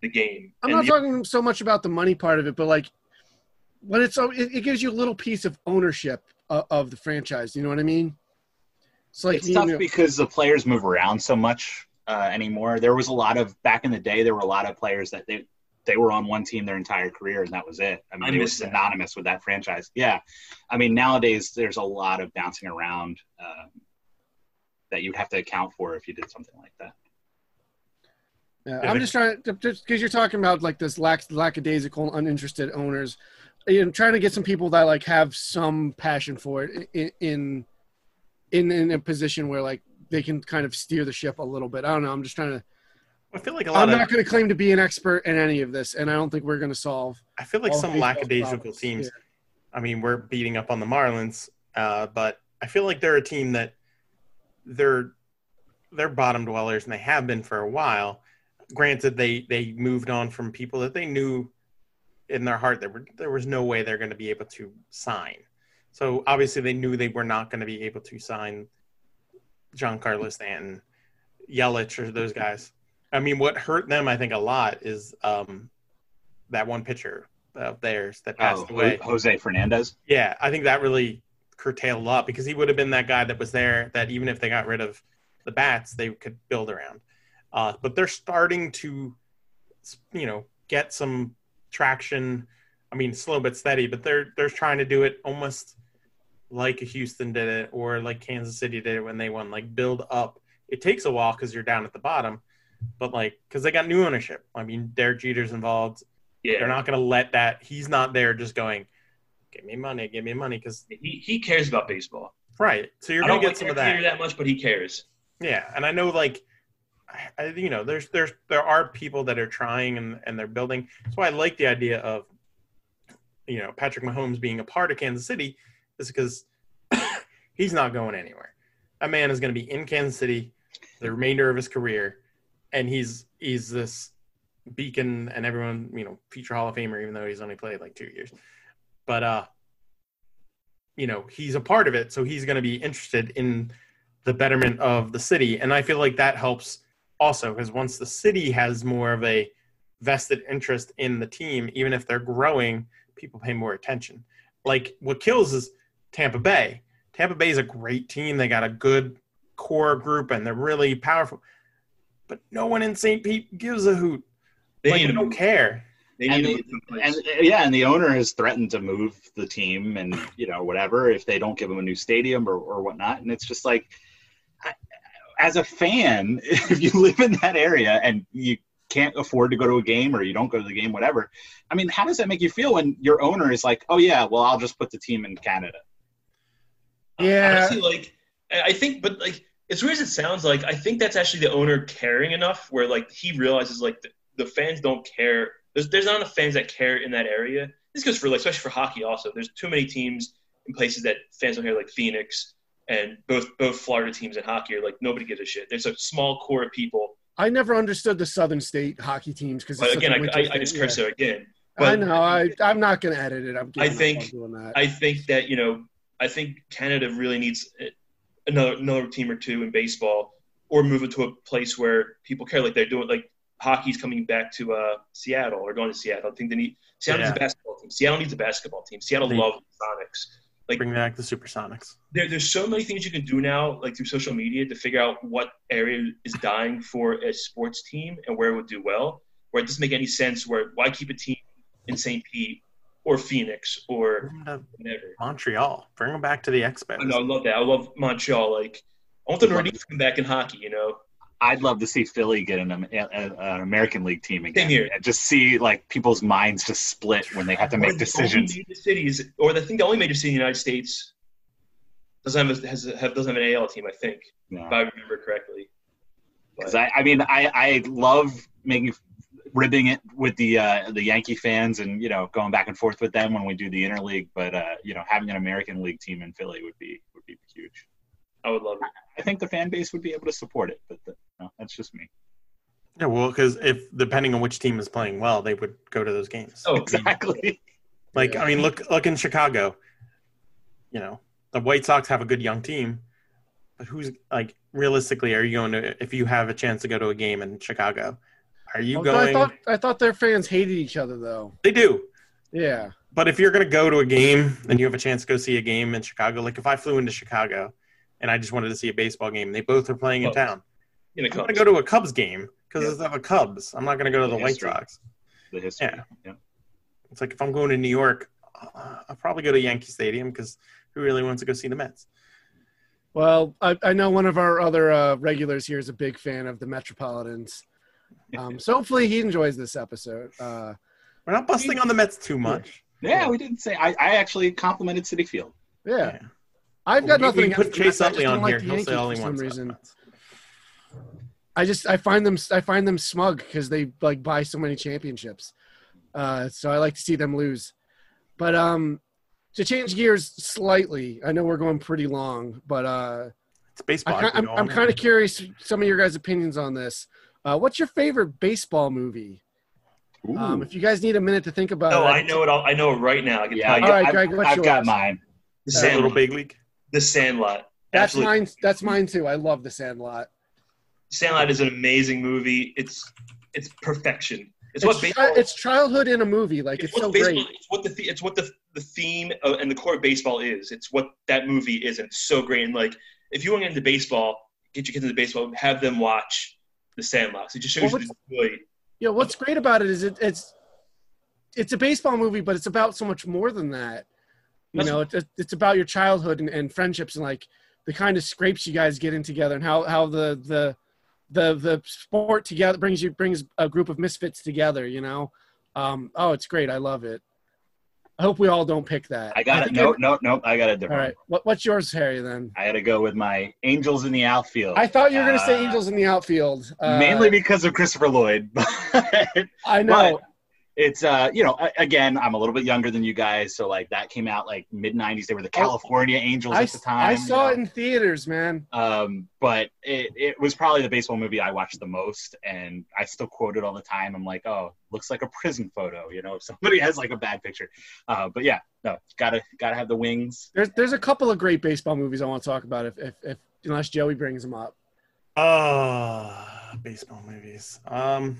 B: the game.
A: I'm
B: And
A: not
B: the-
A: talking so much about the money part of it, but like when it's it, it gives you a little piece of ownership of, of the franchise. You know what I mean? It's like
D: it's tough
A: know-
D: because the players move around so much uh, anymore. There was a lot of back in the day. There were a lot of players that they they were on one team their entire career and that was it. I mean,
B: I
D: they were
B: miss that.
D: synonymous with that franchise. Yeah, I mean nowadays there's a lot of bouncing around um, that you'd have to account for if you did something like that.
A: Yeah,
C: Yeah,
A: I'm just trying to just because you're talking about like this lack lackadaisical, uninterested owners. You know, trying to get some people that like have some passion for it in in in, in a position where like they can kind of steer the ship a little bit. I don't know. I'm just trying to.
C: I feel like a lot
A: I'm
C: of
A: not going to claim to be an expert in any of this, and I don't think we're going to solve.
C: I feel like some lackadaisical teams.
A: Yeah.
C: I mean, we're beating up on the Marlins, uh, but I feel like they're a team that they're they're bottom dwellers, and they have been for a while. Granted, they they moved on from people that they knew in their heart there were there was no way they're going to be able to sign. So obviously, they knew they were not going to be able to sign Giancarlo Stanton, Yelich, or those guys. I mean, what hurt them, I think, a lot is um, that one pitcher of theirs that passed
D: Oh,
C: away.
D: Jose Fernandez.
C: Yeah, I think that really curtailed a lot because he would have been that guy that was there that even if they got rid of the bats, they could build around. Uh, but they're starting to, you know, get some traction. I mean, slow but steady, but they're they're trying to do it almost like Houston did it or like Kansas City did it when they won. Like build up. It takes a while because you're down at the bottom, but like because they got new ownership. I mean, Derek Jeter's involved.
B: yeah,
C: They're not going to let that. He's not there just going, give me money, give me money, because
B: he, he cares about baseball.
C: right. So you're going to get some of that.
B: Peter
C: that.
B: that much, but he cares.
C: Yeah, and I know like, I, I- you know, there's there's there are people that are trying and and they're building. That's why I like the idea of, you know, Patrick Mahomes being a part of Kansas City, is because he's not going anywhere. That man is going to be in Kansas City the remainder of his career, and he's he's this beacon and everyone you know future Hall of Famer, even though he's only played like two years. But uh, you know, he's a part of it, so he's going to be interested in the betterment of the city, and I feel like that helps also because once the city has more of a vested interest in the team, even if they're growing, people pay more attention. Like what kills is Tampa Bay. Tampa Bay is a great team. They got a good core group and they're really powerful. But no one in St. Pete gives a hoot.
B: They
C: like, they don't care.
B: They
D: And
B: need to
D: they- And uh, yeah, and the owner has threatened to move the team and you know whatever if they don't give them a new stadium or, or whatnot. And it's just like, I- as a fan, if you live in that area and you can't afford to go to a game or you don't go to the game, whatever. I mean, how does that make you feel when your owner is like, oh yeah, well I'll just put the team in Canada?
A: Yeah.
B: Honestly, like I I think, but like as weird as it sounds, like I think that's actually the owner caring enough where like he realizes like the, the fans don't care. There's there's not enough fans that care in that area. This goes for like especially for hockey also. There's too many teams in places that fans don't care, like Phoenix and both both Florida teams in hockey are like nobody gives a shit. There's a small core of people.
A: I never understood the Southern State hockey teams because
B: again, I, I, I just curse there again.
A: I know. I I'm not going to edit it. I'm.
B: I think-
A: doing that.
B: I think that you know, I think Canada really needs another another team or two in baseball, or move it to a place where people care, like they're doing. Like hockey's coming back to uh, Seattle or going to Seattle. I think they need Seattle needs a basketball team. Seattle needs a basketball team. Seattle
C: They-
B: loves Sonics. Like
C: Bring back the Supersonics.
B: there, there's so many things you can do now, like through social media, to figure out what area is dying for a sports team and where it would do well. Where it doesn't make any sense. Where why keep a team in St. Pete or Phoenix or
C: Bring them to
B: whatever.
C: Montreal. Bring them back to the Expos.
B: I know, I love that. I love Montreal. Like I want the Nordiques to come back in hockey. You know,
D: I'd love to see Philly get an, an, an American League team again.
B: Same here.
D: And just see like people's minds just split when they have to make
B: the
D: decisions.
B: cities, or I think the only major city in the United States doesn't have a, has have, doesn't have an AL team. I think,
D: Yeah.
B: if I remember correctly.
D: Because I, I mean, I, I love making ribbing it with the uh, the Yankee fans and you know going back and forth with them when we do the interleague. But uh, you know, having an American League team in Philly would be would be huge.
B: I would love it.
D: I think the fan base would be able to support it, but the, no, that's just me.
C: Yeah, well, because if depending on which team is playing well, they would go to those games.
B: Oh,
D: Exactly.
C: Like,
A: Yeah.
C: I mean, look look in Chicago. You know, the White Sox have a good young team, but who's like realistically, are you going to if you have a chance to go to a game in Chicago? Are you
A: Oh, I
C: going?
A: thought I thought their fans hated each other though.
C: They do,
A: Yeah.
C: but if you're going to go to a game and you have a chance to go see a game in Chicago, like if I flew into Chicago and I just wanted to see a baseball game, they both are playing in
B: Oh,
C: town.
B: in a
C: I'm going to go to a Cubs game because of a Cubs. I'm not going to go to the
D: The
C: White. Sox.
D: The history.
C: Yeah.
D: yeah.
C: It's like if I'm going to New York, uh, I'll probably go to Yankee Stadium because who really wants to go see the Mets?
A: Well, I, I know one of our other uh, regulars here is a big fan of the Metropolitans. Um, so hopefully he enjoys this episode. Uh,
C: We're not busting on the Mets too much.
D: Yeah, we didn't say. I, I actually complimented Citi Field.
A: yeah. I've got
C: We-
A: nothing
C: We
A: against
C: put
A: the
C: Chase
A: Mets. I
C: Utley
A: just don't
C: on
A: like
C: here.
A: the
C: He'll say
A: Yankees
C: all he
A: for some
C: wants. about
A: reason. I just I find them I find them smug because they like buy so many championships. Uh, so I like to see them lose. But um, to change gears slightly, I know we're going pretty long, but uh,
C: It's baseball.
A: I,
C: I can
A: I'm, I'm kind of curious some of your guys' opinions on this. Uh, what's your favorite baseball movie? Um, if you guys need a minute to think about
B: Oh,
A: it,
B: I know it. All, I know it right now. I can
D: yeah,
B: tell
A: All
B: you.
A: right,
D: I've,
A: Greg, what's
D: I've got
A: yours?
D: mine.
B: The
C: That little big league.
B: The Sandlot.
A: That's
B: Absolutely.
A: mine. That's mine too. I love The Sandlot.
B: Sandlot is an amazing movie. It's it's perfection. It's,
A: It's,
B: what baseball.
A: it's childhood in a movie. Like it's,
B: what
A: so
B: baseball-
A: great.
B: It's what the it's what the the theme of, and the core of baseball is. It's what that movie is, and it's so great. And like, if you want to get into baseball, get your kids into baseball. Have them watch The Sandlot. So it just shows
A: Well,
B: you the joy.
A: Yeah, what's great about it is it, it's it's a baseball movie, but it's about so much more than that. You
B: That's-
A: know, it's it's about your childhood and, and friendships and like the kind of scrapes you guys get in together and how how the the the the sport together brings you brings a group of misfits together. You know, um, oh, it's great. I love it. I hope we all don't pick that.
D: I got it.
A: think
D: No,
A: every-
D: no, no. I got a
A: All
D: different.
A: right, what, what's yours, Harry? Then
D: I had to go with my Angels in the outfield.
A: I thought you were going to say
D: Uh,
A: Angels in the outfield. Uh,
D: mainly because of Christopher Lloyd. But
A: I know.
D: It's uh, you know, again, I'm a little bit younger than you guys, so like that came out like mid '90s. They were the California Angels
A: I,
D: at the time.
A: I
D: you
A: saw
D: know?
A: it in theaters, man.
D: Um, but it, it was probably the baseball movie I watched the most, and I still quote it all the time. I'm like, oh, looks like a prison photo, you know, if somebody has like a bad picture. Uh, but yeah, no, gotta gotta have the wings.
A: There's there's a couple of great baseball movies I want to talk about if if, if unless Joey brings them up.
C: Uh, baseball movies. Um,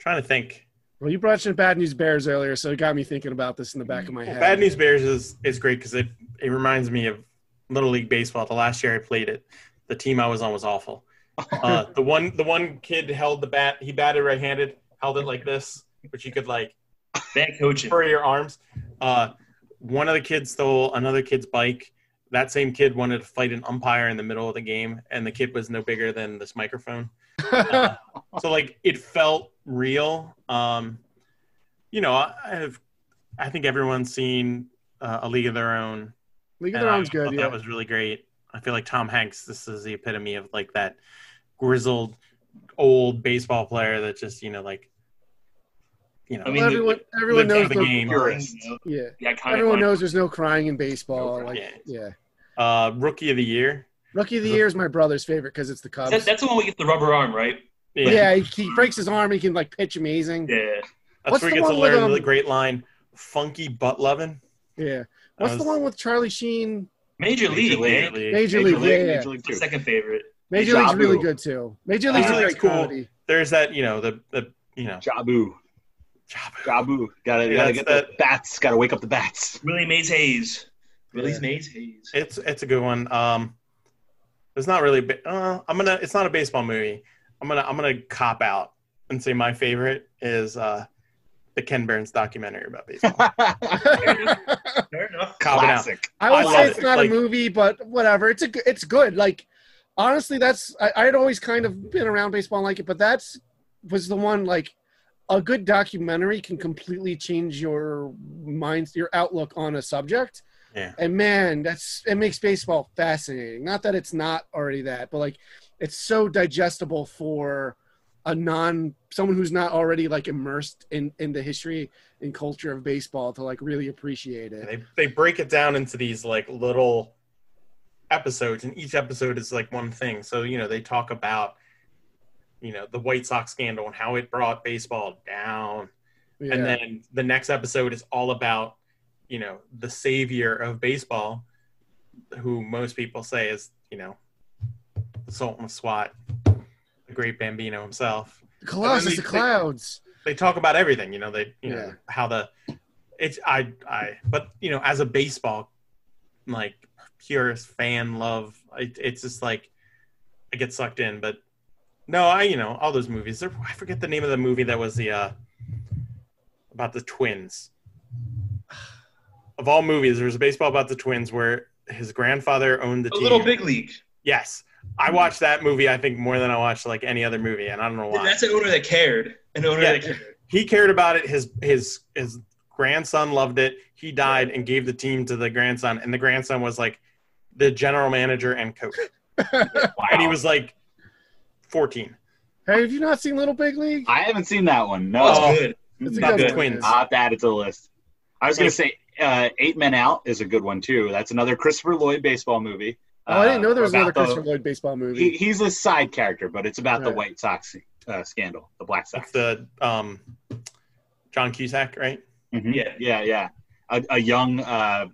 C: trying to think.
A: Well, you mentioned Bad News Bears earlier, so it got me thinking about this in the back of my
C: Well,
A: head.
C: Bad News Bears is is great because it it reminds me of Little League baseball. The last year I played it, the team I was on was awful. Uh, the one the one kid held the bat. He batted right handed, held it like this, which you could like
B: Bad coaching.
C: for your arms. Uh, one of the kids stole another kid's bike. That same kid wanted to fight an umpire in the middle of the game, and the kid was no bigger than this microphone. Uh, so like it felt real. Um, you know, I I have, I think everyone's seen uh, A League of Their Own.
A: League of
C: and
A: Their
C: I
A: Own's good. Yeah.
C: That was really great. I feel like Tom Hanks. This is the epitome of like that grizzled old baseball player that just you know like you know
B: I mean,
A: Well, everyone everyone
C: lived
A: knows
C: out the
A: no,
C: game.
D: Purist.
A: yeah.
B: The iconic
A: Everyone
B: line.
A: knows there's no crying in baseball.
D: No
A: Like
C: crying.
A: yeah.
C: Uh, rookie of the year.
A: Rookie of the Year is my brother's favorite because it's the Cubs.
B: That, that's the one we get the rubber arm, right?
A: Yeah, he, he breaks his arm. He can like pitch amazing.
B: Yeah.
C: That's
A: What's
C: where he gets to
A: one with,
C: learn
A: um,
C: the great line, "Funky butt loving."
A: Yeah. What's the one with Charlie Sheen?
B: Major, League, man.
A: Major, League. Yeah, yeah.
D: Major League
B: My second favorite.
A: Major League's really good too. Major League's a
C: Major
A: great
C: cool.
A: comedy.
C: There's that, you know, the the you know,
D: Jobu,
C: Jobu.
D: Jobu. Gotta
C: Yeah,
D: gotta
C: that's
D: get the bats. Gotta wake up the bats.
B: Willie Mays Hayes. Release
A: Yeah.
B: Mays Hayes.
C: It's it's a good one. Um, it's not really. Uh, I'm gonna. It's not a baseball movie. I'm gonna. I'm gonna cop out and say my favorite is uh, the Ken Burns documentary about baseball.
B: Fair enough.
C: Copping out.
D: Classic.
A: I would
C: I
A: say it's
C: it.
A: not
C: Like-
A: a movie, but whatever. It's a it's good. Like honestly, that's I, I'd always kind of been around baseball and like it, but that's was the one like a good documentary can completely change your mind, your outlook on a subject.
C: Yeah.
A: And man, that's it makes baseball fascinating. Not that it's not already that, but like it's so digestible for a non someone who's not already like immersed in in the history and culture of baseball to like really appreciate it.
C: They they break it down into these like little episodes, and each episode is like one thing. So you know they talk about you know the White Sox scandal and how it brought baseball down,
A: Yeah.
C: and then the next episode is all about you know the savior of baseball, who most people say is you know the Sultan of SWAT, the great Bambino himself.
A: Colossus
C: they-
A: of Clout.
C: They talk about everything, you know. They you know how the it's I I but you know as a baseball like purist fan love, it, it's just like I get sucked in. But no, I you know all those movies. I forget the name of the movie that was the uh about the twins. Of all movies, there was a baseball about the twins where his grandfather owned the
B: A
C: team.
B: little big league.
C: Yes, I watched that movie. I think more than I watched like any other movie, and I don't know why.
B: That's an owner that cared. An owner
C: Yeah.
B: that cared.
C: he cared about it. His his his grandson loved it. He died and gave the team to the grandson, and the grandson was like the general manager and coach,
D: Wow.
C: and he was like fourteen.
A: Hey, have you not seen Little Big League?
D: I haven't seen that one.
B: Oh,
D: No.
B: it's good.
A: It's a
C: About
A: good
C: the twins.
D: I'll have to add it to the list. I was going to say uh, Eight Men Out is a good one too. That's another Christopher Lloyd baseball movie.
A: Oh, I didn't know there was another
D: about the-
A: Christopher Lloyd baseball
D: He,
A: movie.
D: he's a side character, but it's about the White Sox uh, scandal, the Black Sox.
C: It's the um, John Cusack, right?
D: Mhm.
B: Yeah.
D: yeah, yeah. A, a young, uh,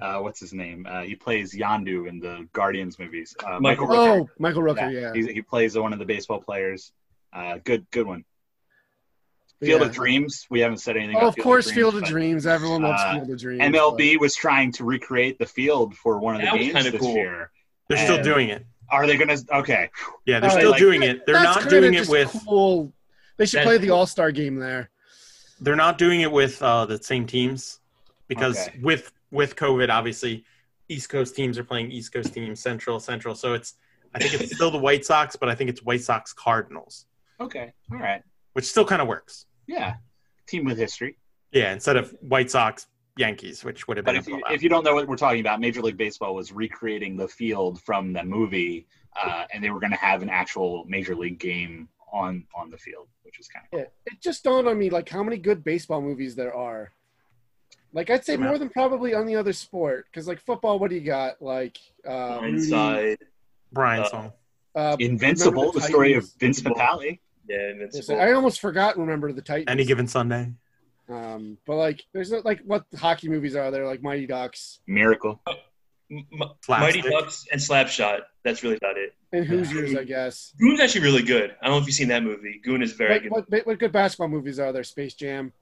D: uh, what's his name? Uh, he plays Yondu in the Guardians movies. Uh,
B: Michael
D: Rooker.
A: oh, Michael Rooker, yeah.
D: He, he plays one of the baseball players. Uh, good, good one. Field
A: Yeah.
D: of Dreams. We haven't said anything.
A: Oh,
D: about
A: of course,
D: Dreams,
A: Field of
D: but
A: Dreams. Everyone loves
D: uh,
A: Field of Dreams.
D: MLB was trying to recreate the field for one of the
B: That was
D: games
B: kinda
D: this
B: cool.
D: year.
C: They're still doing it.
D: Are they gonna? Okay,
C: Yeah, they're
A: Oh,
C: still
D: like-
C: doing it. They're not doing it
A: just
C: with.
A: Cool. They should
B: That's
A: play the. All Star game there.
C: They're not doing it with uh, the same teams because
D: Okay.
C: with with COVID, obviously, East Coast teams are playing East Coast teams, Central, Central. So it's I think it's still the White Sox, but I think it's White Sox Cardinals,
D: okay, all right,
C: which still kind of works.
D: Yeah. Team with history.
C: Yeah, instead of White Sox Yankees, which would have
D: But
C: been
D: if
C: a
D: you, if you don't know what we're talking about, Major League Baseball was recreating the field from the movie, uh, and they were going to have an actual Major League game on on the field, which is kind of
A: Yeah, it just dawned on me like how many good baseball movies there are. Like I'd say more than probably on the other sport. Because like football, what do you got? Like uh, Rudy,
B: Inside.
C: Brian
B: Uh,
C: song.
A: uh,
D: Invincible,
A: Remember
D: the story of
A: Vince
D: Vince
B: Invincible.
D: Papale.
B: Yeah,
A: Yes,
B: Invincible.
A: I almost forgot. Remember the Titans.
C: Any given Sunday.
A: Um, but like, there's no, like what hockey movies are there? Like Mighty Ducks
D: Miracle.
B: M- M- Mighty Ducks and Slapshot. That's really about it.
A: and Hoosiers, I guess.
B: Goon's actually really good. I don't know if you've seen that movie. Goon is very
A: What,
B: good.
A: what, what good basketball movies are there? Space Jam.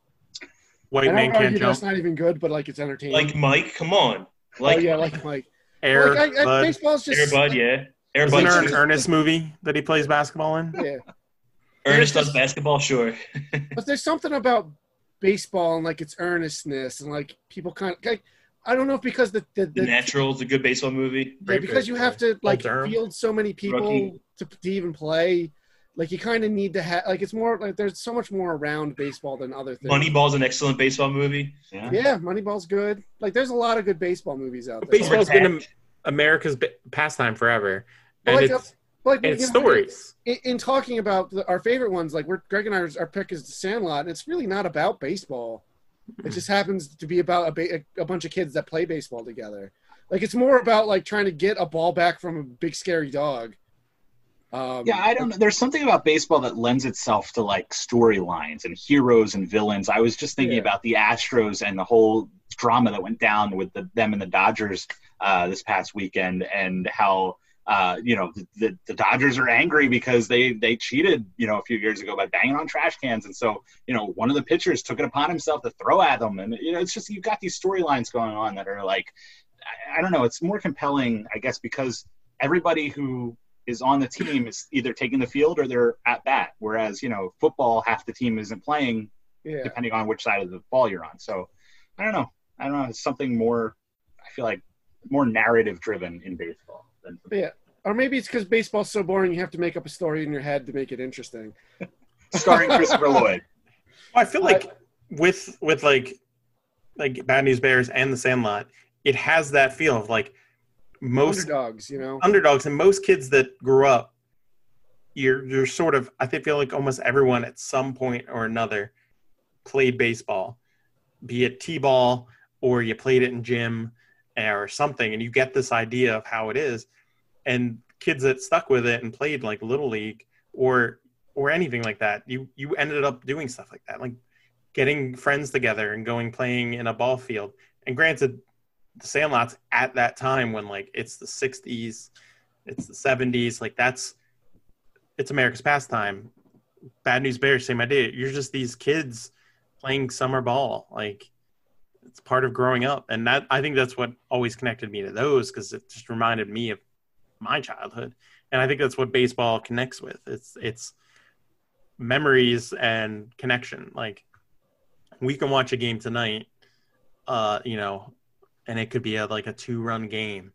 C: White man can't jump.
A: that's not even good, but like it's entertaining.
B: Like Mike, come on. Like
A: oh yeah, like Mike.
C: Air
A: like, I, I,
C: Bud.
A: baseball's just
B: Air Bud, yeah. Air
C: Isn't there
B: Bud.
C: an. Ernest movie that he plays basketball in?
A: yeah.
B: Ernest
A: There's
B: does basketball, sure.
A: But there's something about baseball and like its earnestness and like people kind of like I don't know if because the the,
B: The
A: the
B: Natural is a good baseball movie.
A: yeah,
C: Great
A: because you have to like field so many people to, to even play. Like you kind of need to have like it's more like there's so much more around baseball than other things.
B: Moneyball's an excellent baseball movie.
D: Yeah.
A: Yeah, Moneyball's good. Like there's a lot of good baseball movies out there.
C: Baseball's been America's bi- pastime forever,
A: Well,
C: and
A: like,
C: it's
A: Like
C: and
A: you know,
C: stories.
A: in, in talking about the, our favorite ones, like we're Greg and our, our pick is the Sandlot, and it's really not about baseball. It just happens to be about a, ba- a bunch of kids that play baseball together. Like it's more about like trying to get a ball back from a big scary dog. Um,
D: Yeah, I don't know. There's something about baseball that lends itself to like storylines and heroes and villains. I was just thinking
A: Yeah.
D: about the Astros and the whole drama that went down with the, them and the Dodgers uh, this past weekend, and how Uh, you know, the, the, the Dodgers are angry because they they cheated, you know, a few years ago by banging on trash cans, and so you know, one of the pitchers took it upon himself to throw at them, and you know, it's just you've got these storylines going on that are like, I, I don't know, it's more compelling, I guess, because everybody who is on the team is either taking the field or they're at bat. Whereas, you know, football, half the team isn't playing,
A: Yeah.
D: depending on which side of the ball you're on. So, I don't know. I don't know. It's something more. I feel like more narrative driven in baseball
A: Yeah. Or maybe it's because baseball's so boring you have to make up a story in your head to make it interesting.
D: starring Christopher Lloyd.
C: Well, I feel like with with like like Bad News Bears and The Sandlot, it has that feel of like most
A: Underdogs, you know.
C: underdogs and most kids that grew up. You're you're sort of I think feel like almost everyone at some point or another played baseball, be it t-ball or you played it in gym or something, and you get this idea of how it is. And kids that stuck with it and played like little league or or anything like that, you you ended up doing stuff like that, like getting friends together and going playing in a ball field. And granted, the Sandlot's at that time when like it's the '60s, it's the '70s, like that's it's America's pastime. Bad News Bears, same idea. You're just these kids playing summer ball, like it's part of growing up, and that I think that's what always connected me to those because it just reminded me of my childhood, and I think that's what baseball connects with. It's it's memories and connection. Like we can watch a game tonight, uh, you know, and it could be a, like a two run game,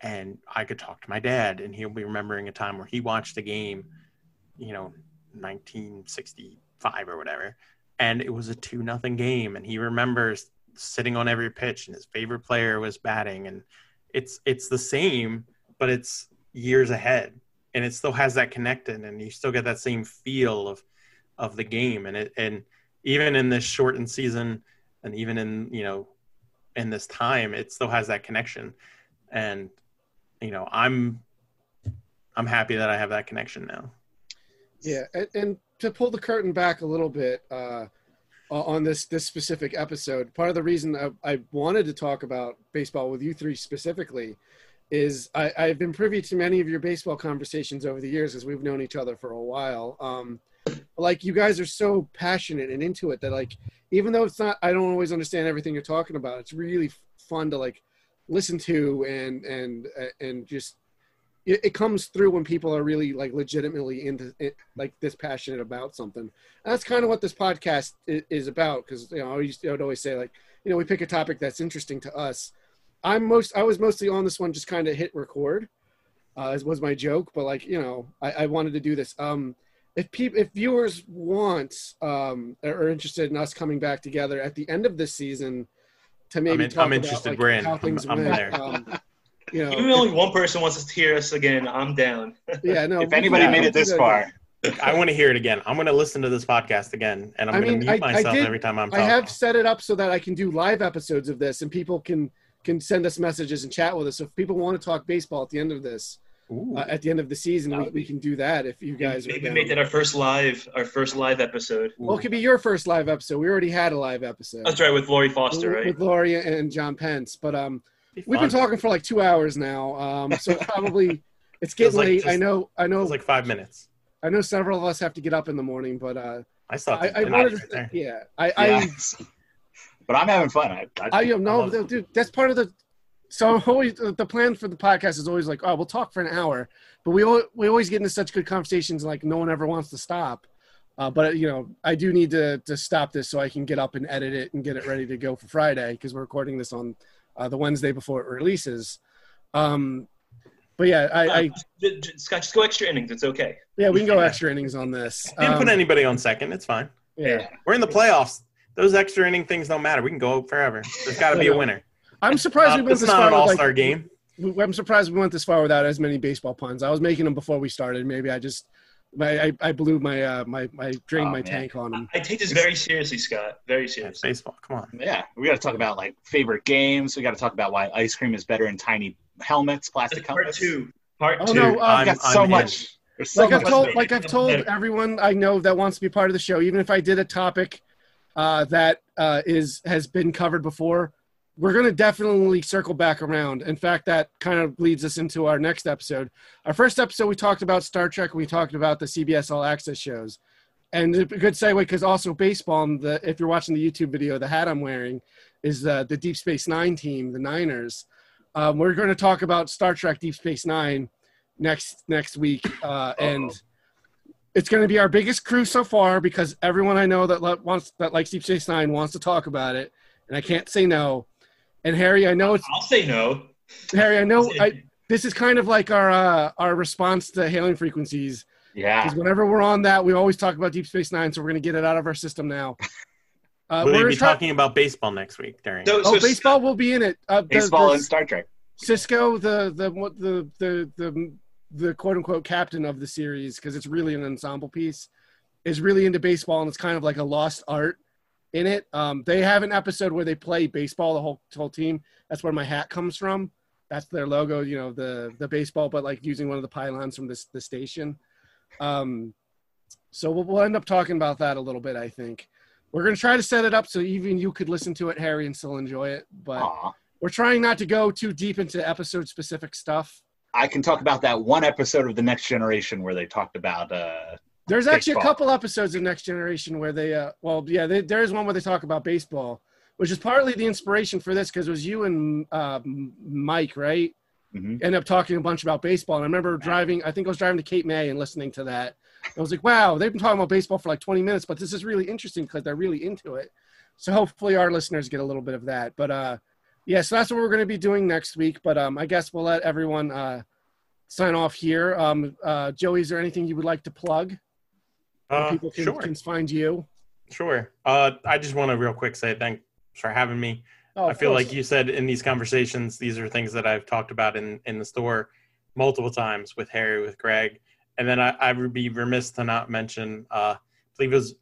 C: and I could talk to my dad, and he'll be remembering a time where he watched a game, you know, 1965 or whatever, and it was a two nothing game, and he remembers sitting on every pitch, and his favorite player was batting, and it's it's the same, but it's years ahead, and it still has that connected, and you still get that same feel of of the game, and it and even in this shortened season, and even in you know in this time, it still has that connection, and you know I'm I'm happy that I have that connection now.
A: Yeah, and, and to pull the curtain back a little bit uh, on this this specific episode, part of the reason I, I wanted to talk about baseball with you three specifically is I, I've been privy to many of your baseball conversations over the years as we've known each other for a while. Um, like you guys are so passionate and into it that like even though it's not I don't always understand everything you're talking about, it's really fun to like listen to and and and just it, it comes through when people are really like legitimately into it, like this passionate about something. And that's kind of what this podcast is, about. Because you know, I would always say like, you know, we pick a topic that's interesting to us. I'm most, I was mostly on this one, just kind of hit record, uh, was my joke. But like, you know, I, I wanted to do this. Um, if people, if viewers want um, or are interested in us coming back together at the end of this season to maybe
C: I'm, in,
A: talk
C: I'm
A: about,
C: interested.
A: like,
C: We're in.
A: how
C: I'm,
A: things
C: I'm
A: went.
C: there.
A: Um, you know,
B: Even if only one person wants to hear us again, I'm down.
A: yeah, no.
D: If anybody
A: can-
D: made it this far,
C: I want to hear it again. I'm going to listen to this podcast again, and I'm
A: I
C: going
A: mean,
C: to mute
A: I- I
C: myself
A: did-
C: every time I'm talking.
A: I
C: talking.
A: have set it up so that I can do live episodes of this, and people can can send us messages and chat with us. So if people want to talk baseball at the end of this, uh, at the end of the season, we, we can do that if you guys are
B: Maybe
A: down.
B: make that our first live, our first live episode.
A: Well, it could be your first live episode. We already had a live episode
B: That's right with Lori Foster,
A: with,
B: right?
A: with Lori and John Pence, but um,
C: Be
A: we've been talking for like two hours now. Um, so probably it's
C: Feels
A: getting
C: like
A: late. I
C: just-
A: know. I know.
C: was like five minutes.
A: I know. Several of us have to get up in the morning, but uh,
C: I saw
A: I, I wanted
C: right
A: to.
C: there.
A: Yeah, I, I
D: yeah. but I'm having fun. I, I,
A: I am no,
C: love it.
A: dude. That's part of the. So always the plan for the podcast is always like, oh, we'll talk for an hour, but we al- we always get into such good conversations, like no one ever wants to stop. Uh, but you know, I do need to to stop this so I can get up and edit it and get it ready to go for Friday because we're recording this on uh, the Wednesday before it releases. Um, but yeah, I, I
B: J- j- Scott, just go extra innings. It's okay.
A: yeah, we can go extra innings on this.
C: I didn't put
A: Um,
C: anybody on second. It's fine.
A: yeah.
C: We're in the playoffs. Those extra inning things don't matter. We can go forever. There's got to be a winner.
A: I'm surprised
C: Uh,
A: we went
C: it's
A: this
C: not
A: far.
C: an
A: with,
C: all
A: like,
C: star game.
A: I'm surprised we went this far without as many baseball puns. I was making them before we started. Maybe I just, my, I, I blew my, uh, my, my drained
D: Oh,
A: my
D: man.
A: tank on them.
B: I take this very seriously, Scott. Very
C: Yeah,
B: seriously.
C: baseball. Come on.
D: yeah, we got to talk about like favorite games. We got to talk about why ice cream is better in tiny helmets, plastic
B: That's part
D: helmets.
B: two. Part
A: Oh,
B: two.
A: no, uh,
D: I've got
C: I'm-
D: so
C: I'm in.
D: much. So
A: Like I've told, like I've told everyone I know that wants to be part of the show, even if I did a topic uh, that uh, is has been covered before, we're going to definitely circle back around. In fact, that kind of leads us into our next episode. Our first episode, we talked about Star Trek. We talked about the CBS All Access shows, and a good segue because also baseball. And the, if you're watching the YouTube video, the hat I'm wearing is the the Deep Space Nine team, the Niners. Um, we're going to talk about Star Trek Deep Space Nine next next week, uh, and it's going to be our biggest crew so far because everyone I know that le- wants that likes Deep Space Nine wants to talk about it, and I can't say no. And Harry, I know it's
B: I'll say no.
A: Harry. I know I, this is kind of like our uh, our response to hailing frequencies.
D: Yeah.
A: Because whenever we're on that, we always talk about Deep Space Nine, so we're going to get it out of our system now. Uh, we're
C: we be
A: try-
C: talking about baseball next week during?
B: So,
A: Oh, baseball will be in it. Uh,
D: Baseball
A: the-
D: and Star Trek.
A: Sisko, the the what the the the the quote unquote captain of the series, because it's really an ensemble piece, is really into baseball and it's kind of like a lost art in it. Um, they have an episode where they play baseball, the whole whole team. That's where my hat comes from. That's their logo, you know, the the baseball, but like using one of the pylons from this the station. Um, so we'll, we'll end up talking about that a little bit. I think we're gonna try to set it up so even you could listen to it, Harry, and still enjoy it. But
D: Aw.
A: we're trying not to go too deep into episode specific stuff.
D: I can talk about that one episode of The Next Generation where they talked about uh,
A: There's actually a couple episodes of Next Generation where they, uh, well, yeah, they, there is one where they talk about baseball, which is partly the inspiration for this because it was you and uh, Mike, right?
D: mhm.
A: End up talking a bunch about baseball. And I remember driving, I think I was driving to Cape May and listening to that. I was like, wow, they've been talking about baseball for like 20 minutes, but this is really interesting because they're really into it. So hopefully our listeners get a little bit of that. But uh, yeah, so that's what we're going to be doing next week. But um, I guess we'll let everyone uh, sign off here. Um, uh, Joey, is there anything you would like to plug?
C: Uh,
A: people can,
C: sure,
A: can find you.
C: sure. Uh, I just want to real quick say thanks for having me.
A: Oh,
C: I feel
A: course.
C: like you said in these conversations, these are things that I've talked about in, in the store multiple times with Harry, with Greg. And then I, I would be remiss to not mention, uh, I believe it was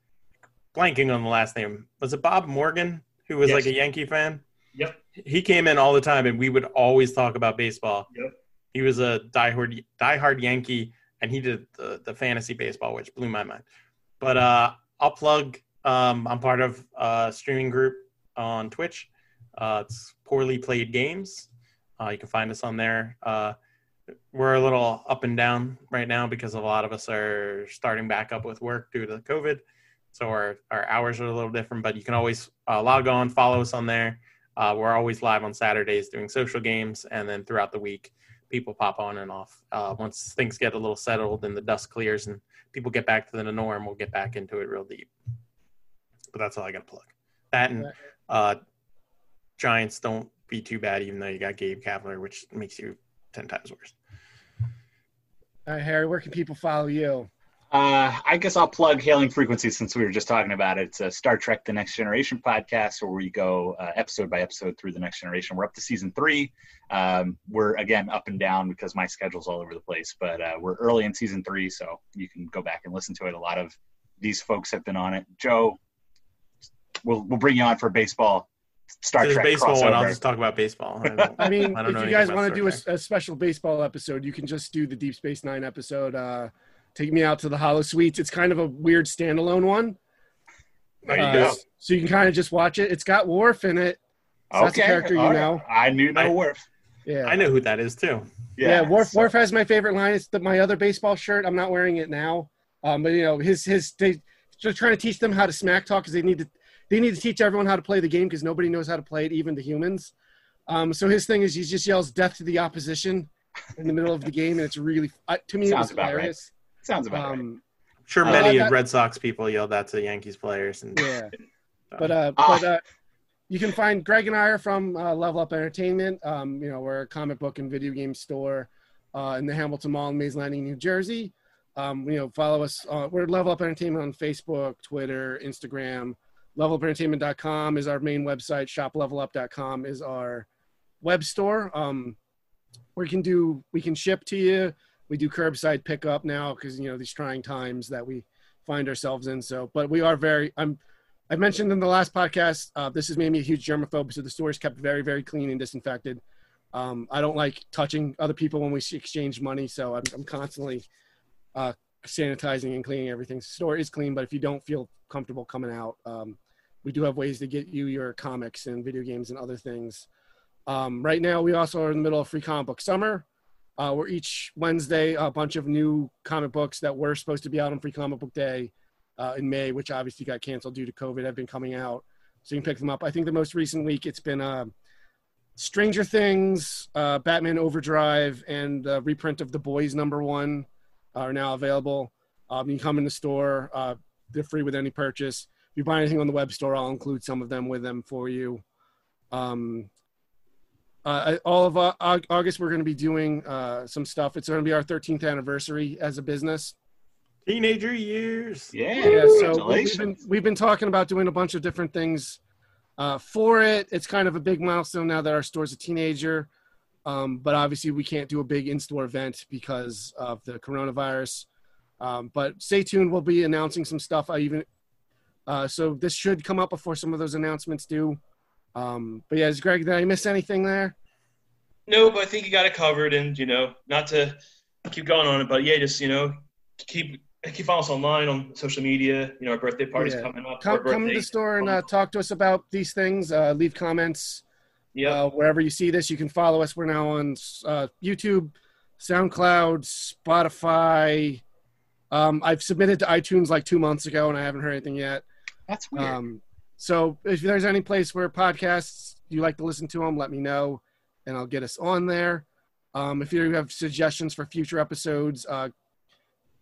C: blanking on the last name. Was it Bob Morgan, who was
B: Yes.
C: like a Yankee fan?
B: Yep.
C: He came in all the time and we would always talk about baseball.
B: Yep.
C: He was a diehard, diehard Yankee and he did the, the fantasy baseball, which blew my mind. But uh, I'll plug, um, I'm part of a streaming group on Twitch. Uh, it's Poorly Played Games. Uh, you can find us on there. Uh, we're a little up and down right now because a lot of us are starting back up with work due to COVID. So our, our hours are a little different, but you can always uh, log on, follow us on there. Uh, we're always live on Saturdays doing social games, and then throughout the week, people pop on and off. Uh, once things get a little settled and the dust clears and people get back to the norm, we'll get back into it real deep. But that's all I got to plug. That and uh, Giants don't be too bad, even though you got Gabe Kapler, which makes you ten times worse.
A: All right, Harry, where can people follow you?
D: Uh, I guess I'll plug Hailing Frequency since we were just talking about it. It's a Star Trek The Next Generation podcast where we go uh, episode by episode through The Next Generation. We're up to season three. Um, we're, again, up and down because my schedule's all over the place, but uh, we're early in season three, so you can go back and listen to it. A lot of these folks have been on it. Joe, we'll, we'll bring you on for baseball, Star
C: If
D: Trek
C: baseball one, I'll just talk about baseball. I
A: I mean,
C: I don't know
A: if you guys want to do a, a special baseball episode, you can just do the Deep Space Nine episode. Take me out to the Holosuites. It's kind of a weird standalone one.
C: There you
A: Uh,
C: go.
A: So you can kind of just watch it. It's got Worf in it. So that's a character you
D: all right.
A: know.
D: I knew no
C: I-
D: Worf.
A: Yeah.
C: I know who that is too.
A: Yeah, Worf,
D: so-
A: Worf has my favorite line. It's the, my other baseball shirt. I'm not wearing it now. Um, but you know, his his they just trying to teach them how to smack talk because they need to they need to teach everyone how to play the game because nobody knows how to play it, even the humans. Um, so his thing is he just yells "death to the opposition" in the middle of the game, and it's really uh, to me it was
D: Sounds right.
A: hilarious.
D: Sounds about right.
A: Um,
C: sure,
A: Uh,
C: many
A: that-
C: Red Sox people yelled that to Yankees players, and
A: yeah. But uh,
D: Ah.
A: but uh, you can find Greg and I are from uh, Level Up Entertainment. Um, you know, we're a comic book and video game store uh, in the Hamilton Mall in Mays Landing, New Jersey. Um, you know, follow us. Uh, we're Level Up Entertainment on Facebook, Twitter, Instagram. LevelUpEntertainment.com is our main website. ShopLevelUp.com is our web store. Um, we can do we can ship to you. We do curbside pickup now because you know these trying times that we find ourselves in. So, but we are very. I'm. I mentioned in the last podcast. Uh, this has made me a huge germaphobe, so the store is kept very, very clean and disinfected. Um, I don't like touching other people when we exchange money, so I'm, I'm constantly uh, sanitizing and cleaning everything. The store is clean, but if you don't feel comfortable coming out, um, we do have ways to get you your comics and video games and other things. Um, right now, we also are in the middle of Free Comic Book Summer, uh, where each Wednesday a bunch of new comic books that were supposed to be out on Free Comic Book Day uh, in May, which obviously got canceled due to COVID, have been coming out. So you can pick them up. I think the most recent week it's been uh, Stranger Things, uh, Batman Overdrive, and the reprint of The Boys number one are now available. Um, you can come in the store. Uh, they're free with any purchase. If you buy anything on the web store, I'll include some of them with them for you. Um, uh, all of uh, August, we're going to be doing uh, some stuff. It's going to be our 13th anniversary as a business.
C: Teenager years.
D: Yeah,
A: Yeah, so we- we've been we've been talking about doing a bunch of different things uh, for it. It's kind of a big milestone now that our store's a teenager, um, but obviously we can't do a big in-store event because of the coronavirus. Um, but stay tuned. We'll be announcing some stuff. I even uh, so this should come up before some of those announcements do. Um, but yeah, is Greg, did I miss anything there?
B: No, but I think you got it covered, and you know, not to keep going on it, but yeah, just you know, keep keep following us online on social media. You know, our birthday party's
A: Yeah.
B: coming up.
A: Come, come to the store and uh, talk to us about these things. Uh, leave comments.
B: Yeah.
A: Uh, wherever you see this, you can follow us. We're now on uh, YouTube, SoundCloud, Spotify. Um, I've submitted to iTunes like two months ago, and I haven't heard anything yet.
D: That's weird.
A: Um, so if there's any place where podcasts you like to listen to them, let me know, and I'll get us on there. Um, if you have suggestions for future episodes, uh,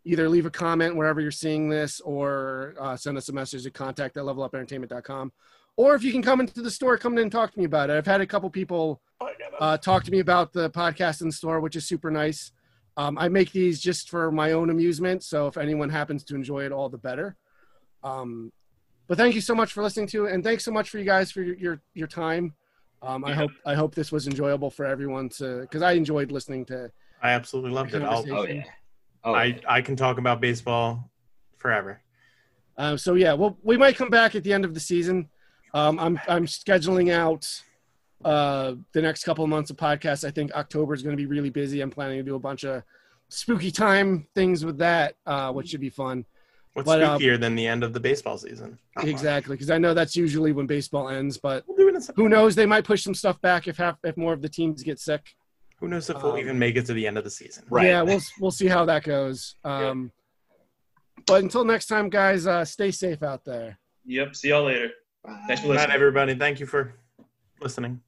A: either leave a comment wherever you're seeing this, or uh, send us a message at contact at levelupentertainment.com. Or if you can come into the store, come in and talk to me about it. I've had a couple people uh, talk to me about the podcast in the store, which is super nice. Um, I make these just for my own amusement, so if anyone happens to enjoy it, all the better. Um, but thank you so much for listening to it, and thanks so much for you guys for your your, your time. Um, I
B: Yeah.
A: hope I hope this was enjoyable for everyone to because I enjoyed listening to.
C: I absolutely loved it. I'll,
D: oh yeah. Oh,
C: I I can talk about baseball forever.
A: Uh, so yeah, well, we might come back at the end of the season. Um, I'm I'm scheduling out uh, the next couple of months of podcasts. I think October is going to be really busy. I'm planning to do a bunch of spooky time things with that, uh, which should be fun.
C: What's
A: But,
C: spookier than the end of the baseball season? Not.
A: Exactly, because I know that's usually when baseball ends. But
C: We'll do it in September.
A: who knows? They might push some stuff back if half if more of the teams get sick.
C: Who knows if we'll
A: Um,
C: even make it to the end of the season?
D: Right.
A: Yeah, we'll we'll see how that goes. Um, But until next time, guys, uh, stay safe out there.
B: Yep. See y'all later. Thanks for
C: Good
B: listening.
C: night, everybody. Thank you for listening.